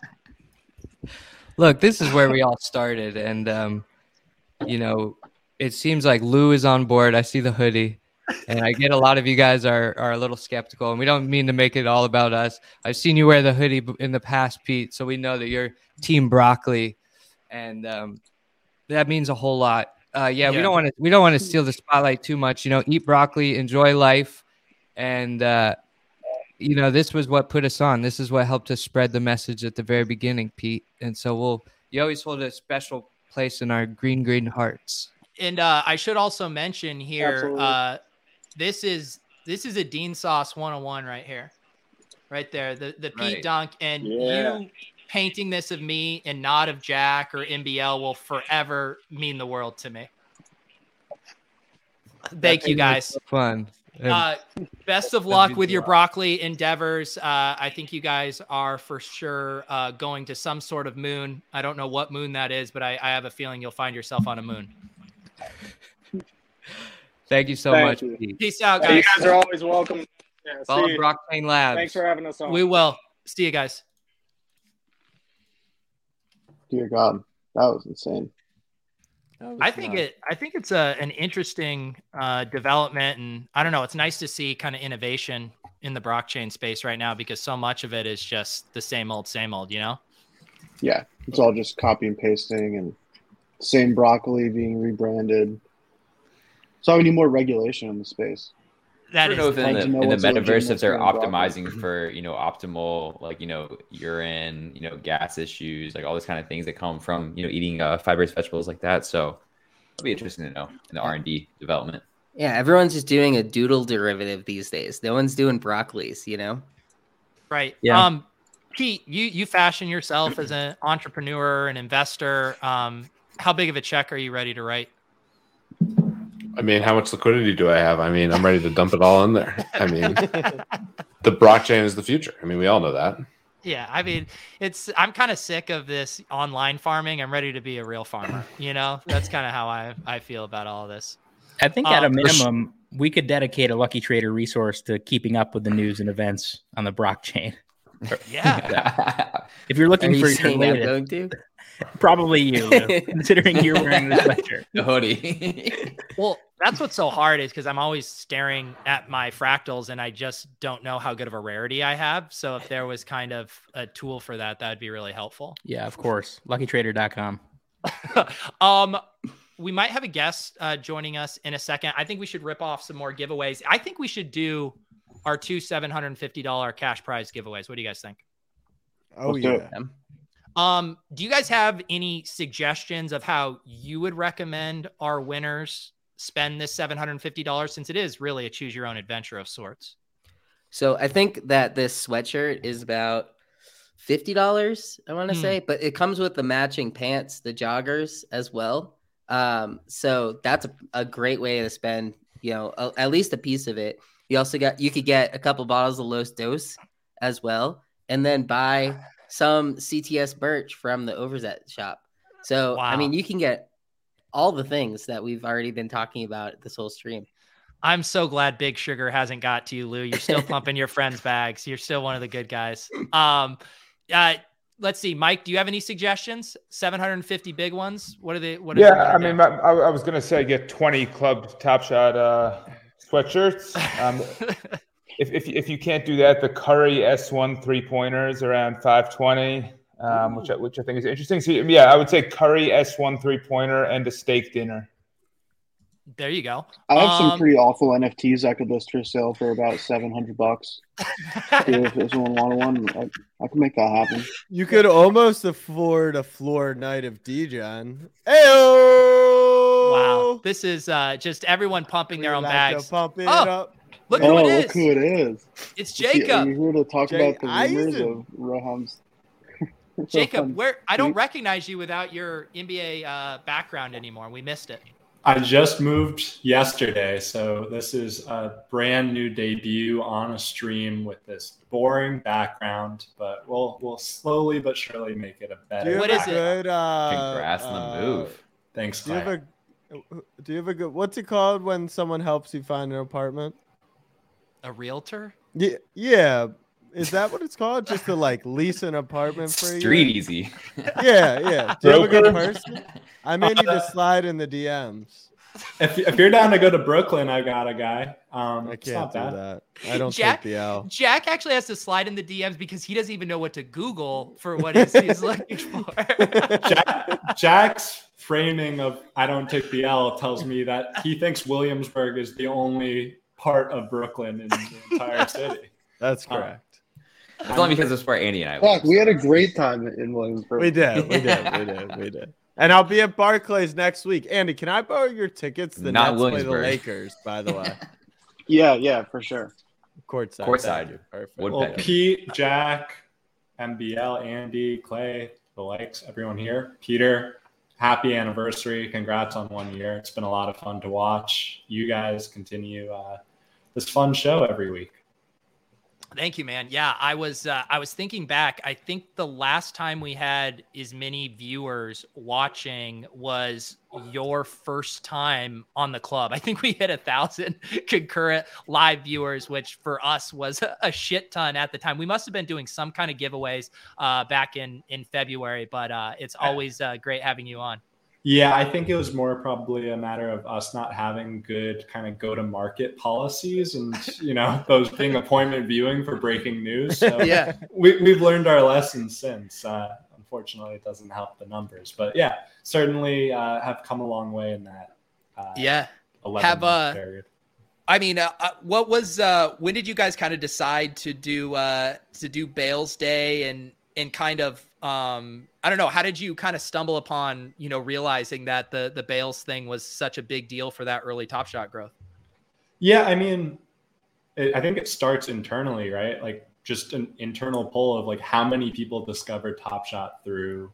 Look, this is where we all started, and um, you know, it seems like Lou is on board. I see the hoodie, and I get a lot of you guys are are a little skeptical, and we don't mean to make it all about us. I've seen you wear the hoodie in the past, Pete, so we know that you're Team Broccoli, and um, that means a whole lot. Uh, yeah, we don't want to we don't want to steal the spotlight too much. You know, eat broccoli, enjoy life, and uh, you know, this was what put us on. This is what helped us spread the message at the very beginning, Pete. And so we'll you always hold a special place in our green green hearts. And uh, I should also mention here, uh, this is this is a Dean Sauce 101 right here, right there. The the Pete Right. Dunk and Yeah. you painting this of me and not of Jack or MBL will forever mean the world to me. Thank you guys. So fun. And Uh, best of luck with your broccoli endeavors. Uh, I think you guys are for sure uh, going to some sort of moon. I don't know what moon that is, but I, I have a feeling you'll find yourself on a moon. thank you so Thank much, you. Peace out, Hey, you guys. guys are always welcome. Yeah, Follow see you. Labs. Thanks for having us on. We will. See you guys. dear God, that was insane. I think it. I think it's a an interesting uh, development, and I don't know. It's nice to see kind of innovation in the blockchain space right now because so much of it is just the same old, same old. You know. Yeah, it's all just copy and pasting and same broccoli being rebranded. So we need more regulation in the space. I That don't know if in the, to know in the metaverse if they're brand broccoli. optimizing for you know optimal like you know urine, you know gas issues, like all those kind of things that come from you know eating uh, fibrous vegetables like that. So it'll be interesting to know in the R and D development. Yeah, everyone's just doing a doodle derivative these days. No one's doing broccolis, you know? Right. Yeah. Um, Pete, you you fashion yourself as an entrepreneur, an investor. Um, how big of a check are you ready to write? I mean, how much liquidity do I have? I mean, I'm ready to dump it all in there. I mean, the blockchain is the future. I mean, we all know that. Yeah, I mean, it's I'm kind of sick of this online farming. I'm ready to be a real farmer. You know, that's kind of how I I feel about all this. I think at a Um, minimum, we could dedicate a Lucky Trader resource to keeping up with the news and events on the blockchain. Yeah. If you're looking Are you for your latest, going to? Probably you, Lou, considering you're wearing the sweatshirt. The hoodie. Well, that's what's so hard is because I'm always staring at my fractals and I just don't know how good of a rarity I have. So if there was kind of a tool for that, that'd be really helpful. Yeah, of course. LuckyTrader.com. um, we might have a guest uh, joining us in a second. I think we should rip off some more giveaways. I think we should do our two seven hundred and fifty dollar cash prize giveaways. What do you guys think? Oh Let's yeah. Um, do you guys have any suggestions of how you would recommend our winners spend this seven hundred and fifty dollars since it is really a choose your own adventure of sorts? So I think that this sweatshirt is about fifty dollars. I want to Hmm. say, but it comes with the matching pants, the joggers as well. Um, so that's a, a great way to spend, you know, a, at least a piece of it. You also got you could get a couple bottles of Los Dos as well, and then buy some CTS merch from the Overzet shop. So I mean, you can get all the things that we've already been talking about this whole stream. I'm so glad Big Sugar hasn't got to you, Lou. You're still pumping your friends' bags. You're still one of the good guys. Um, uh, let's see, Mike. Do you have any suggestions? 750 big ones. What are they? What? is yeah, I mean, I, I was gonna say get 20 club Top Shot uh, sweatshirts. Um, if, if if you can't do that, the Curry S1 three pointers around 520, um, which I, which I think is interesting. So yeah, I would say Curry S1 three pointer and a steak dinner. There you go. I have some Um, pretty awful NFTs I could list for sale for about seven hundred bucks. if someone wanted one, I, I can make that happen. You could almost afford a floor night of DJN. Ayo! Wow, this is uh, just everyone pumping their own like to bags. pump it oh, up. Look oh, who it look who it is! It's You- Jacob. You here to talk Jay about the rumors Eisen. of Roham's? Jacob, where I don't recognize you without your NBA uh, background anymore. We missed it. I just moved yesterday, so this is a brand new debut on a stream with this boring background, but we'll we'll slowly but surely make it a better. you have What a is it? good, uh, Congrats on uh, the move. Thanks, Do you have a do you have a good what's it called when someone helps you find an apartment? A realtor? Yeah, yeah. Is that what it's called? Just to like lease an apartment for you? Street easy. Yeah, yeah. Do you have a good person? I may need to slide in the DMs. If, if you're down to go to Brooklyn, I got a guy. Um, I can't not do bad. that. I don't Jack- take the L. Jack actually has to slide in the DMs because he doesn't even know what to Google for what he's, he's looking for. Jack, Jack's framing of "I don't take the L" tells me that he thinks Williamsburg is the only part of Brooklyn in the entire city. That's Um, correct. It's only because it's where Andy and I Fuck, we had a great time in Williamsburg. We did, we did, we did, we did. And I'll be at Barclays next week. Andy, can I borrow your tickets? The Not Nets play the Lakers, by the way. Yeah, yeah, for sure. Courtside. Courtside. thank you. Perfect. Would Well. Pete, Jack, MBL, Andy, Clay, the likes, everyone here. Peter, happy anniversary. Congrats on one year. It's been a lot of fun to watch. You guys continue uh, this fun show every week. Thank you, man. Yeah, I was uh, I was thinking back. I think the last time we had as many viewers watching was your first time on the club. I think we hit a thousand concurrent live viewers, which for us was a, shit ton at the time. We must have been doing some kind of giveaways uh, back in in February, but uh, it's always uh, great having you on. Yeah, I think it was more probably a matter of us not having good kind of go to market policies and, you know, those being appointment viewing for breaking news. So Yeah. we, we've learned our lesson since. Uh, unfortunately, it doesn't help the numbers. But yeah, certainly uh, have come a long way in that. Uh, Yeah. 11 Have, uh, period. I mean, uh, uh, what was uh, when did you guys kind of decide to do uh, to do Bales Day and and kind of um, I don't know how did you kind of stumble upon you know realizing that the the Bales thing was such a big deal for that early Top Shot growth? Yeah, I mean, it, I think it starts internally, right? Like just an internal poll of like how many people discovered Top Shot through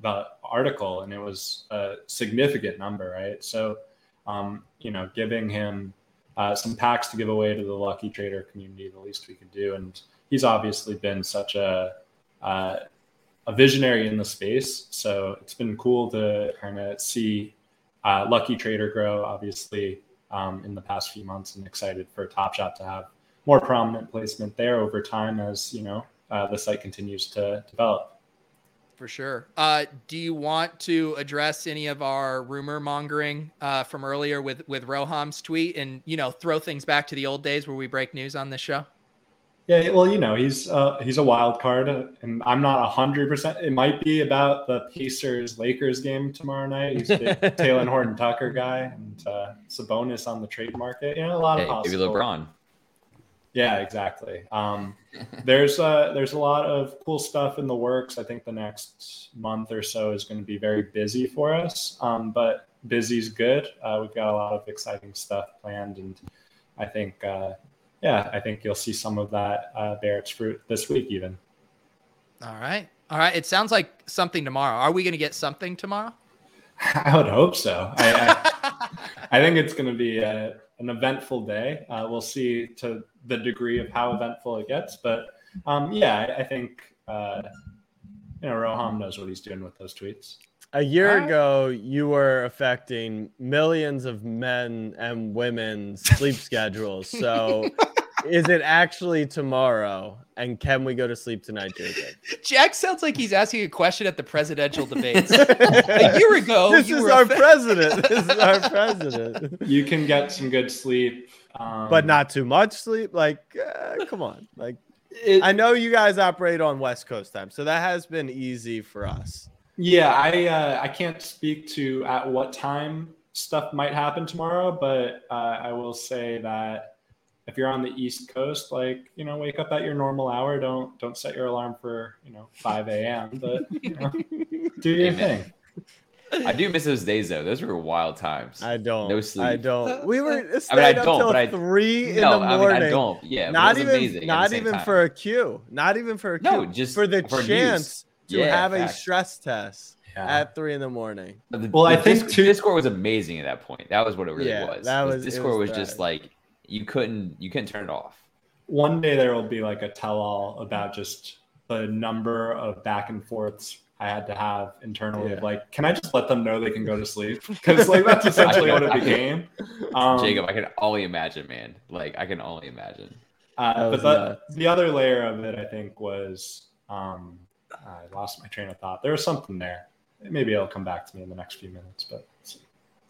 the article, and it was a significant number, right? So, um, you know, giving him uh, some packs to give away to the lucky trader community, the least we could do, and he's obviously been such a uh, a visionary in the space. So it's been cool to kind of see uh, Lucky Trader grow, obviously, um, in the past few months, and excited for Top Shot to have more prominent placement there over time as you know uh, the site continues to develop. For sure. Uh, do you want to address any of our rumor mongering uh, from earlier with with Roham's tweet and you know throw things back to the old days where we break news on this show? Yeah, well, you know, he's uh, he's a wild card, uh, and I'm not hundred percent. It might be about the Pacers Lakers game tomorrow night. He's a big Talen Horton Tucker guy, and uh, bonus on the trade market. You know, a lot of Hey, maybe possible. LeBron. Yeah, exactly. Um, there's uh, there's a lot of cool stuff in the works. I think the next month or so is going to be very busy for us, um, but busy's good. Uh, we've got a lot of exciting stuff planned, and I think, uh, yeah, I think you'll see some of that uh, bear its fruit this week, even. All right. All right. It sounds like something tomorrow. Are we going to get something tomorrow? I would hope so. I, I, I think it's going to be a, an eventful day. Uh, we'll see to the degree of how eventful it gets, but um, yeah, I, I think uh, you know Roham knows what he's doing with those tweets. A year ago, you were affecting millions of men and women's sleep schedules. So, is it actually tomorrow? And can we go to sleep tonight, Jacob? Jack sounds like he's asking a question at the presidential debates. a year ago, this you is were our affe- president. This is our president. You can get some good sleep, um, but not too much sleep. Like, uh, come on. Like, I know you guys operate on West Coast time, so that has been easy for us. Yeah, I uh, I can't speak to at what time stuff might happen tomorrow, but uh, I will say that if you're on the East Coast, like you know, wake up at your normal hour. Don't don't set your alarm for you know 5 a.m. But you know, do your Amen. thing. I do miss those days though. Those were wild times. I don't. No sleep. I don't. Uh, we were uh, I mean, I up don't, till but I- three in No, the I mean, I morning. don't. Yeah, not even amazing not even time. for a queue. Not even for a queue. No, just for the for news. chance to Yeah, have a stress test Yeah. at three in the morning. The- Well, I think Dis- too- Discord was amazing at that point. That was what it really Yeah, was. that Was was- Discord was was, just like you couldn't you couldn't turn it off. One day there will be like a tell-all about just the number of back and forths I had to have internally. Yeah. like, can I just let them know they can go to sleep? Because like that's essentially what it became. Um, Jacob, I can only imagine, man. Like I can only imagine. Uh, but the, nuts. the other layer of it, I think, was um, I lost my train of thought. There was something there. Maybe it'll come back to me in the next few minutes. But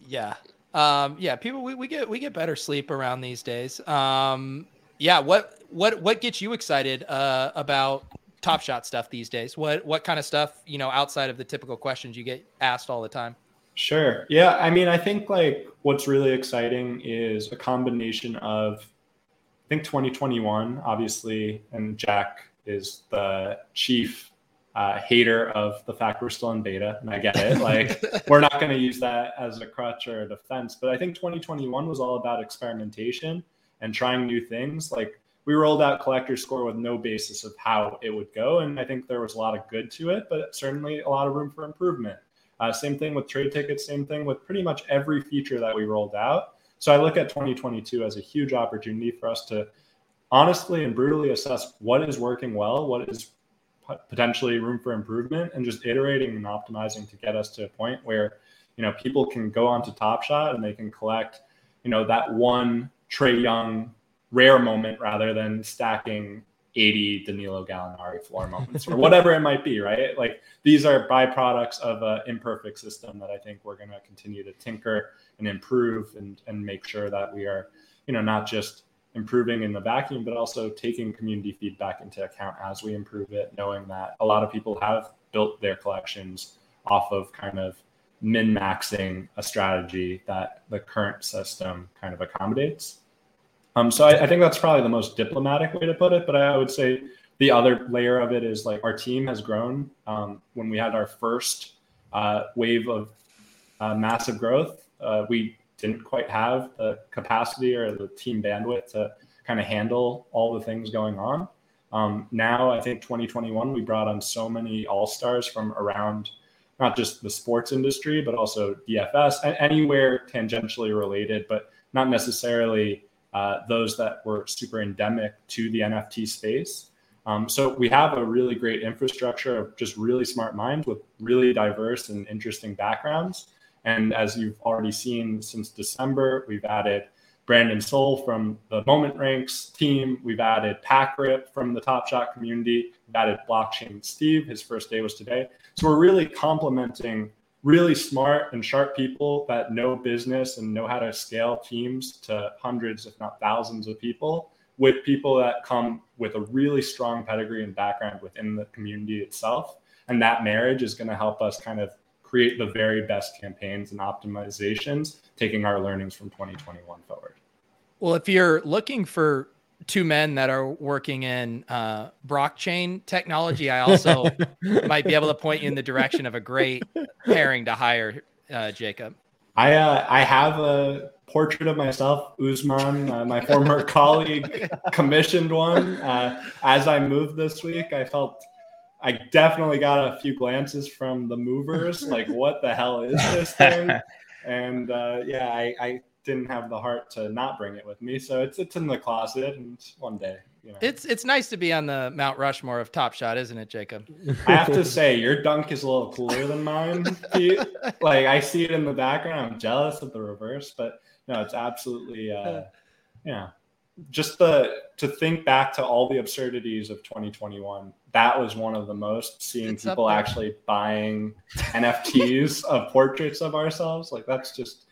Yeah. Um, yeah, people we, we get we get better sleep around these days. Um, yeah, what what what gets you excited uh, about Top Shot stuff these days? What what kind of stuff, you know, outside of the typical questions you get asked all the time? Sure. Yeah. I mean, I think like what's really exciting is a combination of, I think 2021, obviously, and Jack is the chief uh, hater of the fact we're still in beta. And I get it. Like, we're not going to use that as a crutch or a defense. But I think 2021 was all about experimentation and trying new things. Like, we rolled out collector score with no basis of how it would go. And I think there was a lot of good to it, but certainly a lot of room for improvement. Uh, same thing with trade tickets, same thing with pretty much every feature that we rolled out. So I look at 2022 as a huge opportunity for us to honestly and brutally assess what is working well, what is potentially room for improvement, and just iterating and optimizing to get us to a point where you know people can go onto Top Shot and they can collect you know that one Trae Young rare moment rather than stacking 80 Danilo Gallinari floor moments or whatever it might be, right? Like these are byproducts of an imperfect system that I think we're going to continue to tinker and improve and, and make sure that we are, you know, not just improving in the vacuum, but also taking community feedback into account as we improve it, knowing that a lot of people have built their collections off of kind of min maxing a strategy that the current system kind of accommodates. Um, so I, I think that's probably the most diplomatic way to put it. But I would say the other layer of it is like our team has grown. Um, when we had our first uh, wave of uh, massive growth, uh, we didn't quite have the capacity or the team bandwidth to kind of handle all the things going on. Um, now, I think 2021, we brought on so many all stars from around not just the sports industry, but also DFS anywhere tangentially related, but not necessarily uh, those that were super endemic to the NFT space. Um, so we have a really great infrastructure of just really smart minds with really diverse and interesting backgrounds. And as you've already seen since December, we've added Brandon Soul from the Moment Ranks team. We've added Packrip from the Top Shot community. We've added Blockchain Steve. His first day was today. So we're really complementing really smart and sharp people that know business and know how to scale teams to hundreds, if not thousands of people with people that come with a really strong pedigree and background within the community itself. And that marriage is going to help us kind of create the very best campaigns and optimizations, taking our learnings from 2021 forward. Well, if you're looking for two men that are working in uh, blockchain technology, I also might be able to point you in the direction of a great pairing to hire, uh, Jacob. I uh, I have a portrait of myself, Usman, uh, my former colleague, commissioned one. Uh, as I moved this week, I felt I definitely got a few glances from the movers, like what the hell is this thing? And uh, yeah, I, I didn't have the heart to not bring it with me. So it's it's in the closet, and one day, you know. It's it's nice to be on the Mount Rushmore of Top Shot, isn't it, Jacob? I have to say, your dunk is a little cooler than mine. Pete. like I see it in the background. I'm jealous of the reverse, but no, it's absolutely, uh, yeah. Just the to think back to all the absurdities of 2021. That was one of the most seeing It's people actually buying NFTs of portraits of ourselves. Like that's just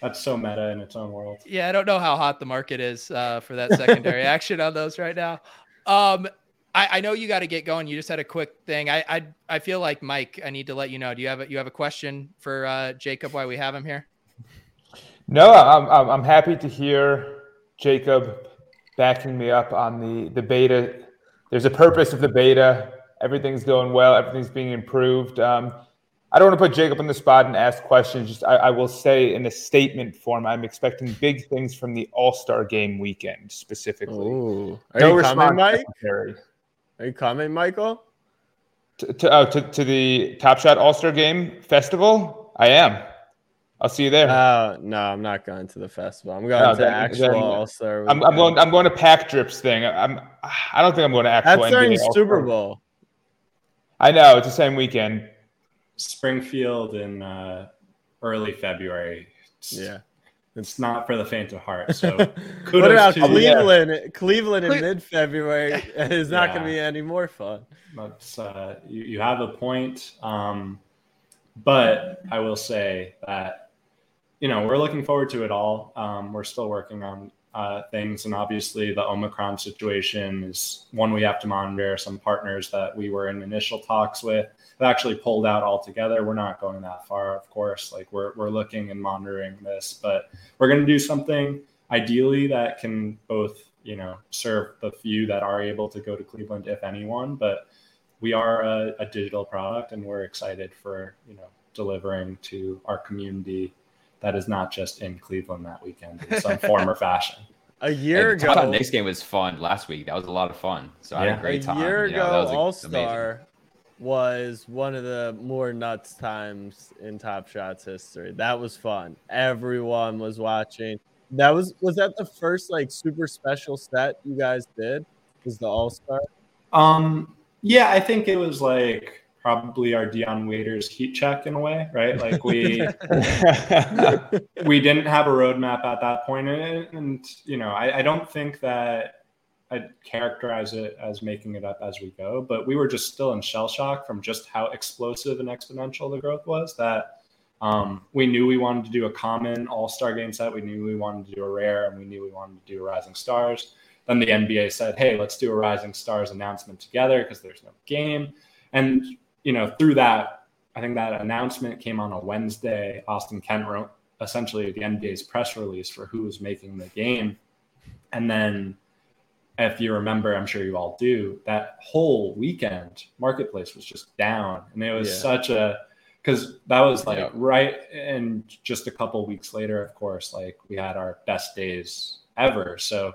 that's so meta in its own world. Yeah, I don't know how hot the market is uh, for that secondary action on those right now. Um, I, I know you got to get going. You just had a quick thing. I, I I feel like Mike. I need to let you know. Do you have a, you have a question for uh, Jacob? Why we have him here? No, I'm, I'm, I'm happy to hear Jacob backing me up on the, the beta. There's a purpose of the beta. Everything's going well. Everything's being improved. Um, I don't want to put Jacob on the spot and ask questions. Just I, I will say in a statement form, I'm expecting big things from the All Star Game weekend specifically. Ooh. Are No you coming, Mike? Are you coming, Michael? To, to, oh, to, to the Top Shot All Star Game festival? I am. I'll see you there. Uh, no, I'm not going to the festival. I'm going No, to then- actual then All Star. I'm, I'm going. I'm going to Pack Drips thing. I'm. I don't think I'm going to actual. That's during NBA All-Star. Super Bowl. I know it's the same weekend. Springfield in uh, early February. It's, Yeah. it's not for the faint of heart. So what about to Cleveland? Cleveland in Cle- mid February is not going to be any more fun. That's uh, you, you have a point. Um, but I will say that you know we're looking forward to it all. Um, we're still working on uh, things, and obviously the Omicron situation is one we have to monitor. Some partners that we were in initial talks with have actually pulled out altogether. We're not going that far, of course. Like we're we're looking and monitoring this, but we're going to do something ideally that can both you know serve the few that are able to go to Cleveland, if anyone, but we are a, a digital product and we're excited for you know delivering to our community that is not just in Cleveland that weekend in some form or fashion. A year Hey, the ago, Knicks game was fun last week. That was a lot of fun. So I had a great time. a time. year you know, ago, All. Star was one of the more nuts times in Top Shots history. That was fun. Everyone was watching. That was was that the first like super special set you guys did? Was the All Star? Um, yeah, I think it was like probably our Dion Waiters heat check in a way, right? Like we we didn't have a roadmap at that point, and, and you know, I, I don't think that I'd characterize it as making it up as we go, but we were just still in shell shock from just how explosive and exponential the growth was. That um, we knew we wanted to do a common All Star game set, we knew we wanted to do a rare, and we knew we wanted to do a Rising Stars. Then the NBA said, "Hey, let's do a Rising Stars announcement together because there's no game." And you know, through that, I think that announcement came on a Wednesday. Austin Kent wrote essentially the NBA's press release for who was making the game, and then, if you remember, I'm sure you all do, that whole weekend marketplace was just down, and it was Yeah. such a because that was like Yeah. right and just a couple weeks later of course like we had our best days ever so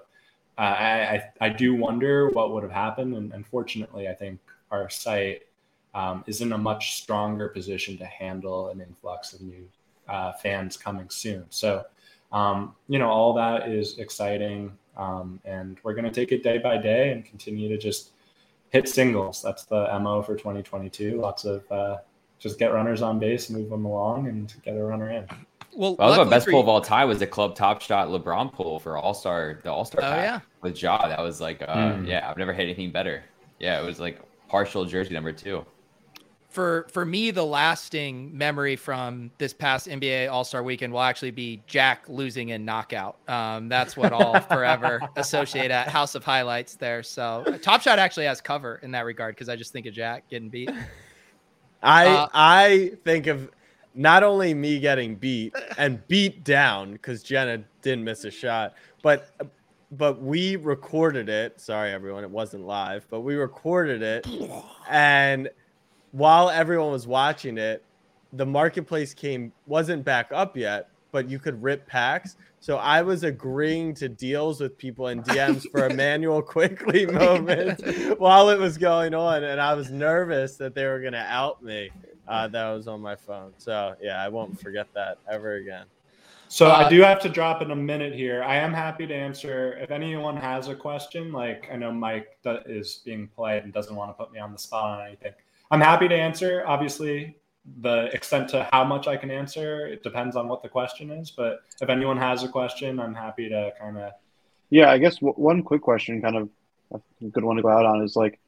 uh, I, I i do wonder what would have happened and unfortunately i think our site um, is in a much stronger position to handle an influx of new uh, fans coming soon so um, you know all that is exciting um, and we're going to take it day by day and continue to just hit singles that's the mo for 2022 lots of uh, just get runners on base, move them along, and get a runner in. Well, Well, that was my best for pull of all time was the club top shot LeBron pull for All Star the All Star Oh, pack yeah. with Ja. That was like uh, Hmm. yeah, I've never had anything better. Yeah, it was like partial jersey number two. For for me, the lasting memory from this past NBA All Star Weekend will actually be Jack losing in knockout. Um, that's what I'll forever associate at House of Highlights there. So Top Shot actually has cover in that regard because I just think of Jack getting beat. I Uh, I think of not only me getting beat and beat down because Jenna didn't miss a shot, but but we recorded it. Sorry, everyone, it wasn't live, but we recorded it, and while everyone was watching it, the marketplace came wasn't back up yet, but you could rip packs. So I was agreeing to deals with people in DMs for a manual quickly moment while it was going on, and I was nervous that they were gonna out me. Uh, that was on my phone. So yeah, I won't forget that ever again. So Uh, I do have to drop in a minute here. I am happy to answer if anyone has a question. Like I know Mike is being polite and doesn't want to put me on the spot on anything. I'm happy to answer. Obviously, the extent to how much I can answer it depends on what the question is. But if anyone has a question, I'm happy to kind of. Yeah, I guess w- one quick question, kind of a good one to go out on, is like,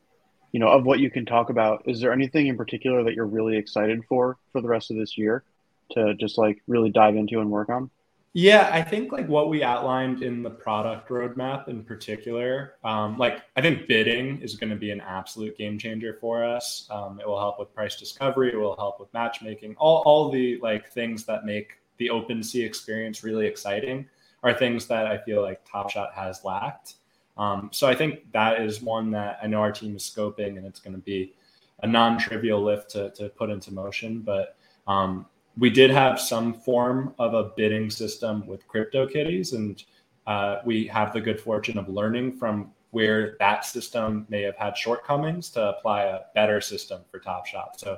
you know, of what you can talk about. Is there anything in particular that you're really excited for for the rest of this year to just like really dive into and work on? Yeah, I think like what we outlined in the product roadmap in particular, um, like I think bidding is going to be an absolute game changer for us. Um, it will help with price discovery. It will help with matchmaking. All, all the like things that make the OpenSea experience really exciting are things that I feel like Top Shot has lacked. Um, so I think that is one that I know our team is scoping, and it's going to be a non-trivial lift to, to put into motion. But um, we did have some form of a bidding system with CryptoKitties, and uh, we have the good fortune of learning from where that system may have had shortcomings to apply a better system for Top Shot. So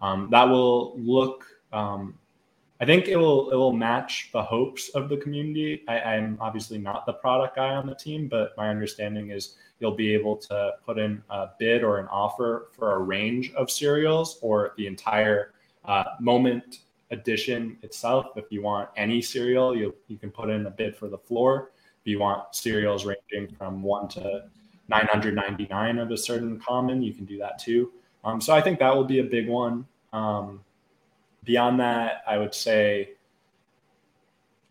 um, that will look. Um, I think it will it will match the hopes of the community. I, I'm obviously not the product guy on the team, but my understanding is you'll be able to put in a bid or an offer for a range of serials or the entire uh, moment edition itself. If you want any serial, you you can put in a bid for the floor. If you want serials ranging from one to 999 of a certain common, you can do that too. Um, so I think that will be a big one. Um, beyond that, I would say,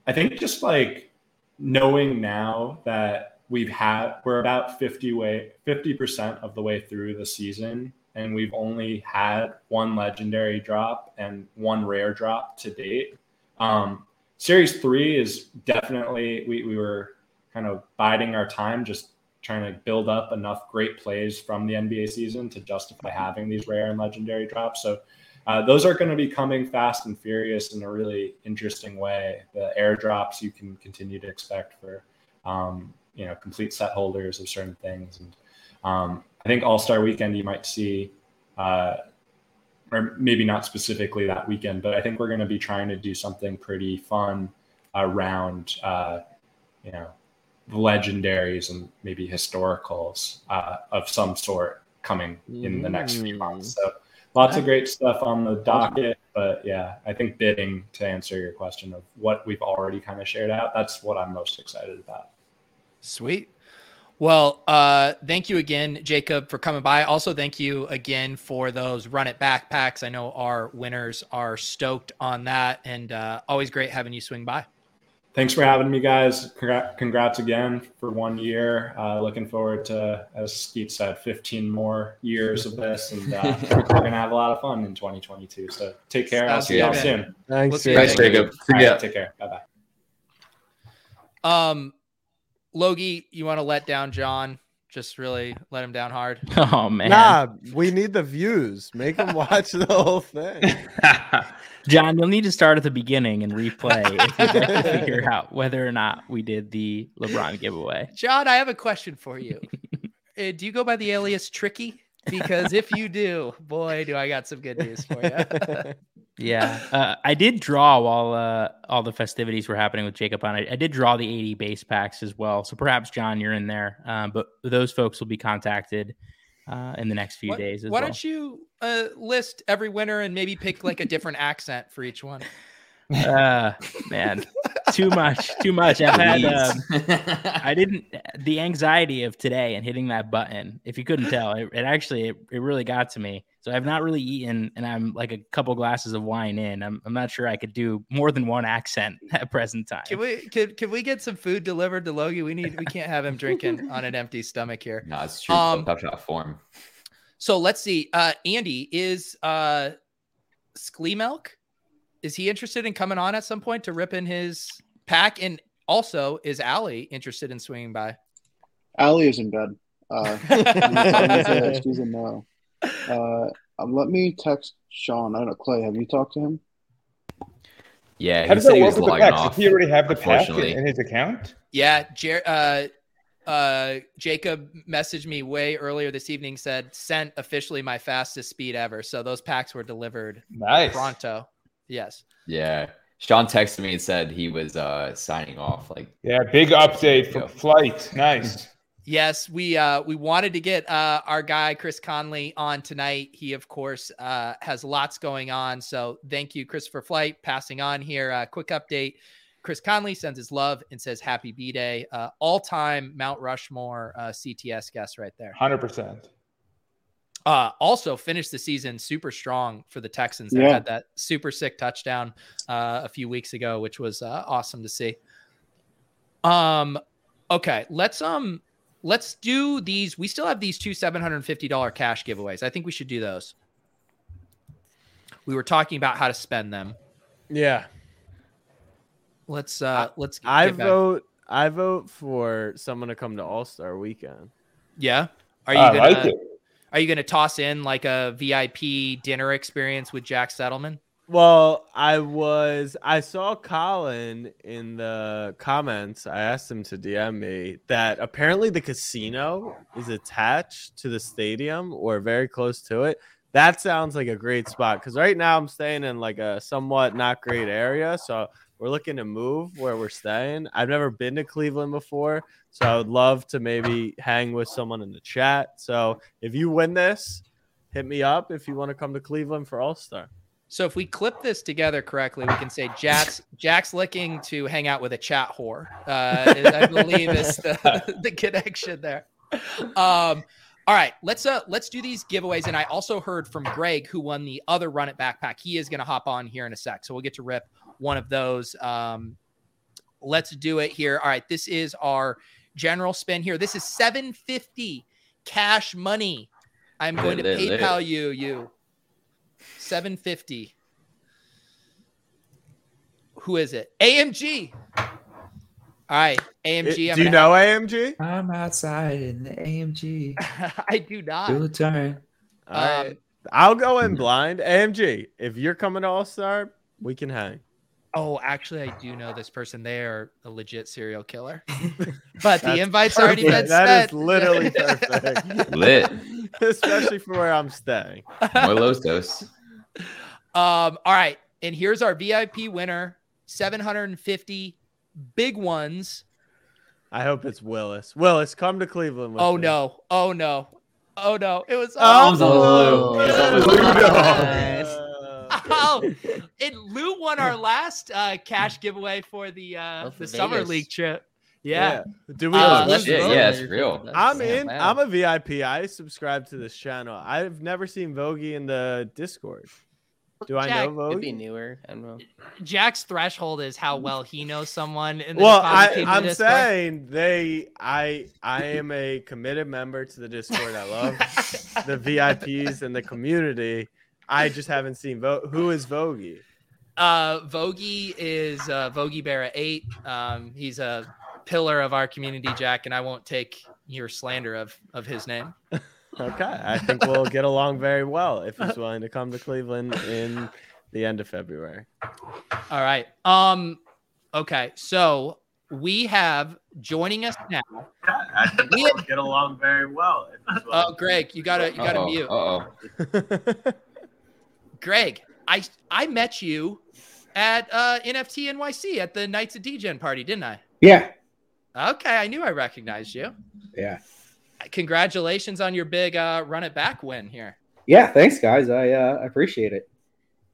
I think just like knowing now that we've had, we're about 50 way, 50% of the way through the season and we've only had one legendary drop and one rare drop to date. Um, series three is definitely, we, we were kind of biding our time, just trying to build up enough great plays from the NBA season to justify having these rare and legendary drops. So uh, those are going to be coming fast and furious in a really interesting way. The airdrops you can continue to expect for, um, you know, complete set holders of certain things. And um, I think All Star Weekend you might see, uh, or maybe not specifically that weekend, but I think we're going to be trying to do something pretty fun around, uh, you know, the legendaries and maybe historicals uh, of some sort coming in the next few months. So lots of great stuff on the docket. But yeah, I think bidding to answer your question of what we've already kind of shared out, that's what I'm most excited about. Sweet. Well, uh, thank you again, Jacob, for coming by. Also, thank you again for those run it backpacks. I know our winners are stoked on that, and uh, always great having you swing by. Thanks for having me, guys. Congrats, congrats again for one year. Uh, looking forward to, as Steve said, 15 more years of this, and uh, we're going to have a lot of fun in 2022. So take care. I'll see y'all soon. Thanks, Thanks, Jacob. All right, Yeah. take care. Bye bye. Um, Logie, you want to let down John? Just really let him down hard. Oh man, Nah, we need the views. Make him watch the whole thing. John, you'll need to start at the beginning and replay if you'd to figure out whether or not we did the LeBron giveaway. John, I have a question for you. Uh, do you go by the alias Tricky? Because if you do, boy, do I got some good news for you. Yeah, uh, I did draw while uh, all the festivities were happening with Jacob on. I, I did draw the 80 base packs as well. So perhaps John, you're in there. Um, but those folks will be contacted uh, in the next few Why- days as Why well. don't you uh, list every winner and maybe pick like a different accent for each one? Uh man too much too much i've had um, i didn't the anxiety of today and hitting that button if you couldn't tell it, it actually it, it really got to me so i've not really eaten and i'm like a couple glasses of wine in i'm, I'm not sure i could do more than one accent at present time Can we can, can we get some food delivered to Logie? We need we can't have him drinking on an empty stomach here. No, it's true. Um, Top shot form. So let's see. Uh Andy is uh Skleemelk. Is he interested in coming on at some point to rip in his pack? And also, is Allie interested in swinging by? Allie is in bed. Uh, she's a- she's no. Uh, um, let me text Sean. I don't know, Clay. Have you talked to him? Yeah, How he does said that he work was with the logging packs? off. Does he already have the pack in, in his account? Yeah, Jer- uh, uh, Jacob messaged me way earlier this evening. Said sent officially my fastest speed ever. So those packs were delivered Nice. pronto. Yes. Yeah. Sean texted me and said he was uh signing off. Like, Yeah, big update from flight. Nice. Yes, we uh we wanted to get uh our guy Chris Conley on tonight. He of course uh has lots going on. So thank you, Christopher Flight, passing on here. Uh quick update. Chris Conley sends his love and says happy B Day. Uh all-time Mount Rushmore uh CTS guest right there. Hundred percent. Uh, also finished the season super strong for the Texans. They Yeah. had that super sick touchdown uh, a few weeks ago, which was uh, awesome to see. Um, okay, let's um, let's do these. We still have these two seven hundred and fifty dollar cash giveaways. I think we should do those. We were talking about how to spend them. Yeah. Let's uh, let's. I get back- vote. I vote for someone to come to All Star Weekend. Yeah. Are you I gonna? like it. Are you gonna toss in like a VIP dinner experience with Jack Settleman? Well, I was. I saw Colin in the comments. I asked him to DM me that apparently the casino is attached to the stadium or very close to it. That sounds like a great spot because right now I'm staying in like a somewhat not great area. So we're looking to move where we're staying. I've never been to Cleveland before. So I would love to maybe hang with someone in the chat. So if you win this, hit me up if you want to come to Cleveland for All Star. So if we clip this together correctly, we can say Jack's Jack's looking to hang out with a chat whore. Uh, I believe is the, the connection there. Um, all right, let's uh let's do these giveaways. And I also heard from Greg who won the other run it backpack. He is going to hop on here in a sec, so we'll get to rip one of those. Um, let's do it here. All right, this is our general spin here. This is seven fifty cash money. I'm going to. PayPal you you. 750. Who is it? AMG. All right, AMG. It- I'm do you know have- AMG? I'm outside in the AMG. I do not. Do a turn. All right. I'll go in blind. AMG, if you're coming to All Star, we can hang. Oh, actually, I do know this person. They are a legit serial killer. But the That's invite's already been perfect. That is sent. literally perfect. Lit. Especially for where I'm staying. More Los Dos. Um, all right, and here's our VIP winner: 750 big ones. I hope it's Willis. Willis, come to Cleveland with Oh me. no! Oh no! Oh no! It was Oh, oh, it's on Lou. It's on Lou. Oh, and Lou won our last uh, cash giveaway for the uh, for the summer league trip. Yeah. Do we? Uh, Oh, let's shit. vote. Yeah, it's real. I'm Damn, in. wow. I'm a VIP. I subscribe to this channel. I've never seen Vogie in the Discord. Do I Jack, know Could be newer. I don't know. Jack's threshold is how well he knows someone. In the Well, I, I'm Discord. saying they. I I am a committed member to the Discord. I love the VIPs and the community. I just haven't seen Vo- who is Vogie. Uh, Vogie is uh, Vogie Bear at eight. Um, he's a pillar of our community, Jack, and I won't take your slander of of his name. Okay, I think we'll get along very well if he's willing to come to Cleveland in the end of February. All right. Um. Okay. So we have joining us now. I think We we'll get along very well. If he's Oh, Greg, you gotta you gotta Uh-oh, mute. Uh-oh. Greg, I I met you at uh, NFT NYC at the Knights of Degen party, didn't I? Yeah. Okay, I knew I recognized you. Yeah. Congratulations on your big uh, run it back win here. Yeah. Thanks, guys. I uh, I appreciate it.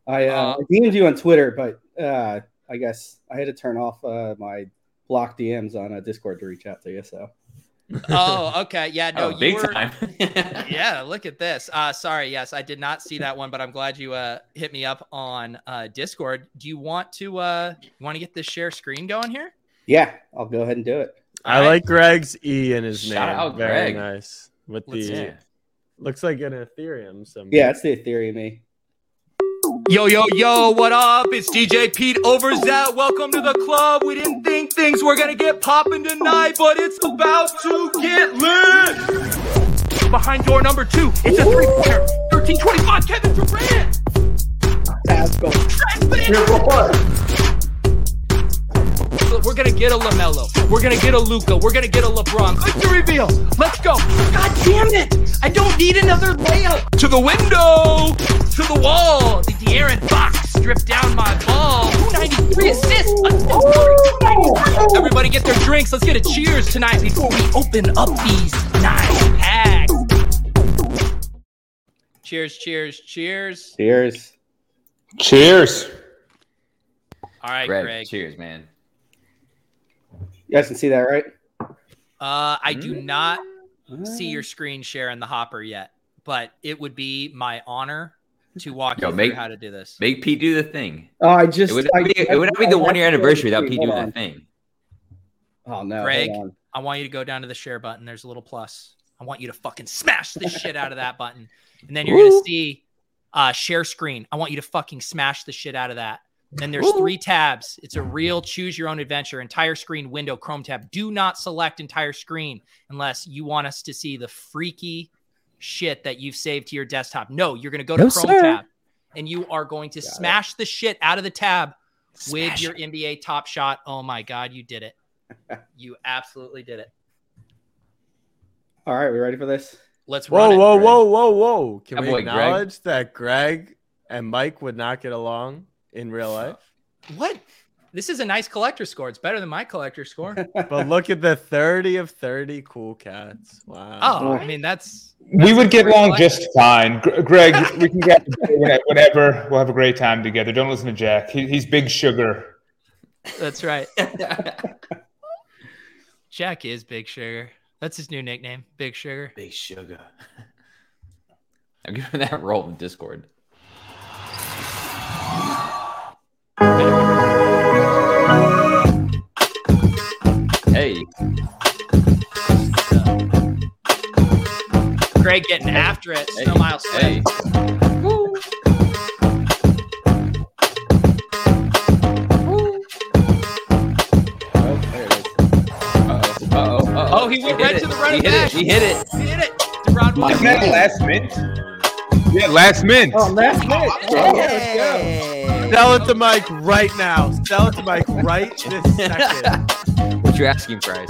I, uh, Uh, I DM'd you on Twitter, but uh, I guess I had to turn off uh, my block DMs on uh, Discord to reach out to you. So Oh, okay. Yeah, no, Oh, you big were. time. yeah, look at this. Uh, sorry, yes, I did not see that one, but I'm glad you uh, hit me up on uh, Discord. Do you want to uh, want to get this share screen going here? yeah, I'll go ahead and do it. I like Greg's E in his Shout name. out Very Greg. nice. With Let's the see. looks like an Ethereum symbol. Yeah, it's the Ethereum me. Yo, yo, yo, what up? It's DJ Pete over Zat. Welcome to the club. We didn't think things were gonna get popping tonight, but it's about to get lit. Behind door number two, it's a three-pointer. 1325, Kevin Durant. Let's go. We're gonna get a Lamelo. We're gonna get a Luka. We're gonna get a LeBron. Click the reveal. Let's go. God damn it! I don't need another layup. To the window. To the wall. The De'Aaron Fox stripped down my ball. do three assists. Everybody get their drinks. Let's get a cheers tonight before we open up these nice packs. Cheers, cheers, cheers. Cheers. Cheers. All right, Greg, Greg. cheers, man. You guys can see that, right? Uh, I do Mm. not see your screen share in the hopper yet, but it would be my honor to walk Yo, you make through how to do this. Make Pete do the thing. Oh, I just. It would I- not be, I- it would not be I- the I- one year anniversary without wait, Pete doing on. the thing. Oh no, Greg. I want you to go down to the share button. There's a little plus. I want you to fucking smash the shit out of that button. And then you're gonna see uh share screen. I want you to fucking smash the shit out of that. Then there's three tabs. It's a real choose your own adventure, entire screen window, Chrome tab. Do not select entire screen unless you want us to see the freaky shit that you've saved to your desktop. No, you're gonna go to No, Chrome sir. tab and you are going to smash the shit out of the tab with your NBA top shot. Oh my god, you did it. You absolutely did it. All right, we ready for this? Let's Whoa, run it. whoa, whoa, whoa, whoa! Can That we boy, Greg. acknowledge that Greg and Mike would not get along in real life? What? This is a nice collector score. It's better than my collector score. But look at the 30 of 30 cool cats. Wow. Oh, I mean that's We would get along just fine. Gr- Greg, we can get whatever whenever. We'll have a great time together. Don't listen to Jack. He, he's big sugar. that's right. Jack is Big Sugar. That's his new nickname, Big Sugar. Big Sugar. I'm giving that role in Discord. Hey, Greg getting after it. Snow Mile hey. Swift. Oh, oh, uh-oh, uh-oh. Oh, he went hit right it. to the running He hit back. it. He hit it. He hit it. DeRon Isn't that last minute? Yeah, last mint. Oh, last minute. Oh, let's go. Sell it to Mike right now. Sell it to Mike right this second. What's your asking price?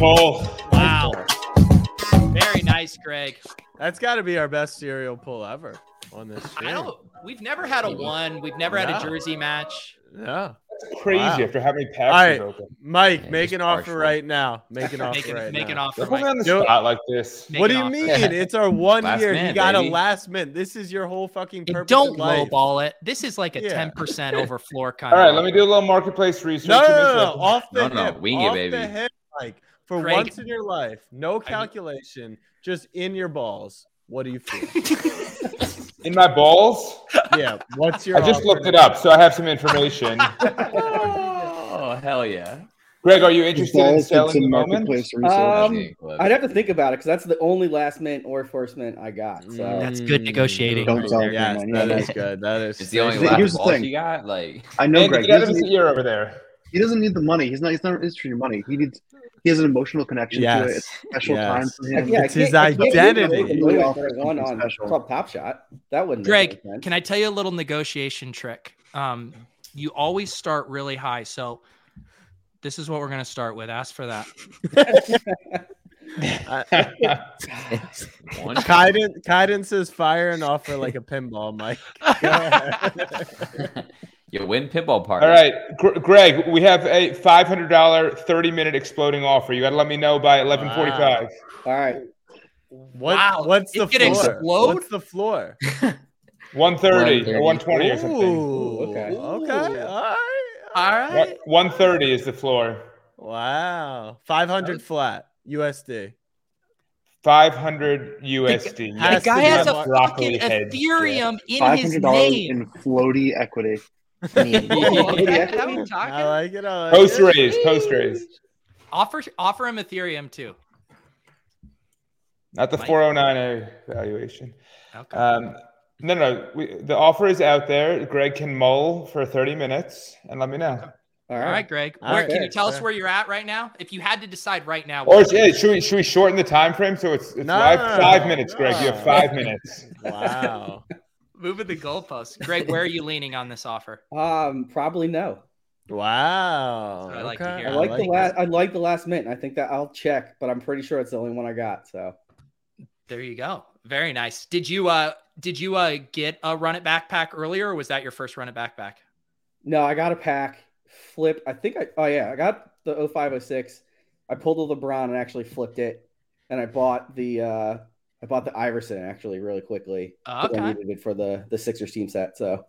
Pull. Wow. Very nice, Greg. That's got to be our best serial pull ever on this I don't. We've never had a one. We've never had a jersey match. Yeah. Crazy Wow. after how many All packs right. Mike, Yeah, make just an offer right now. Make an offer Make an, right make now. an offer. Don't put me on the spot like this. Make what do you offer. mean? It's our one Last year. you minute, got a last minute. This is your whole fucking And purpose. don't in lowball it. This is like a Yeah. ten percent over floor kind. All of right, let me do a little marketplace research. No, no, no, no, interested. off the No, no, hip. wing it, off baby. the hip, Mike. For Craig. once in your life, no calculation, just in your balls. What do you feel? In my balls? yeah. What's your? I just looked it up, so I have some information. Oh, hell yeah. Greg, are you interested in selling the moment? marketplace. Um, I'd have to think about it because that's the only last mint or first mint I got. So That's good negotiating. Don't sell it, Yes, man. that Yeah, is good. That is. It's the only Here's the- last here's the thing. you got. Like, I know, Andy, Greg. He get him doesn't, need, over there. he doesn't need the money. He's not. He's not interested in your money. He needs. He has an emotional connection to it. It's a special Yes. time for him. yeah, I It's his can't- I can't identity. really Really move offer for one on special. Club Top Shot. That wouldn't. Greg, any sense. can I tell you a little negotiation trick? Um, you always start really high. So this is what we're going to start with. Ask for that. one. Kaiden, Kaiden says fire and offer like a pinball, Mike. Go you win pinball party. All right, Gr- Greg, we have a five hundred dollar thirty minute exploding offer. You got to let me know by eleven forty five. All right. What, Wow, What's it the could floor? explode? What's the floor? One thirty or one twenty or something. Ooh, okay. Okay. All right. All right. One thirty is the floor. Wow. 500 flat USD. Five hundred USD. Has The guy has a a broccoli fucking head. Ethereum in Five his hundred dollars name. in floaty equity. I mean, That's how we talking? I like it. I like Post it. raise, post raise. Offer offer him Ethereum too. Not the Mike? four hundred nine A valuation. Okay. Um, No, no. We, the offer is out there. Greg can mull for 30 minutes and let me know. All All right, Greg. All Where, right. can you tell us where you're at right now? If you had to decide right now, Or yeah, should we should we shorten the time frame so it's it's No, live? no, Five no, minutes, Greg. You have five minutes. Wow. Moving the goalposts. Greg, where are you leaning on this offer? Um, probably no. Wow. I like to okay. hear. I like, the last. I like the last mint. I think that I'll check, but I'm pretty sure it's the only one I got. So There you go. Very nice. Did you uh did you uh get a run it backpack earlier or was that your first run it backpack? no, I got a pack flip. I think I. Oh yeah, I got the 0506. I pulled a LeBron and actually flipped it, and I bought the. uh I bought the Iverson actually really quickly. I Okay. needed it for the the Sixers team set. So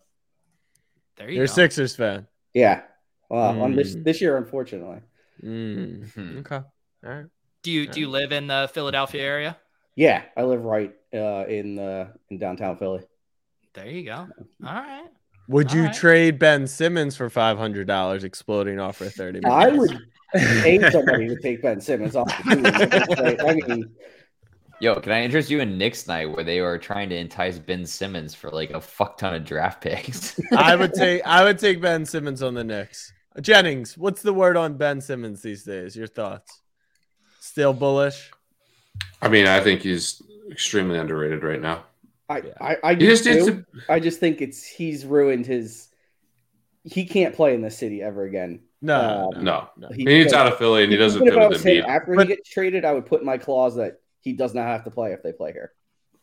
There you go. You're a. Sixers fan. yeah, well, on this Mm. this year, unfortunately. Mm. Okay. All right. Do you do you live in the Philadelphia area? Yeah, I live right uh, in uh, in downtown Philly. There you go. All right. Would All you right. trade Ben Simmons for five hundred dollars, exploding offer thirty? Minutes? I would pay somebody to take Ben Simmons off the team. I mean, Yo, can I interest you in Knicks night where they were trying to entice Ben Simmons for like a fuck ton of draft picks? I would take I would take Ben Simmons on the Knicks. Jennings, what's the word on Ben Simmons these days? Your thoughts? Still bullish? I mean, I think he's extremely underrated right now. I, I, I just just. I just think it's he's ruined his. He can't play in this city ever again. No, Um, No, he- he needs out of Philly, and he doesn't even if fit I with was him Embiid. after he gets traded, I would put in my clause that he does not have to play if they play here.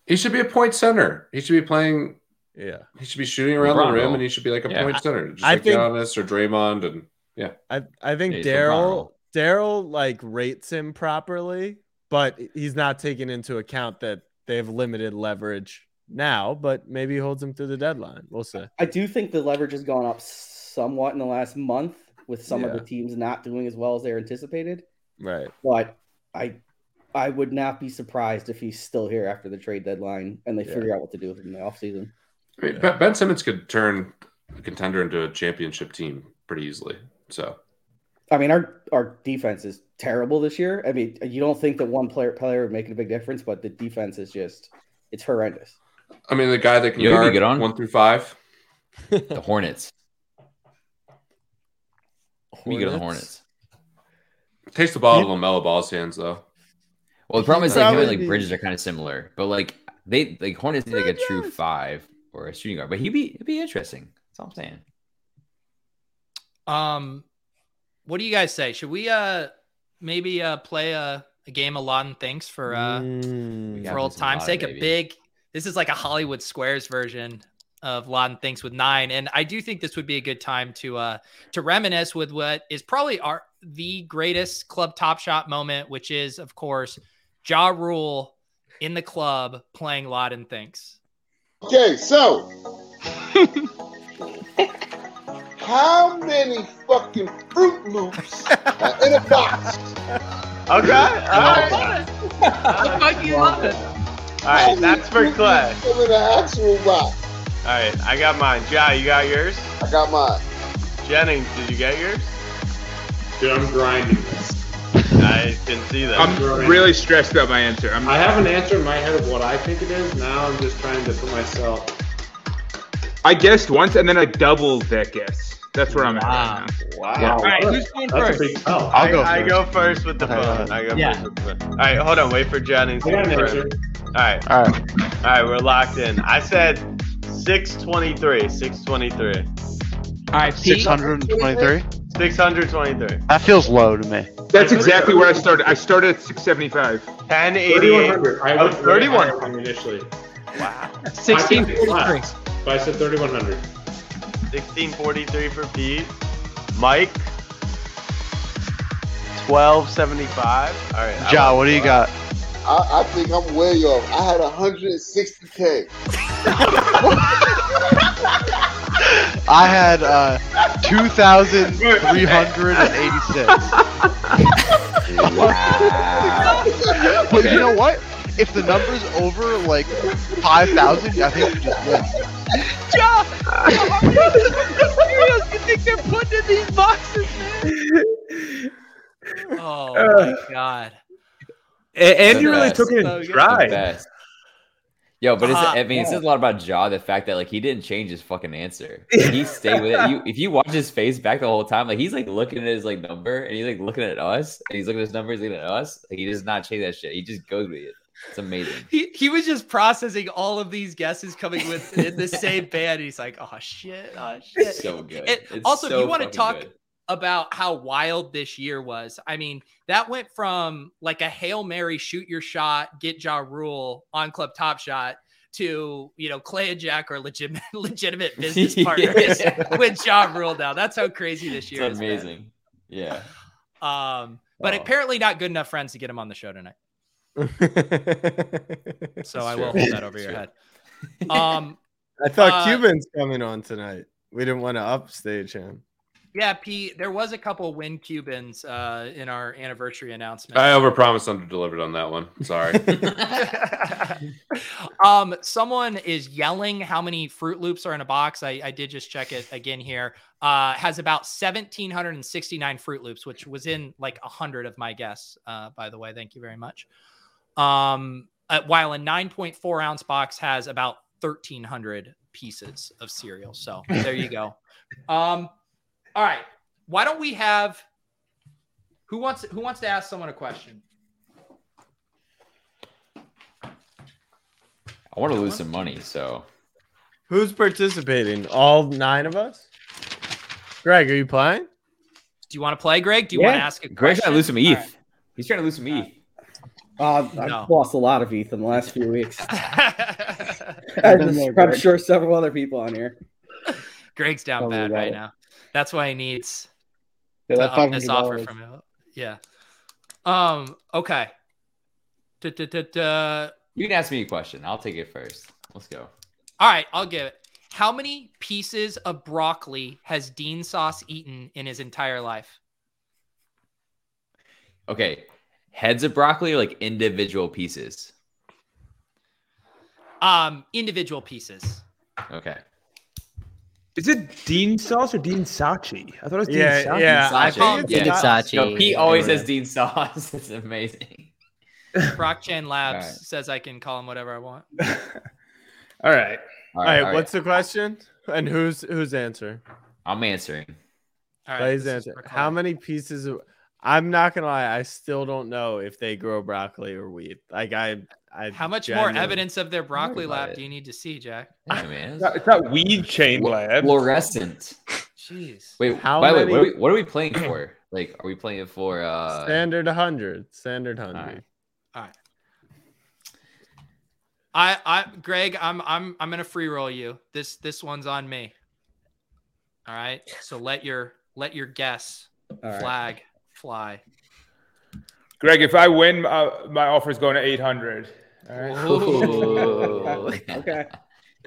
He should be a point center. He should be playing. Yeah, he should be shooting around LeBron the rim, role. and he should be like a Yeah. point center, just I like think- Giannis or Draymond, and yeah. I I think Yeah, Daryl. Daryl like rates him properly, but he's not taking into account that they have limited leverage now. But maybe he holds him through the deadline. We'll see. I do think the leverage has gone up somewhat in the last month with some of the teams not doing as well as they're anticipated. Right. But I I would not be surprised if he's still here after the trade deadline and they Yeah. figure out what to do with him in the offseason. I mean, Ben- Ben Simmons could turn a contender into a championship team pretty easily. So I mean, our our defense is terrible this year. I mean, you don't think that one player player would make a big difference, but the defense is just it's horrendous. I mean, the guy that can You guard get on? one through five. the Hornets. Who you get on the Hornets? Hornets? Takes the ball out of Lamelo Ball's hands, though. Well, the problem is like him and like Bridges are kind of similar, but like they like Hornets need like a true five or a shooting guard. But he'd be it'd be interesting. That's all I'm saying. Um, what do you guys say? Should we uh maybe uh play a, a game of Law and Thinks for uh Mm. For old play time's Lotto, sake? A big. This is like a Hollywood Squares version of Law and Thinks with nine, and I do think this would be a good time to uh to reminisce with what is probably our the greatest club top shot moment, which is of course Ja Rule in the club playing Law and Thinks. Okay, so how many fucking Fruit Loops are in a box? Okay. All right. I fucking love it. All right. That's for Clay. Come in an actual box. All right. I got mine. Ja, you got yours? I got mine. Jennings, did you get yours? Dude, I'm grinding this. I can see that. I'm really stressed about my answer. I'm, I have an answer in my head of what I think it is. Now I'm just trying to put myself. I guessed once and then I doubled that guess. That's where I'm at right now. Wow. All right, who's going That's a first? big oh, tell. I, I go first with the phone. I go Yeah. first with the phone. All right, hold on. Wait for Jennings. I got to an go answer. All right. All right. All right. We're locked in. I said 623. 623. All right, Pete. 623? 623. That feels low to me. That's exactly where I started. I started at 675. 1088. 3100. I Oh, went 31. initially. Wow. I think it's less, But I said 3100. 1643 for Pete. Mike. 1275. All right. I Ja, what do you got? I, I think I'm way off. I had 160k. I had uh, 2,386. But you know what? If the number's over like 5,000, I think we just win. Ja, how many cereals you think they're putting in these boxes, man? Oh my god. And, and you really took it So in good. The stride. best. Yo, but it's, Uh, I mean, it says a lot about Ja. The fact that like he didn't change his fucking answer. Like, he stayed with it. You, if you watch his face back the whole time, like he's like looking at his like number and he's like looking at us and he's looking at his numbers, looking at us. Like he does not change that shit. He just goes with it. It's amazing. He, he was just processing all of these guesses coming with in the same band. He's like, oh shit, oh shit. So good. Also, if you want to talk good. About how wild this year was, I mean, that went from like a Hail Mary, shoot your shot, get Ja Rule on Club Top Shot to, you know, Clay and Jack are legitimate, legitimate business partners Yeah. with Ja Rule now. That's how crazy this year It's has been. amazing. Yeah. Um, but Oh. apparently not good enough friends to get him on the show tonight. So I will true. hold that over your head. Um, I thought uh, Cuban's coming on tonight. We didn't want to upstage him. Yeah, Pete, there was a couple win Cubans uh, in our anniversary announcement. I overpromised, under-delivered on that one. Sorry. um, someone is yelling how many Fruit Loops are in a box. I, I did just check it again here. Uh, has about 1,769 Fruit Loops, which was in like a hundred of my guess. Uh, by the way, thank you very much. Um, uh, while a 9.4 ounce box has about 1,300 pieces of cereal. So there you go. Um, all right. Why don't we have who wants who wants to ask someone a question? I want to lose some money, so Who's participating? All nine of us? Greg, are you playing? Do you want to play, Greg? Do you want to ask a Greg's question? trying to lose some ETH. right. He's trying to lose some ETH. Uh, I've No. lost a lot of ETH in the last few weeks. I'm, there, sure several other people on here. Greg's down Tell me bad right it. now. That's why he needs Yeah, to that up this offer from him. Yeah. Um. Okay. Da-da-da-da. You can ask me a question. I'll take it first. Let's go. All right, I'll give it. How many pieces of broccoli has Dean Sauce eaten in his entire life? Okay. Heads of broccoli or like individual pieces? Um, individual pieces. Okay. Is it Dean Sauce or Dean Sachi? I thought it was Dean Yeah, Sachi. yeah. I Sachi. think Yeah. it's Sachi. No, Pete always Yeah. says Dean sauce. It's amazing. Rockchain Labs All right. says I can call him whatever I want. All right. All All right, right, what's the question? And who's who's answering? I'm answering. All right. Please answer. How many pieces of I'm not gonna lie, I still don't know if they grow broccoli or wheat. Like I I How much more evidence of their broccoli about lab it. do you need to see, Jack? Yeah, man. It's not, it's not Weed Chain Lab. Fluorescent. Jeez. Wait, How by the way, what are, we, what are we playing for? Like, are we playing it for? uh Standard 100. Standard 100. right. All right. I I Greg, I'm I'm I'm gonna free roll you. This this one's on me. All right. So let your let your guess All right. flag fly. Greg, if I win, uh, my offer is going to 800. All right. Okay.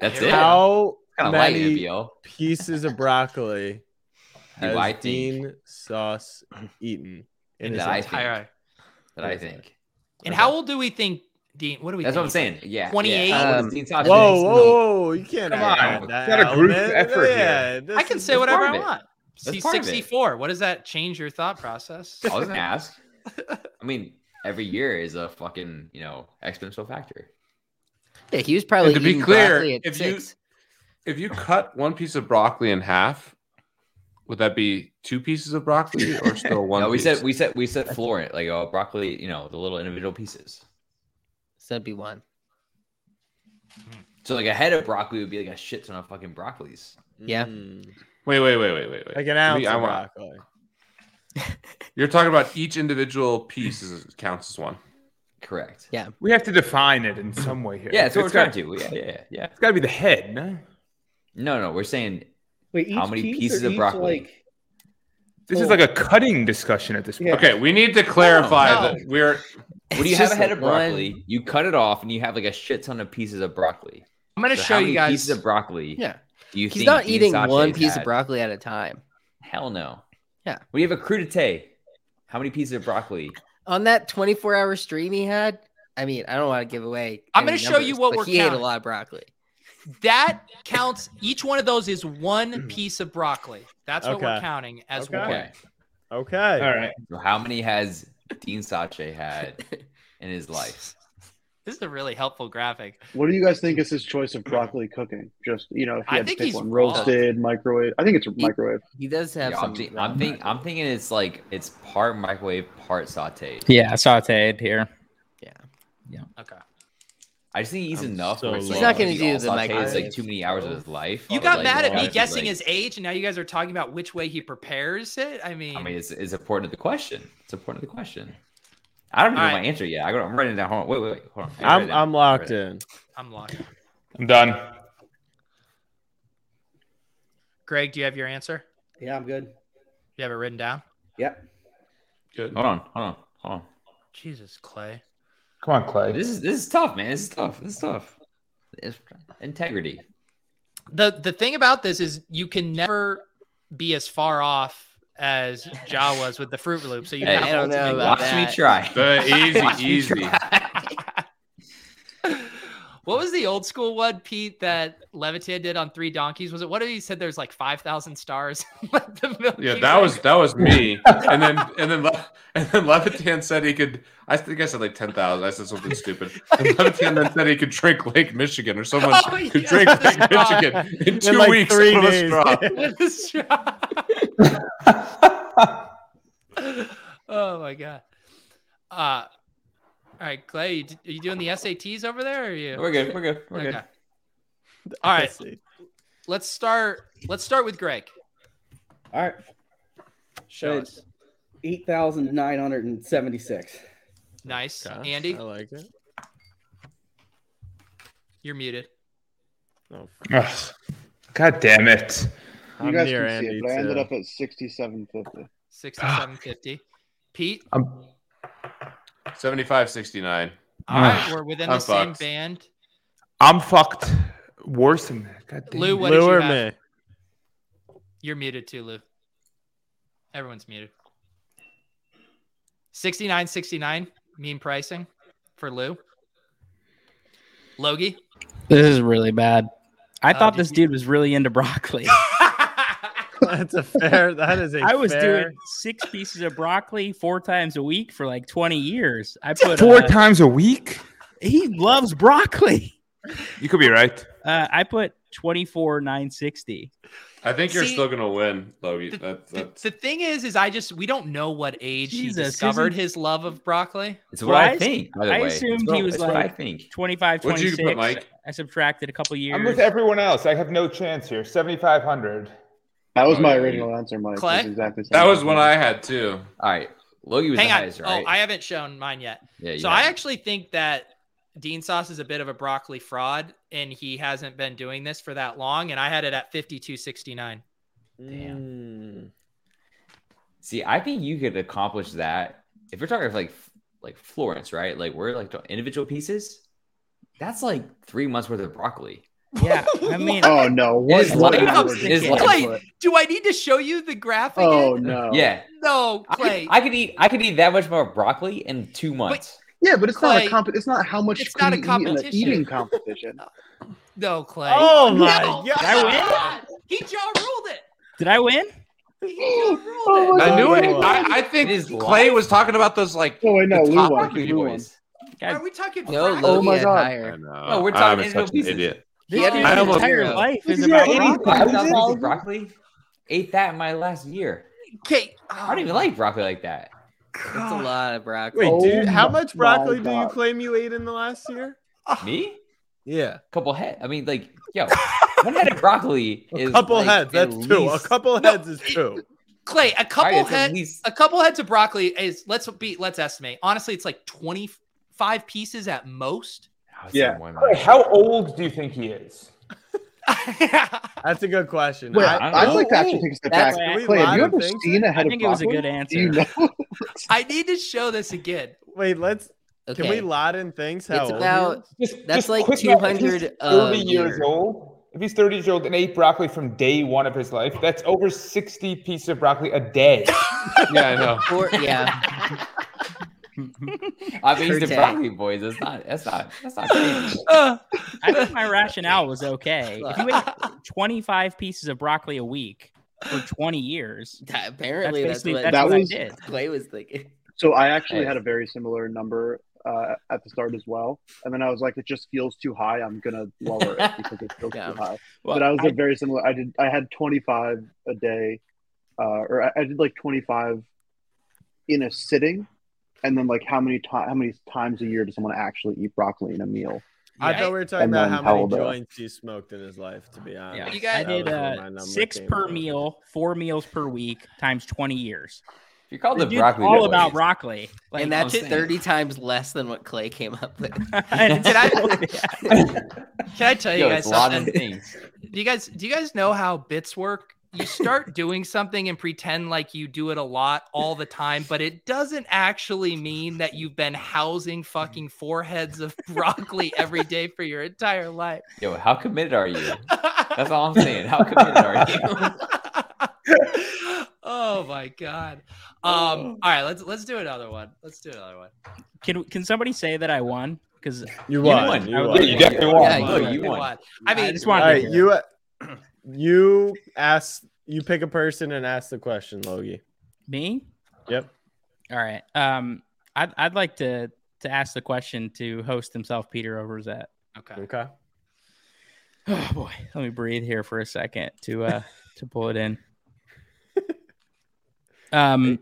That's Here it. How Kind of light, many NBL. pieces of broccoli has I think- Dean Sauce eaten in his That I entire- think. That I think. And how old do we think Dean? What do we? That's what I'm saying. Yeah. 28? Yeah. How old is Um, Whoa, whoa, whoa! You can't. Come add on. that It's a group element. effort. Yeah, this I can say whatever I want. That's He's part of it. 64. What does that change your thought process? I was gonna ask. I mean, every year is a fucking you know exponential factor. Yeah, he was probably And to be clear, broccoli at if you- If you cut one piece of broccoli in half, would that be two pieces of broccoli or still one? no, we piece? said we said we said floret like oh broccoli, you know the little individual pieces. So that'd be one. So like a head of broccoli would be like a shit ton of fucking broccolis. Yeah. Mm. Wait, wait, wait, wait, wait, wait. Like an To ounce me, I of want- broccoli. You're talking about each individual piece is, counts as one. Correct. Yeah. We have to define it in some way here. Yeah, that's what It's we're got- trying to. Yeah, yeah, yeah. It's got to be the head, no? No, no, we're saying Wait, How many piece pieces of broccoli? Like, This is Oh. like a cutting discussion at this point. Yeah. Okay, we need to clarify No. that we're when you have a head like of broccoli, one- you cut it off and you have like a shit ton of pieces of broccoli. I'm gonna So show how you many guys. pieces of broccoli. Yeah. Do you He's think not eating one piece had? of broccoli at a time. Hell no. Yeah. When you have a crudité, how many pieces of broccoli? On that 24 hour stream he had, I mean, I don't want to give away. I'm gonna show you what we're He ate a lot of broccoli. That counts. Each one of those is one piece of broccoli. That's what we're counting as Okay. one. Okay. Okay. All right. So how many has Dean Sachi had in his life? This is a really helpful graphic. What do you guys think is his choice of broccoli cooking? Just you know, if I had to think pick he's one, raw. roasted, microwave. I think it's microwave. He does have Yeah, some. I'm, think, I'm, thinking it's like it's part microwave, part sauteed. Yeah, sauteed here. Yeah. Yeah. Okay. I just think he's enough. so where like, He's not gonna if do the sauteed, It's microwave. like too many hours of his life. You got like, mad at me guessing like- his age, and now you guys are talking about which way he prepares it. I mean, I mean, it's, it's important to the question. It's important to the question. I don't even know right. my answer yet. I got, I'm writing it down. Hold on. Wait, wait, wait. Hold on. I gotta write I'm it down. I'm locked in. I'm locked. I'm done. Greg, do you have your answer? Yeah, I'm good. You have it written down? Yep. Good. Hold on. Hold on. Hold on. Jesus, Clay. Come on, Clay. This is this is tough, man. This is tough. This is tough. It's integrity. The the thing about this is you can never be as far off as Ja was with the Fruit Loop. So you hey, I don't know ultimate- about Watch me try. Uh, easy, Watch me easy. What was the old school one, Pete, that Levitan did on Three Donkeys? Was it what did he said? There's like five thousand stars. The Yeah, that going. was that was me. And then and then Le- and then Levitan said he could. I think I said like ten thousand. I said something stupid. And Levitan then said he could drink Lake Michigan, or someone Oh, could yes, drink Lake straw. Michigan in In two like weeks three with a days. straw. A straw. oh my god. Uh all right, Clay, you- are you doing the SATs over there? Or are you? We're good. We're good. We're good. All right. Let's start. Let's start with Greg. All right. Show It's eight thousand nine hundred and seventy-six. Nice, Okay, Andy. I like it. You're muted. Oh, Ugh. God damn it. You I'm guys near can see Andy it, but I ended up at sixty-seven fifty. Sixty-seven fifty. Pete. I'm 75 69. All right, we're within I'm the same band. I'm fucked worse than that. God damn Lou, it. what did you or have? me? You're muted too, Lou. Everyone's muted. 69 69 mean pricing for Lou. Logie. This is really bad. I Oh, thought did this you- dude was really into broccoli. That's a fair. That is a. I was fair, doing six pieces of broccoli four times a week for like 20 years. I put Four uh, times a week? He loves broccoli. You could be right. Uh, I put 24 960. I think you're See, still gonna win, Logie. That, The, that's the thing is, is I just we don't know what age he discovered his love of broccoli. It's Well, what I I- think. By the I way, assumed It's he was it's what I like think. 25, What'd you 26. put, Mike? I subtracted a couple years. I'm with everyone else. I have no chance here. 7,500. That was my original answer, Mike. Clay? That's exactly. the that was thing. what I had too. All right. Logie was Hang the on. highest, right? Oh, I haven't shown mine yet. Yeah, you so I haven't. actually think that Dean Sauce is a bit of a broccoli fraud, and he hasn't been doing this for that long. And I had it at fifty-two sixty-nine. Mm. See, I think you could accomplish that if you're talking like like florets, right? Like we're like individual pieces. That's like three months worth of broccoli. Yeah, I mean, Oh no! What? is what like- is it is your- like- Clay, do I need to show you the graphic? Oh no! Yeah, No, I Clay. could, I could eat. I could eat that much more broccoli in two months. Yeah, but it's not a comp. It's not how much it's not a you eat in an competition. eating competition. no, Clay. Oh my No. god! Did I win? He jaw ruled it. Did I win? He jaw ruled Oh I knew it. Oh. I, I think It is Clay was talking about those like Oh wait, no, the Lou top won. Broccoli Lou won. boys. Are we talking? No, fraction? Oh my God. Higher. know. No, we're I'm talking such an individual pieces. idiot. This had dude's I almost- entire life is He's about got broccoli. 85,000? Broccoli. Ate that in my last year. Okay. I don't even like broccoli like that. That's a lot of broccoli. Wait, Oh dude, how much broccoli my do you claim you ate in the last year? Me? Ah. Yeah, a couple head. I mean, like, yo, one head of broccoli is a is couple like, heads. at That's two. A least- couple heads is two. Clay, a couple Right, it's at head, least- a couple heads of broccoli is let's be let's estimate. Honestly, it's like twenty five pieces at most. I Yeah. saying one Clay, more. how old do you think he is? That's a good question. Wait, I- I'd like to Ooh, actually take a step that's- back. Can we Clay, have lie you ever things? seen a head I of think it was a good Do you answer. know? I need to show this again. Wait, let's. Okay. Can we lot in things? How It's old about? Just, That's just like quick math. 200 30 years year. old. If he's 30 years old and ate broccoli from day one of his life, that's over 60 pieces of broccoli a day. Yeah, I know. Four, yeah. I mean, Per the day. broccoli boys. That's not. That's not. That's not crazy. Uh, I think my rationale was okay. If you ate 25 pieces of broccoli a week for 20 years, that, Apparently, that's, basically- what that's That what was- I did. Clay was thinking. So I actually had a very similar number uh, at the start as well, and then I was like, it just feels too high. I'm gonna lower it because it feels Yeah. too high. Well, but I was I- like, very similar. I did. I had 25 a day, uh, or I, I did like 25 in a sitting, and then like how many times how many times a year does someone actually eat broccoli in a meal? I thought we were talking And about then how many joints he smoked in his life. To be honest, Yeah, You guys- I did That was where uh, six per from. meal, four meals per week times twenty years. You called The it broccoli. all boys. about broccoli, Like, and that's I'm 30 times less than what Clay came up with. Can I, can I tell you Yo, guys a lot of something? things. Do you guys do you guys know how bits work? You start doing something and pretend like you do it a lot all the time, but it doesn't actually mean that you've been housing fucking four heads of broccoli every day for your entire life. Yo, how committed are you? That's all I'm saying. How committed are you? oh my god. Um, all right, let's let's do another one. Let's do another one. Can can somebody say that I won? Because You won. You I won. Yeah, you definitely won. Yeah, You you, won. you You won. won. I mean, I just All wanted right, to hear you you ask you pick a person and ask the question, Logie. me. Yep. All right. Um, I'd I'd like to to ask the question to host himself, Peter Overzet. Okay. Okay. Oh boy, let me breathe here for a second to uh to pull it in. Um,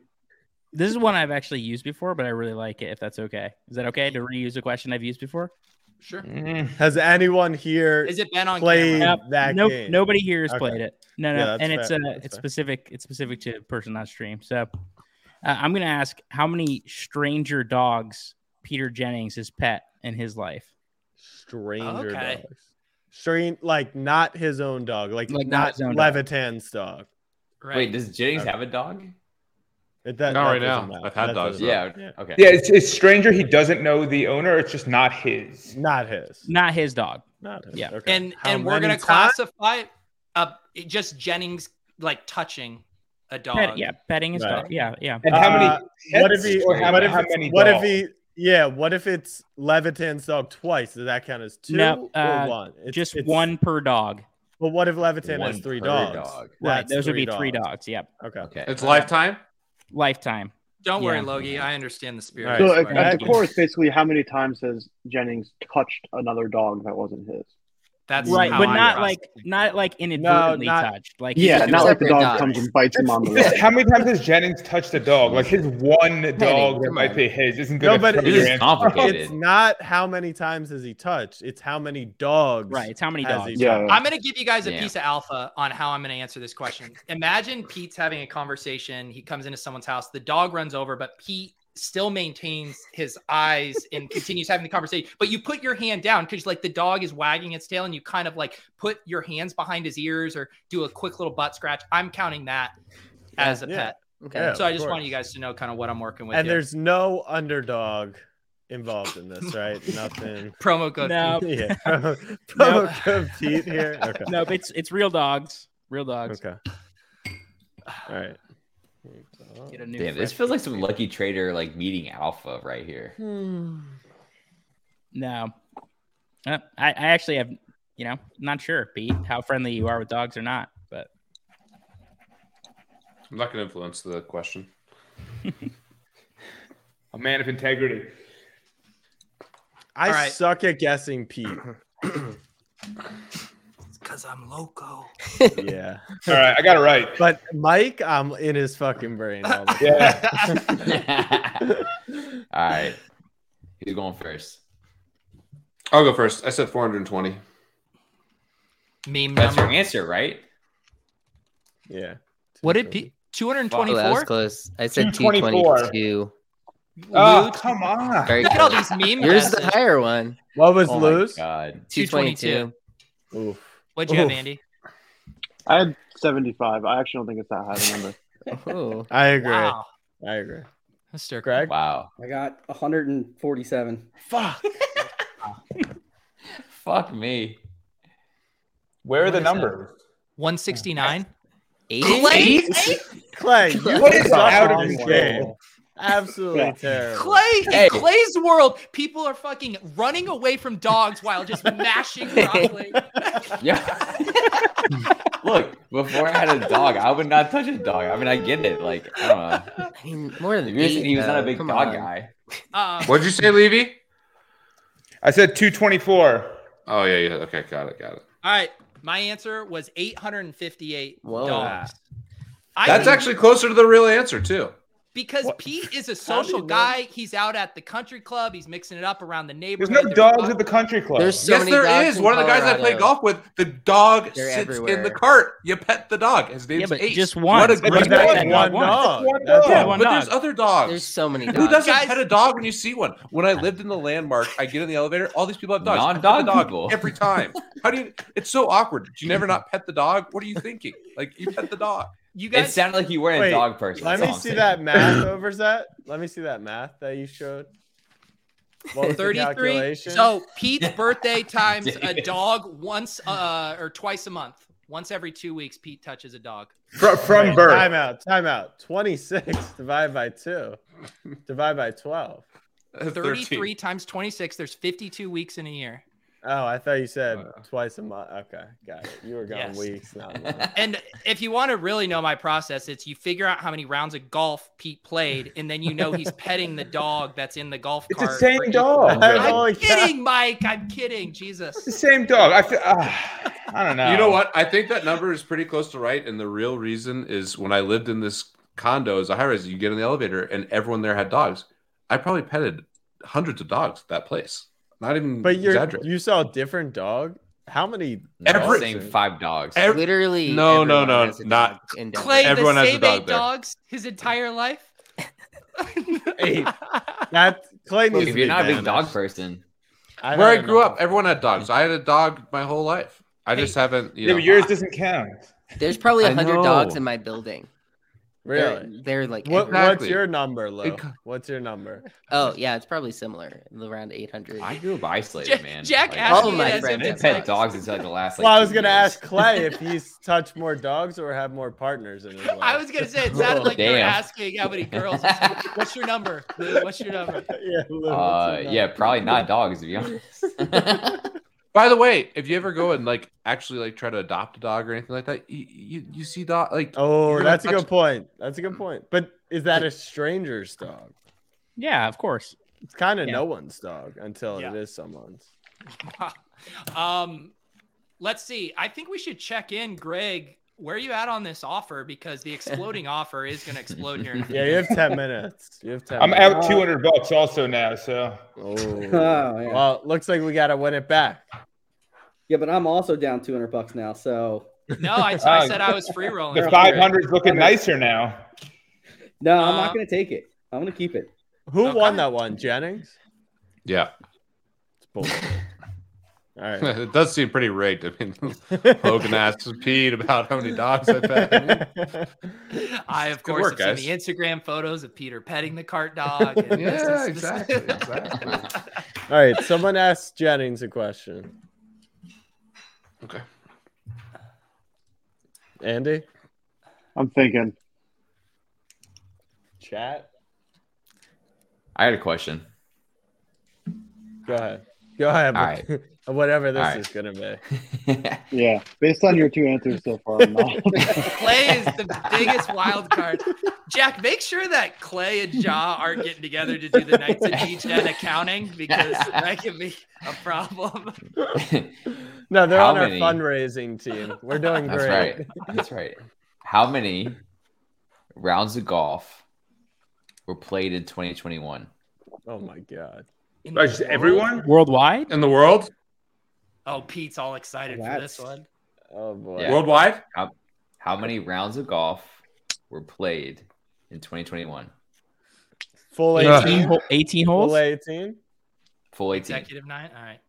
this is one I've actually used before, but I really like it. If that's okay, is that okay to reuse a question I've used before? Sure. Has anyone here Is it been on played camera? that nope, game? nobody here has Okay. played it. No, no, Yeah, that's and it's fair. uh, That's it's fair. specific. It's specific to the person on stream. So, uh, I'm gonna ask how many stranger dogs Peter Jennings has pet in his life. Stranger Okay. dogs. Strange, like not his own dog, like, Like not not his own dog. Levitan's dog. Right. Wait, does Jennings Okay. have a dog? It, that, Not that right now. matter. I've had That dogs, doesn't Yeah. Okay. Yeah, it's, it's stranger. He doesn't know the owner. It's just not his. Not his. Not his dog. Not his. Yeah. Okay. And How and we're gonna times? classify uh just Jennings like touching a dog. Pet, yeah, petting his Right. dog. Yeah, yeah. And how many? Uh, what if he? or how, what if, how many? what if he? Yeah. What if it's Levitan's dog twice? Does that count as two No, uh, or one? It's, Just it's- one per dog. But what if Levitan has three per dogs? dog. Right. Those would be three three dogs. Yep. Okay. Okay. It's lifetime. Lifetime. Don't worry, Yeah. Logie. I understand the spirit. All So right. at, uh, at the core, it's basically how many times has Jennings touched another dog that wasn't his? That's Right, how but I not process like not like inadvertently not- touched. Like Yeah, not like the dog dogs. comes and bites him on the Yeah, leg. how many times has Jennings touched a dog? Like his one dog that might be his isn't good. No, but to This your is answer. complicated. It's not how many times has he touched. It's how many dogs. Right. It's how many dogs. he Yeah. touched. I'm going to give you guys a Yeah. piece of alpha on how I'm going to answer this question. Imagine Pete's having a conversation. He comes into someone's house. The dog runs over, but Pete still maintains his eyes and continues having the conversation. But you put your hand down because like the dog is wagging its tail and you kind of like put your hands behind his ears or do a quick little butt scratch. I'm counting that as a Yeah. pet. Okay. Yeah, so I just course. want you guys to know kind of what I'm working with. And here. there's no underdog involved in this, right? Nothing. promo code. No. Pete. Yeah. Promo, promo code Pete here. Okay. No, it's it's real dogs. Real dogs. Okay. All right. Get a new Damn, this feels like some lucky trader like meeting alpha right here. No. Uh, I, I actually have you know, not sure, Pete, how friendly you are with dogs or not, but I'm not going to influence the question. A man of integrity. I All right. suck at guessing Pete. Because I'm loco. Yeah. All right, I got it right. But Mike, I'm in his fucking brain all the. Yeah. All right. Who's going first? I'll go first. I said 420. Meme That's your answer, right? Yeah. What did Pete? Oh, that was close. I said 222. Oh, Luke? come on. Very Look at all these memes. Yours is the higher one. What was Oh my Lou's? God. 222. Oof. What'd you have, Andy? I had 75. I actually don't think it's that high of a number. Oh. I agree. Wow. I agree. Mr. Greg? Wow. I got 147. Fuck. Fuck me. Where are What the is that? numbers? 169? Eight? Clay, Clay, you What is suck out at of this control? game. Absolutely Yeah. terrible. Clay, Hey. in Clay's world, people are fucking running away from dogs while just mashing broccoli. Yeah. Look, before I had a dog, I would not touch a dog. I mean, I get it. Like, I don't know. I mean, more than If you're eight, he was not a big come dog on. guy. Uh, What'd you say, Levy? I said 224. Oh yeah, yeah. Okay, got it, got it. All right, my answer was 858 Whoa. dogs. I That's actually closer to the real answer too. Because Pete is a social you know? guy. He's out at the country club. He's mixing it up around the neighborhood. There's neighborhood. no dogs at the country club. There's so yes, many there dogs is. One of the guys I play golf with, the dog They're sits in the cart. You pet the dog. His name's Yeah, Ace. just one. What one. a But great that's name. one dog. Yeah, one but dog. there's other dogs. There's so many Who doesn't Guys- pet a dog when you see one? When I lived in the landmark, I get in the elevator. All these people have dogs. I Non-dog dog people. every time. How do you? It's so awkward. Do you never not pet the dog? What are you thinking? Like you pet the dog. You guys, It sounded like you weren't Wait, a dog person. Let me see saying. that math over that. Let me see that math that you showed. What was 33. calculation? So Pete's birthday times a dog once uh, or twice a month. Once every two weeks, Pete touches a dog. From, from Wait, birth. Time out. Time out. 26 divided by 2. Divided by 12. 33 times 26. There's 52 weeks in a year. Oh, I thought you said twice a month. Okay, got it. You were going Yes. weeks, not months. And if you want to really know my process, it's you figure out how many rounds of golf Pete played, and then you know he's petting the dog that's in the golf cart. It's the same dog. I'm Holy cow. kidding, Mike. I'm kidding. Jesus. It's the same dog. I feel. ah, I don't know. You know what? I think that number is pretty close to right. And the real reason is when I lived in this condo as a high rise, you get in the elevator and everyone there had dogs. I probably petted hundreds of dogs at that place. Not even But you're you saw a different dog? How many Every dogs same five dogs. Ev- Literally. No, no, everyone no, not- in Clay, Denver. Everyone the has a same dog eight there. dogs his entire life. Eight. That Clay needs if to you're be not a big dog person, I've Where I grew enough. up, everyone had dogs. I had a dog my whole life. I just haven't, you Yeah, know. but yours doesn't count. There's probably a hundred dogs in my building. Really? They're, they're like. What, everywhere. What's your number, Lo? It What's your number? Oh yeah, it's probably similar, around eight hundred. I grew up isolated, Jack- man. Jack Like, asked All me my friends if I pet like- dogs until like the last. Like, well, I was gonna years. ask Clay if he's touched more dogs or had more partners in his life. I was gonna say it sounded like you were asking how many girls. What's your number? Lou? What's your number? yeah, Lou, Uh, your yeah, probably not dogs to be honest. By the way, if you ever go and like actually like try to adopt a dog or anything like that, you you, you see dog like Oh, you're that's a good point. That's a good point. But is that a stranger's dog? Yeah, of course. It's kind of Yeah. no one's dog until Yeah. it is someone's. um, let's see. I think we should check in, Greg. Where are you at on this offer? Because the exploding offer is going to explode here. in a few Yeah, you have ten minutes. You have ten. I'm minutes. out 200 bucks also now. So Oh, yeah. well, looks like we got to win it back. Yeah, but I'm also down 200 bucks now. So No, I, I said I was free rolling. the 500 is looking nicer now. no, I'm Uh, not going to take it. I'm going to keep it. Who Okay. won that one? Jennings. yeah. It's bullshit. All right. it does seem pretty rigged. I mean, Logan asked Pete about how many dogs I pet. I, of course, work, have seen the Instagram photos of Peter petting the cart dog. and this Yeah, exactly, exactly. All right. Someone asked Jennings a question. Okay. Andy, I'm thinking. chat. I had a question. Go ahead. Go ahead. All right. Whatever this All right. is gonna be. Yeah, based on your two answers so far, I'm. Clay is the biggest wild card. Jack, make sure that Clay and Ja aren't getting together to do the Knights of G-Gen accounting because that could be a problem. No, they're How on many? our fundraising team. We're doing That's great. right. That's right. How many rounds of golf were played in 2021? Oh my god. Like, just everyone? Worldwide? In the world, Oh, Pete's all excited for this one. Oh boy. Yeah. worldwide, How, how many rounds of golf were played in 2021? Full 18. 18, hole- 18 holes? Full 18. Full 18. Executive nine. All right.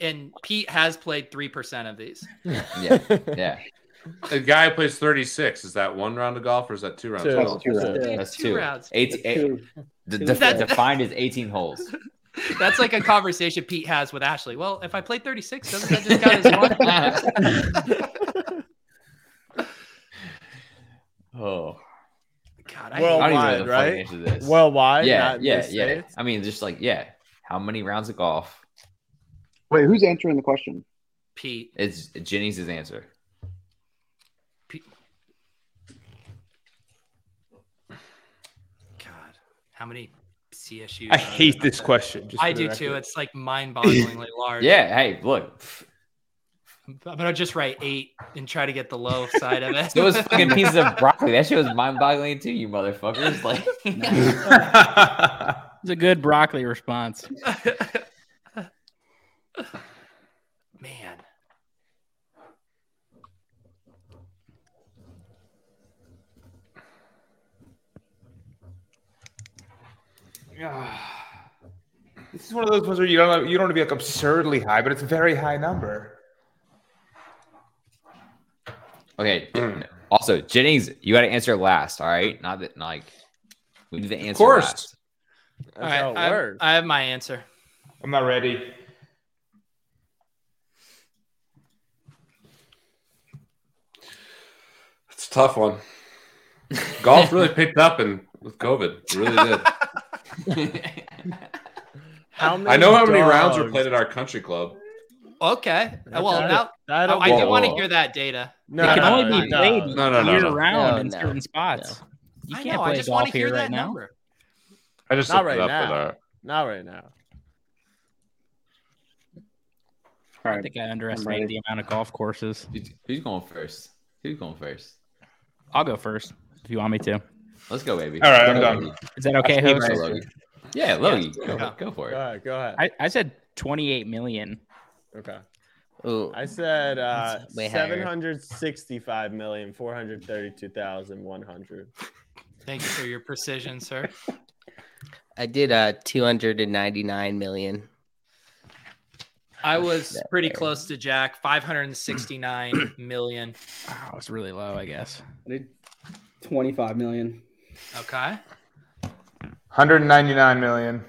And Pete has played three percent of these. Yeah. Yeah. a guy who plays 36. Is that one round of golf or is that two rounds? Two. of That's two rounds. Yeah. That's Two two. rounds. Eight, eight, Two. de- Two. def- That- defined as 18 holes. That's like a conversation Pete has with Ashley. Well, if I play 36, doesn't that just count as one? oh. God, I worldwide, right? why? yeah, yeah, yeah. States? I mean, just like yeah, how many rounds of golf? Wait, who's answering the question? Pete. It's Jenny's his answer. Pete. God, how many? CSU? I hate this question. just I for the do too. It's like mind-bogglingly large. Yeah. Hey, look. I'm gonna just write eight and try to get the low side of it. Those fucking pieces of broccoli. That shit was mind-boggling too, you motherfuckers. Like, It's a good broccoli response. Man. This is one of those ones where you don't you don't want to be like absurdly high, but it's a very high number. okay. Hmm. Also, Jennings, you got to answer last. All right, not that like we need to answer. Of course. last. All right, I have, I have my answer. I'm not ready. It's a tough one. Golf really picked up and with COVID. It really did. How many I know how many rounds were played at our country club. Okay. Well, now That'll I, I do be- want to hear that data. No, it can no, only be no, played no, no, no, year no. round No, in no, certain spots. You I can't know. I just golf want to hear here that right now. number. I just Not looked it right up now. our- Not right now. All I think I underestimated the amount of golf courses. Who's, who's going first? Who's going first? I'll go first if you want me to. Let's go, baby. All right, Let's I'm done. baby. Is that okay, All host? Logie. Yeah, Logie, go, Yeah. go for Go it. ahead. Go ahead. I, I said 28 million. okay. Ooh, I said uh, That's way higher. seven hundred sixty-five million four hundred thirty-two thousand one hundred. Thank you for your precision, sir. I did uh 299 million. I was pretty close to Jack. 569 million. Wow, it's really low, I guess. I did 25 million. Okay. 199 million.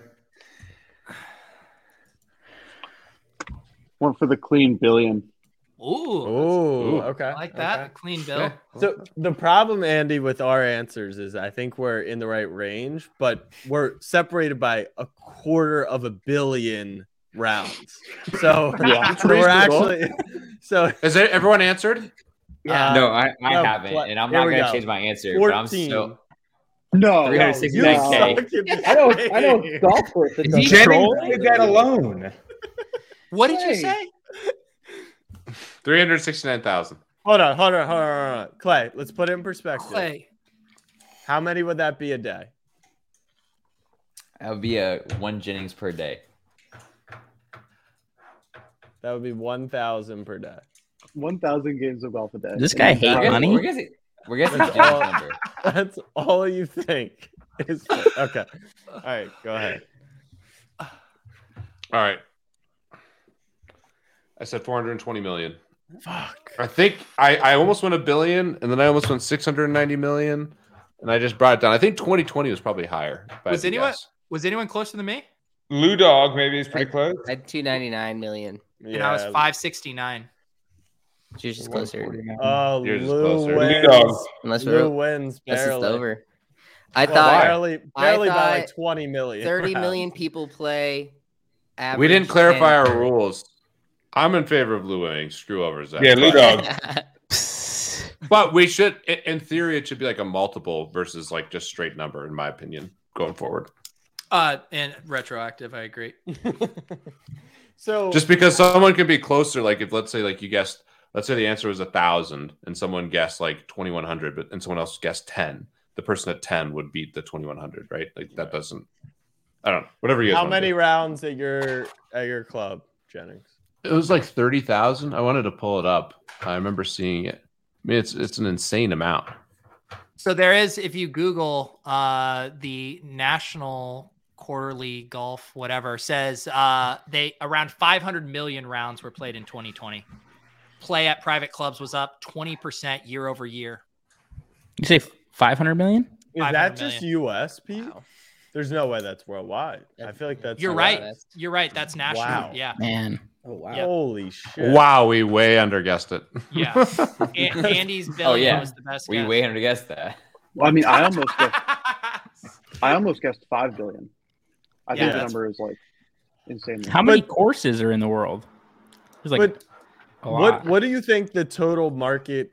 One for the clean billion. Ooh. Ooh, okay. I like that. okay. Clean bill. Okay. So the problem, Andy, with our answers is I think we're in the right range, but we're separated by a quarter of a billion rounds. So, Yeah. we're actually so is it- everyone answered? yeah. no, I, I no, haven't, and I'm not we going go. to change my answer. But I'm 14. So No, 360 no, K. Suck I know, I know it. golf course. That Is he Jennings trolling? did that alone. What did you say? 369,000. Hold on, hold on, hold on, hold on. Clay, let's put it in perspective. Clay. How many would that be a day? that would be a one Jennings per day. That would be 1,000 per day. One thousand games of golf a day. This guy hate money. We're getting, we're getting Jennings number. That's all you think. Is okay. All right, go ahead. All right. I said 420 million. Fuck. I think I, I almost went a billion and then I almost went 690 million and I just brought it down. I think 2020 was probably higher. if I had Was anyone guess. was anyone closer than me? Lou Dog maybe is pretty close. I had 299 million. And I was 569. You're just closer. Oh, Yours is Lou closer. wins. Dog. Unless Lou we're wins unless it's barely. over. I Well, thought barely, barely by like 20 million. 30 rounds. million people play. We didn't clarify 10. our rules. I'm in favor of Lou winning. Screw over Zach. Yeah, Lou But- Dog. But we should, in- in theory, it should be like a multiple versus like just straight number, in my opinion, going forward. Uh, and retroactive. I agree. So Just because someone could be closer, like if let's say like you guessed, let's say the answer was a thousand, and someone guessed like twenty one hundred, but and someone else guessed ten, the person at ten would beat the twenty one hundred, right? Like that doesn't. I don't know. Whatever you guys. how many do. rounds at your at your club, Jennings? It was like thirty thousand. I wanted to pull it up. I remember seeing it. I mean, it's it's an insane amount. So there is, if you Google uh, the National Quarterly Golf, whatever, says uh, they around 500 million rounds were played in 2020. Play at private clubs was up 20% year over year. You say 500 million? Is 500 that just million. U.S. Pete? There's no way that's worldwide. I feel like that's You're US. right. You're right. That's national. Wow. Yeah. Man. Oh wow. Yeah. Holy shit! Wow, we way underguessed it. Yeah. A- Andy's billion Oh yeah, was the best. we guess. way under guessed that. Well, I mean, I almost guessed. I almost guessed five billion. I Yeah, think the number is like insane. How many courses are in the world? There's like but a what what do you think the total market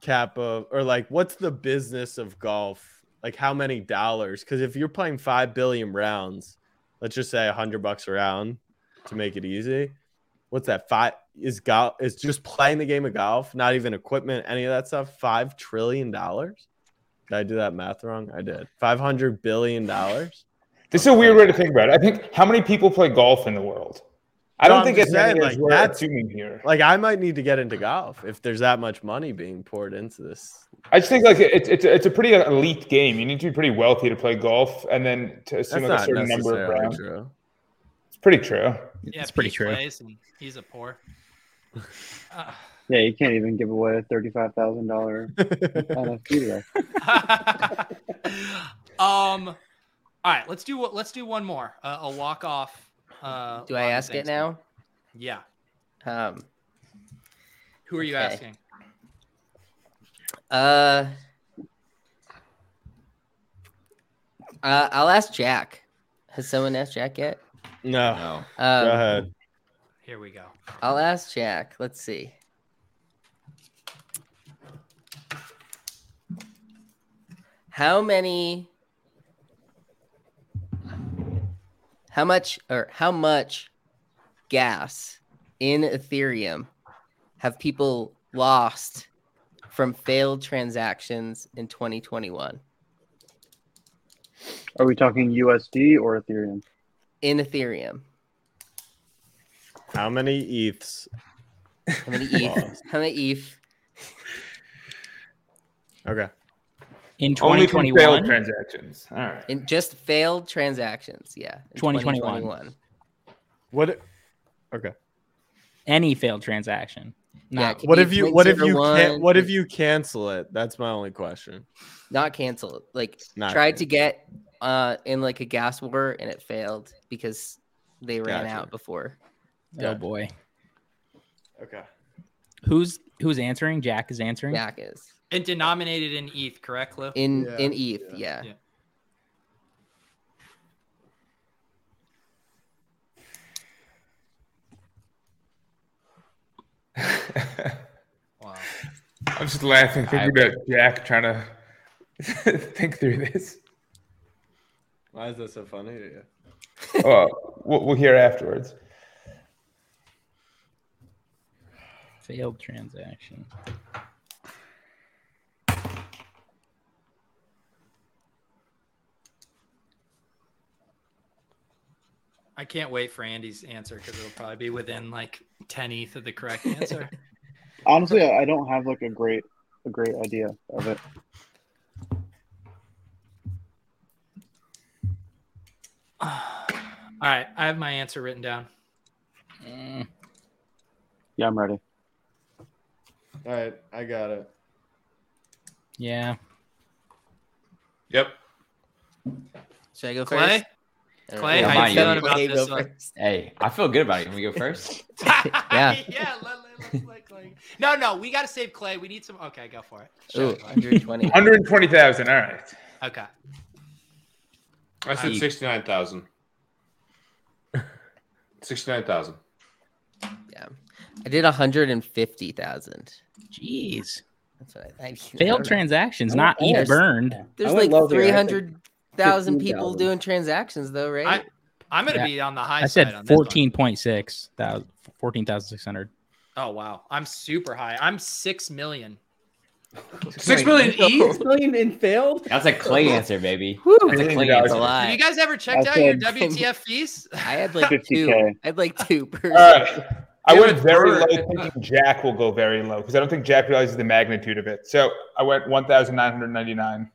cap of or like what's the business of golf like how many dollars? Because if you're playing five billion rounds, let's just say a hundred bucks a round to make it easy. What's that? Five is golf is just playing the game of golf, not even equipment, any of that stuff. Five trillion dollars. Did I do that math wrong? I did. Five hundred billion dollars. This is a weird way to think about it. I think how many people play golf in the world? I don't I'm think it's many saying, like, we're that's- assuming here. Like I might need to get into golf if there's that much money being poured into this. I just think like it's it's it's a pretty elite game. You need to be pretty wealthy to play golf, and then to assume like a certain number of necessarily rounds. true. It's pretty true. Yeah, It's pretty true. plays and he's a poor. Uh, Yeah, you can't even give away a thirty-five thousand dollar NFT today. um, all right, let's do what. Let's do one more. Uh, a walk off. Uh, Do I ask it now? Yeah. Um, Who are you Okay. asking? uh, uh, I'll ask Jack. Has someone asked Jack yet? No. No. Um, Go ahead. Here we go. I'll ask Jack. Let's see. How many how much or how much gas in Ethereum have people lost from failed transactions in 2021 Are we talking USD or Ethereum? in Ethereum? How many ETHs? How many ETH? how many ETH? Okay. In Only 2021. failed transactions. All right. In just failed transactions, yeah. in 2021. 2021. What? Okay. Any failed transaction. Not it could What if you? What if you can? What if you cancel it? That's my only question. not cancel it. Like Not tried to get uh in like a gas war and it failed because they ran Gotcha. out before. oh boy. Okay. Who's who's answering? Jack is answering. Jack is And denominated in ETH, correct, Cliff? in Yeah, in ETH. Yeah. Yeah. Wow. I'm just laughing thinking about Jack trying to think through this. Why is that so funny to you? Oh, we'll, we'll hear afterwards. Failed transaction. I can't wait for Andy's answer because it'll probably be within like 10 ETH of the correct answer. Honestly, I I don't have like a great a great idea of it. All right, I have my answer written down. Mm, Yeah, I'm ready. All right, I got it. yeah. Yep. Should I go Clay? first? Clay, yeah, how you feeling about this one? First. Hey, I feel good about it. Can we go first? yeah. yeah. Let, let, us Clay. No, no, we got to save Clay. We need some. Okay, go for it. Ooh, 120. 120,000. All right. Okay. I said 69,000. 69,000. Yeah. I did 150,000. Jeez. That's what I, I Failed I transactions, oh, not even burned. There's like 300 thousand people doing transactions though, right? I, am gonna yeah. be on the high. I said fourteen point six thousand, fourteen thousand six hundred. Oh wow, I'm super high. I'm six million. Six million, six million, and failed? That's a clay answer, baby. That's a clay answer. Have you guys ever checked That's out your WTF fees? I had like 50K. two. I had like two. Per- uh, I went very low thinking Jack will go very low because I don't think Jack realizes the magnitude of it. So I went 1,999.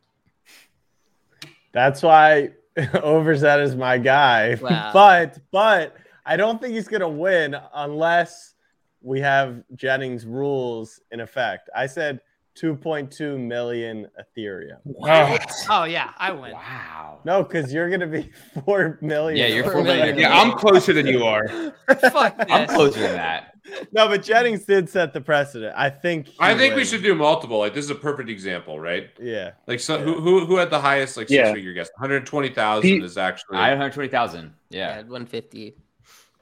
That's why Overzet is my guy. Wow. but but I don't think he's gonna win unless we have Jennings rules in effect. I said 2.2 million Ethereum. Oh, Oh, yeah. I win. Wow. No, because you're gonna be four million. Yeah, you're Four four million. million. yeah, I'm closer than you are. Fuck this. I'm closer than that. No, but Jennings did set the precedent. I think. I think we should do multiple. Like this is a perfect example, right? Yeah. Like so, who, who who had the highest like six Yeah. figure guess? One hundred twenty thousand Pete- is actually. I had 120,000. I Yeah. had 150.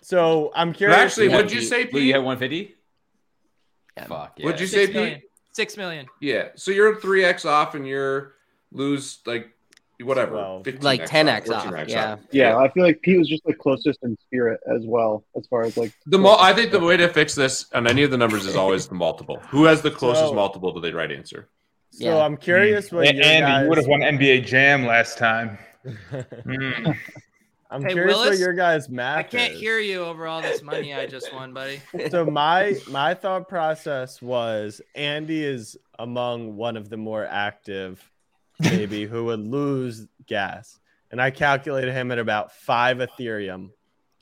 So I'm But curious. actually, what'd you say, Pete? You had 150? Yeah. Fuck. Yeah. What'd you say, Six million. Pete? 6 million. Yeah. So you're three x off, and you're lose like whatever, 15x Like 10x off, 14x yeah. Yeah, I feel like Pete was just the closest in spirit as well, as far as like The mul- I think the way to fix this on any of the numbers is always the multiple. Who has the closest So- multiple to the right answer? So I'm curious what A- your Andy, guys... you would have won NBA Jam last time. Mm. I'm Hey, curious Willis, what your guys' math I can't is. hear you over all this money I just won, buddy. so my my thought process was Andy is among one of the more active, maybe who would lose gas, and I calculated him at about five Ethereum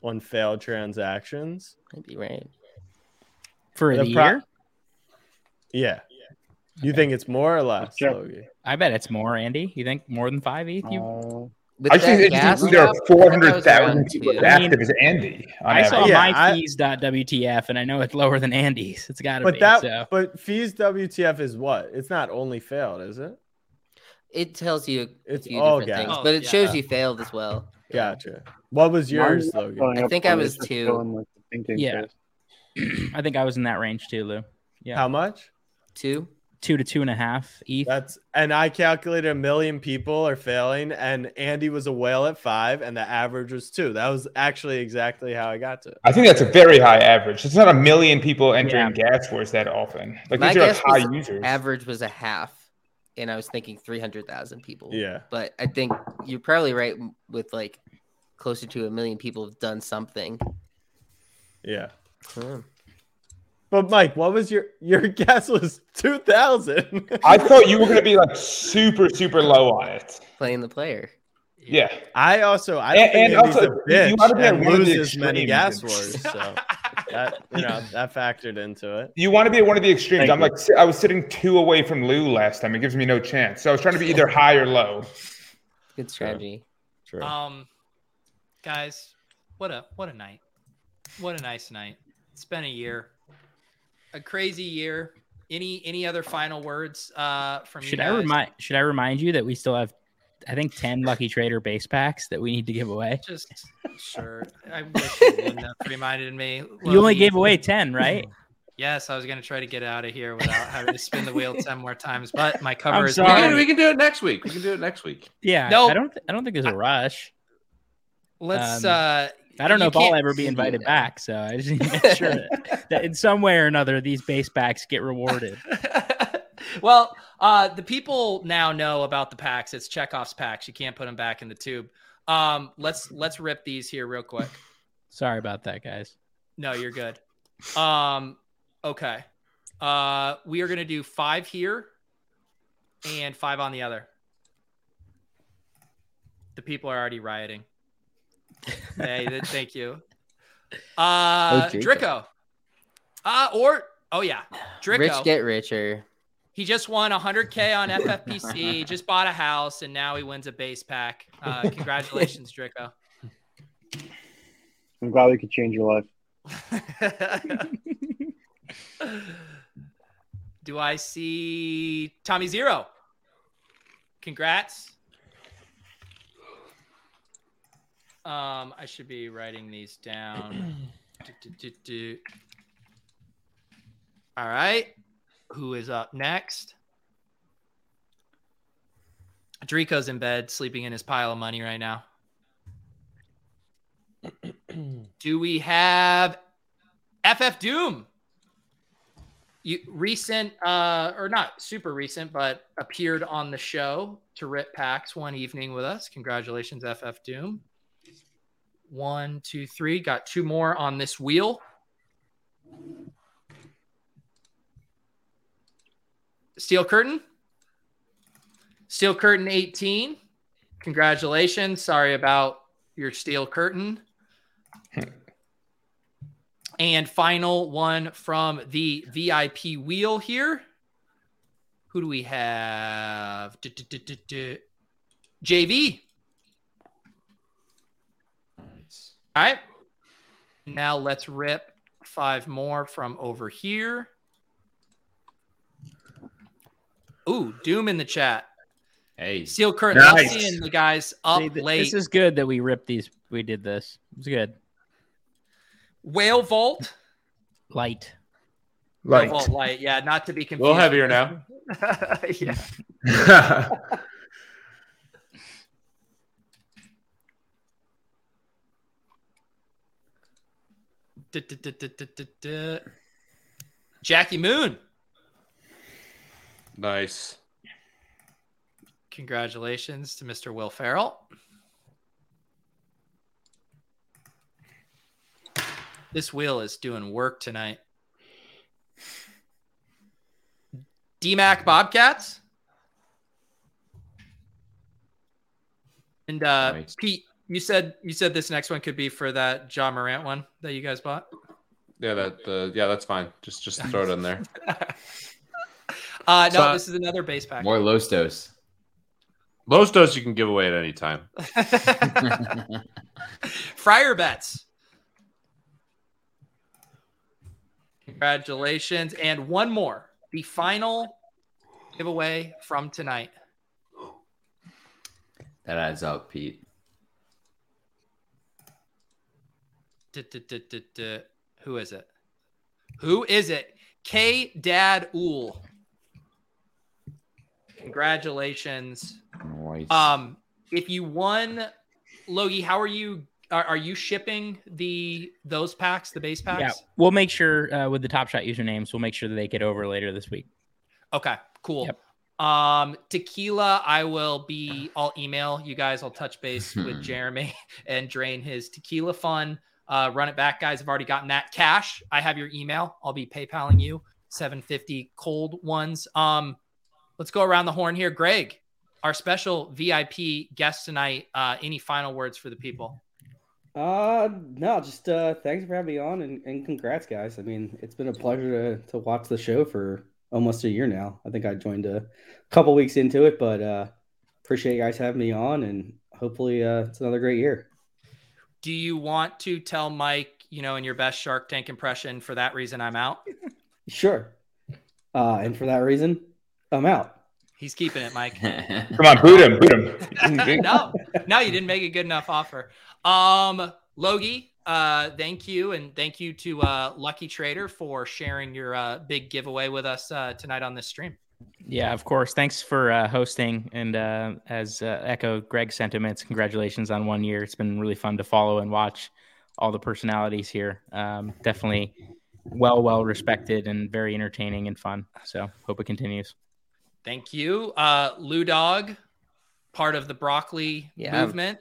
on failed transactions. Might be right. For the, pro- year? Yeah. You think it's more or less? Logie? I bet it's more, Andy. You think more than five ETH? Uh, you? I just think it's interesting there are 400,000 people as active as Andy. on I saw. Yeah, my I- fees.wtf and I know it's lower than Andy's. It's got to But be. that so. but fees WTF is what? It's not only failed, is it? It tells you a It's few all different gas. things, Oh, but it oh, yeah. shows you failed as well. Gotcha. What was yours, Mine's Logan? I think I was two. showing, like, Yeah. I think I was in that range too, Lou. Yeah. How much? Two. Two to two and a half ETH. That's and I calculated a million people are failing, and Andy was a whale at five, and the average was two. That was actually exactly how I got to. it. I think that's a very high average. It's not a million people entering gas wars that often. Like My these are guess high was users. average was a half, and I was thinking three hundred thousand people. Yeah. but I think you're probably right with like closer to a million people have done something. Yeah. Hmm. But Mike, what was your your guess? Was two thousand? I thought you were going to be like super, super low on it. Playing the player. Yeah. I also I And- think and also, a you bitch wanna be on and one of the loses many gas wars, so that you know that factored into it. You want to be at one of the extremes. Thank I'm you. like, I was sitting two away from Lou last time. It gives me no chance. So I was trying to be either high or low. Good strategy. True. Um, guys, what a what a night! What a nice night. It's been a year, a crazy year. Any any other final words uh, from Should you I remind Should I remind you that we still have, I think, ten Lucky Trader base packs that we need to give away. Just sure. I wish you wouldn't have reminded me. You only gave away ten, right? Yes, I was gonna try to get out of here without having to spin the wheel ten more times, but my cover I'm is. sorry. We gone. can, we can do it next week. We can do it next week. Yeah. No, I don't. I don't think there's a rush. Let's. Um, uh I don't know if I'll ever be invited back, so I just need to make sure that, that in some way or another these base packs get rewarded. Well, uh, the people now know about the packs. It's Chekhov's packs. You can't put them back in the tube. Um, let's let's rip these here real quick. Sorry about that, guys. No, you're good. Um, okay. Uh, we are gonna do five here and five on the other. The people are already rioting. hey, th- thank you. Uh, Oh, Draco. Draco. Uh, or oh yeah, Draco. Rich get richer. He just won 100k on FFPC. just bought a house, and now he wins a base pack. Uh, congratulations, Draco. I'm glad we could change your life. Do I see Tommy Zero? Congrats. Um, I should be writing these down. Do, do, do, do. All right. Who is up next? Draco's in bed, sleeping in his pile of money right now. Do we have FF Doom? You recent, uh, or not super recent, but appeared on the show to rip packs one evening with us. Congratulations, FF Doom. One, two, three. Got two more on this wheel. Steel Curtain. Steel Curtain 18. Congratulations. Sorry about your Steel Curtain. Hmm. and final one from the VIP wheel here. Who do we have? JV. All right. Now let's rip five more from over here. Ooh, Doom in the chat. Hey, Seal Kurt nice. seeing the guys up See, th- late. This is good that we ripped these. We did this. It's good. Whale Vault. Light. Light. Whale Vault light. Yeah, not to be confused. A little heavier now. yeah. Jackie Moon Nice. Congratulations to Mr. Will Ferrell. This wheel is doing work tonight. DMAC Bobcats. And uh, Pete, you said you said this next one could be for that Ja Morant one that you guys bought. Yeah, that uh, yeah, that's fine. Just just throw it in there. Uh, no, So- this is another base pack. More Lostos. Lostos you can give away at any time. Friar bets. Congratulations. And one more. The final giveaway from tonight. That adds up, Pete. Who is it? Who is it? K Dad Ool. Congratulations. Nice. Um, if you won, Logie, how are you? Are, are you shipping the those packs, the base packs? Yeah, we'll make sure uh, with the Top Shot usernames, we'll make sure that they get over later this week. Okay, cool. Um, tequila, I will be. I'll email you guys. I'll touch base with Jeremy and drain his tequila fund. Uh, run it back, guys. I've already gotten that cash. I have your email. I'll be PayPaling you 750 cold ones. Um, let's go around the horn here. Greg, our special VIP guest tonight. Uh, any final words for the people? Uh, no, just uh, thanks for having me on and, and congrats, guys. I mean, it's been a pleasure to, to watch the show for almost a year now. I think I joined a couple weeks into it, but uh, appreciate you guys having me on and hopefully uh, it's another great year. Do you want to tell Mike, you know, in your best Shark Tank impression, for that reason, I'm out? Sure. Uh, and for that reason, I'm out. He's keeping it, Mike. Come on, boot him, boot him. no, no, you didn't make a good enough offer. Um, Logie, uh, thank you, and thank you to uh, Lucky Trader for sharing your uh, big giveaway with us uh, tonight on this stream. Yeah, of course. Thanks for uh, hosting. And uh, as uh, echo Greg's sentiments, congratulations on one year. It's been really fun to follow and watch all the personalities here. Um, definitely well, well respected and very entertaining and fun. So hope it continues. Thank you, uh, Lou Dog, part of the broccoli Yeah. movement.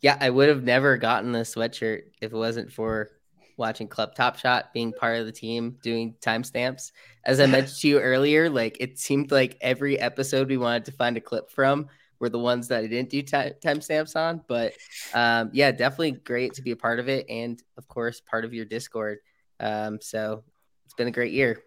Yeah, I would have never gotten the sweatshirt if it wasn't for watching Club Top Shot, being part of the team, doing timestamps. As I mentioned to you earlier, like it seemed like every episode we wanted to find a clip from were the ones that I didn't do ti- timestamps on. But um, yeah, definitely great to be a part of it, and of course, part of your Discord. Um, so it's been a great year.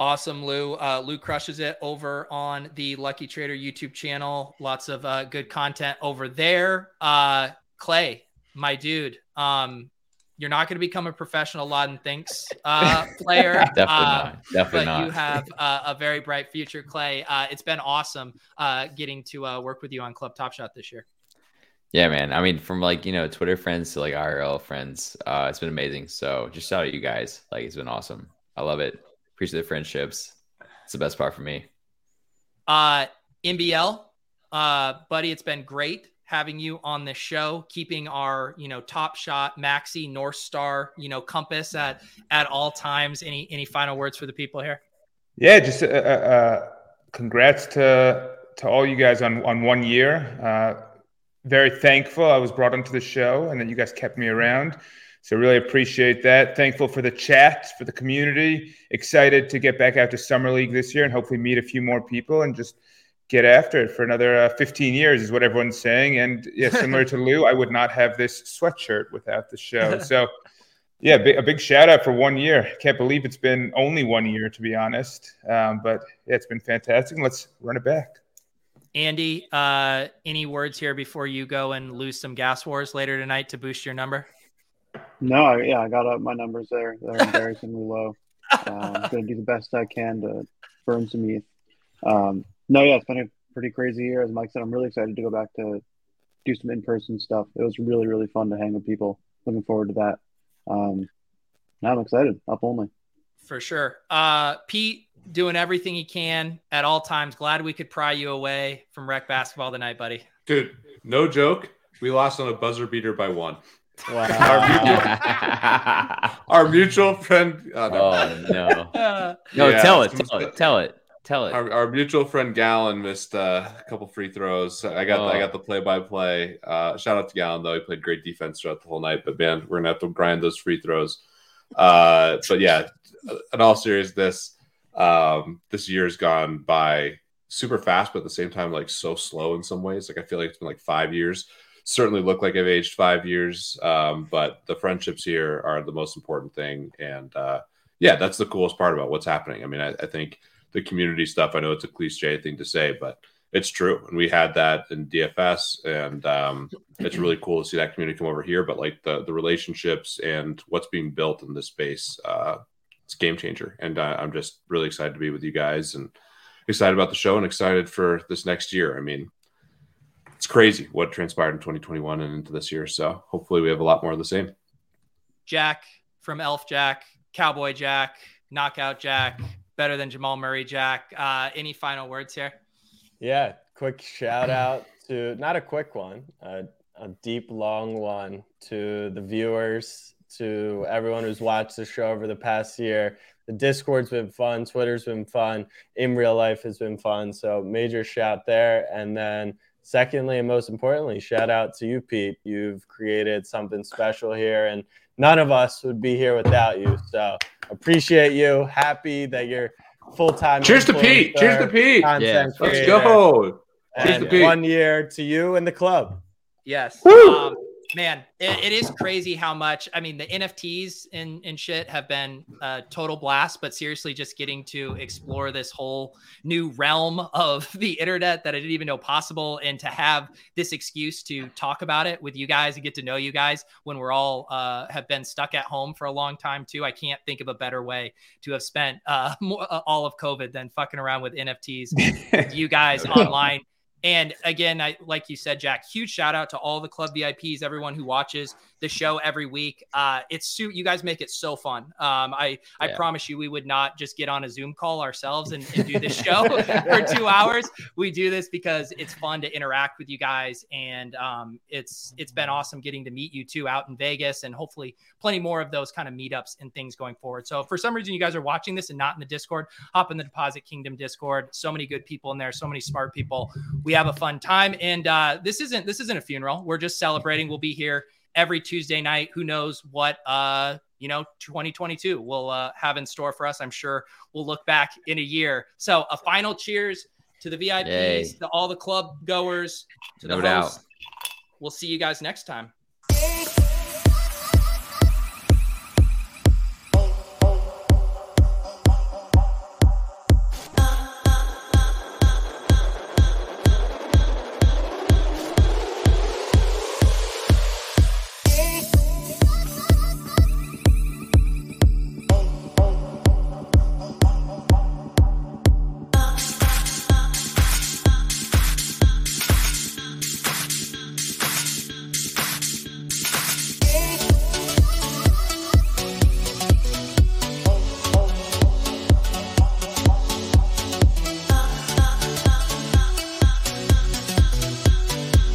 Awesome, Lou. Uh, Lou crushes it over on the Lucky Trader YouTube channel. Lots of uh, good content over there. Uh, Clay, my dude, um, you're not going to become a professional Laden thinks uh, player. Definitely uh, not. Definitely but not. you have uh, a very bright future, Clay. Uh, it's been awesome uh, getting to uh, work with you on Club Top Shot this year. Yeah, man. I mean, from like, you know, Twitter friends to like IRL friends, uh, it's been amazing. So just shout out you guys. Like, it's been awesome. I love it. Appreciate the friendships. It's the best part for me. Uh, MBL, uh, buddy, it's been great having you on this show, keeping our, you know, top shot, Maxi, North Star, you know, compass at, at all times. Any, any final words for the people here? Yeah, just uh, uh, uh, congrats to to all you guys on on one year. Uh, very thankful I was brought onto the show and that you guys kept me around. So really appreciate that. Thankful for the chat, for the community. Excited to get back out to summer league this year and hopefully meet a few more people and just get after it for another uh, 15 years is what everyone's saying. And yeah, similar to Lou, I would not have this sweatshirt without the show. So yeah, a big shout out for one year. Can't believe it's been only one year, to be honest. Um, but yeah, it's been fantastic. And let's run it back. Andy, uh, any words here before you go and lose some gas wars later tonight to boost your number? No, I- yeah, I got up my numbers there. They're embarrassingly low. Uh, I'm gonna do the best I can to burn some ETH. Um, no, yeah, it's been a pretty crazy year. As Mike said, I'm really excited to go back to do some in-person stuff. It was really, really fun to hang with people. Looking forward to that. Um, now I'm excited. Up only. For sure. Uh, Pete doing everything he can at all times. Glad we could pry you away from rec basketball tonight, buddy. Dude, no joke. We lost on a buzzer beater by one. Our mutual friend. Oh, no. Oh, no. No, tell it, tell it, tell it, tell it. Our, our mutual friend Gallon missed uh, a couple free throws. I got I Oh. got the play by play. Shout out to Gallon though; he played great defense throughout the whole night. But man, we're gonna have to grind those free throws. Uh, but yeah, in all seriousness, um, this year's gone by super fast, but at the same time, like so slow in some ways. Like I feel like it's been like five years. Certainly look like I've aged five years, um, but the friendships here are the most important thing. And uh, yeah, that's the coolest part about what's happening. I mean, I, I think the community stuff. I know it's a cliche thing to say, but it's true. And we had that in DFS, and um, it's really cool to see that community come over here. But like the the relationships and what's being built in this space, uh, it's game changer. And uh, I'm just really excited to be with you guys and excited about the show and excited for this next year. I mean, it's crazy what transpired in 2021 and into this year. So hopefully we have a lot more of the same. Jack from Elf Jack, Cowboy Jack, Knockout Jack, better than Jamal Murray Jack. Uh, any final words here? Yeah, quick shout out to not a quick one, a, a deep, long one to the viewers, to everyone who's watched the show over the past year. The Discord's been fun, Twitter's been fun, in real life has been fun. So, major shout there. And then, secondly, and most importantly, shout out to you, Pete. You've created something special here, and none of us would be here without you. So, appreciate you. Happy that you're full time. Cheers to Pete. Cheers to Pete. Yeah, let's creator. go. Cheers And to Pete. One year to you and the club. Yes. Um, man, it, it is crazy how much. I mean, the NFTs and, and shit have been a total blast, but seriously, just getting to explore this whole new realm of the internet that I didn't even know possible, and to have this excuse to talk about it with you guys and get to know you guys when we're all uh, have been stuck at home for a long time too. I can't think of a better way to have spent uh, more, uh, all of COVID than fucking around with NFTs, with you guys online. And again, I like you said, Jack. Huge shout out to all the club VIPs, everyone who watches the show every week. Uh, it's su- you guys make it so fun. Um, I I Yeah. promise you, we would not just get on a Zoom call ourselves and, and do this show for two hours. We do this because it's fun to interact with you guys, and um, it's it's been awesome getting to meet you two out in Vegas, and hopefully plenty more of those kind of meetups and things going forward. So if for some reason you guys are watching this and not in the Discord, hop in the Deposit Kingdom Discord. So many good people in there, so many smart people. We have a fun time, and uh, this isn't this isn't a funeral. We're just celebrating. We'll be here every Tuesday night. Who knows what uh, you know 2022 will uh, have in store for us? I'm sure we'll look back in a year. So a final cheers to the VIPs, Yay. to all the club goers, to No the doubt. hosts. We'll see you guys next time.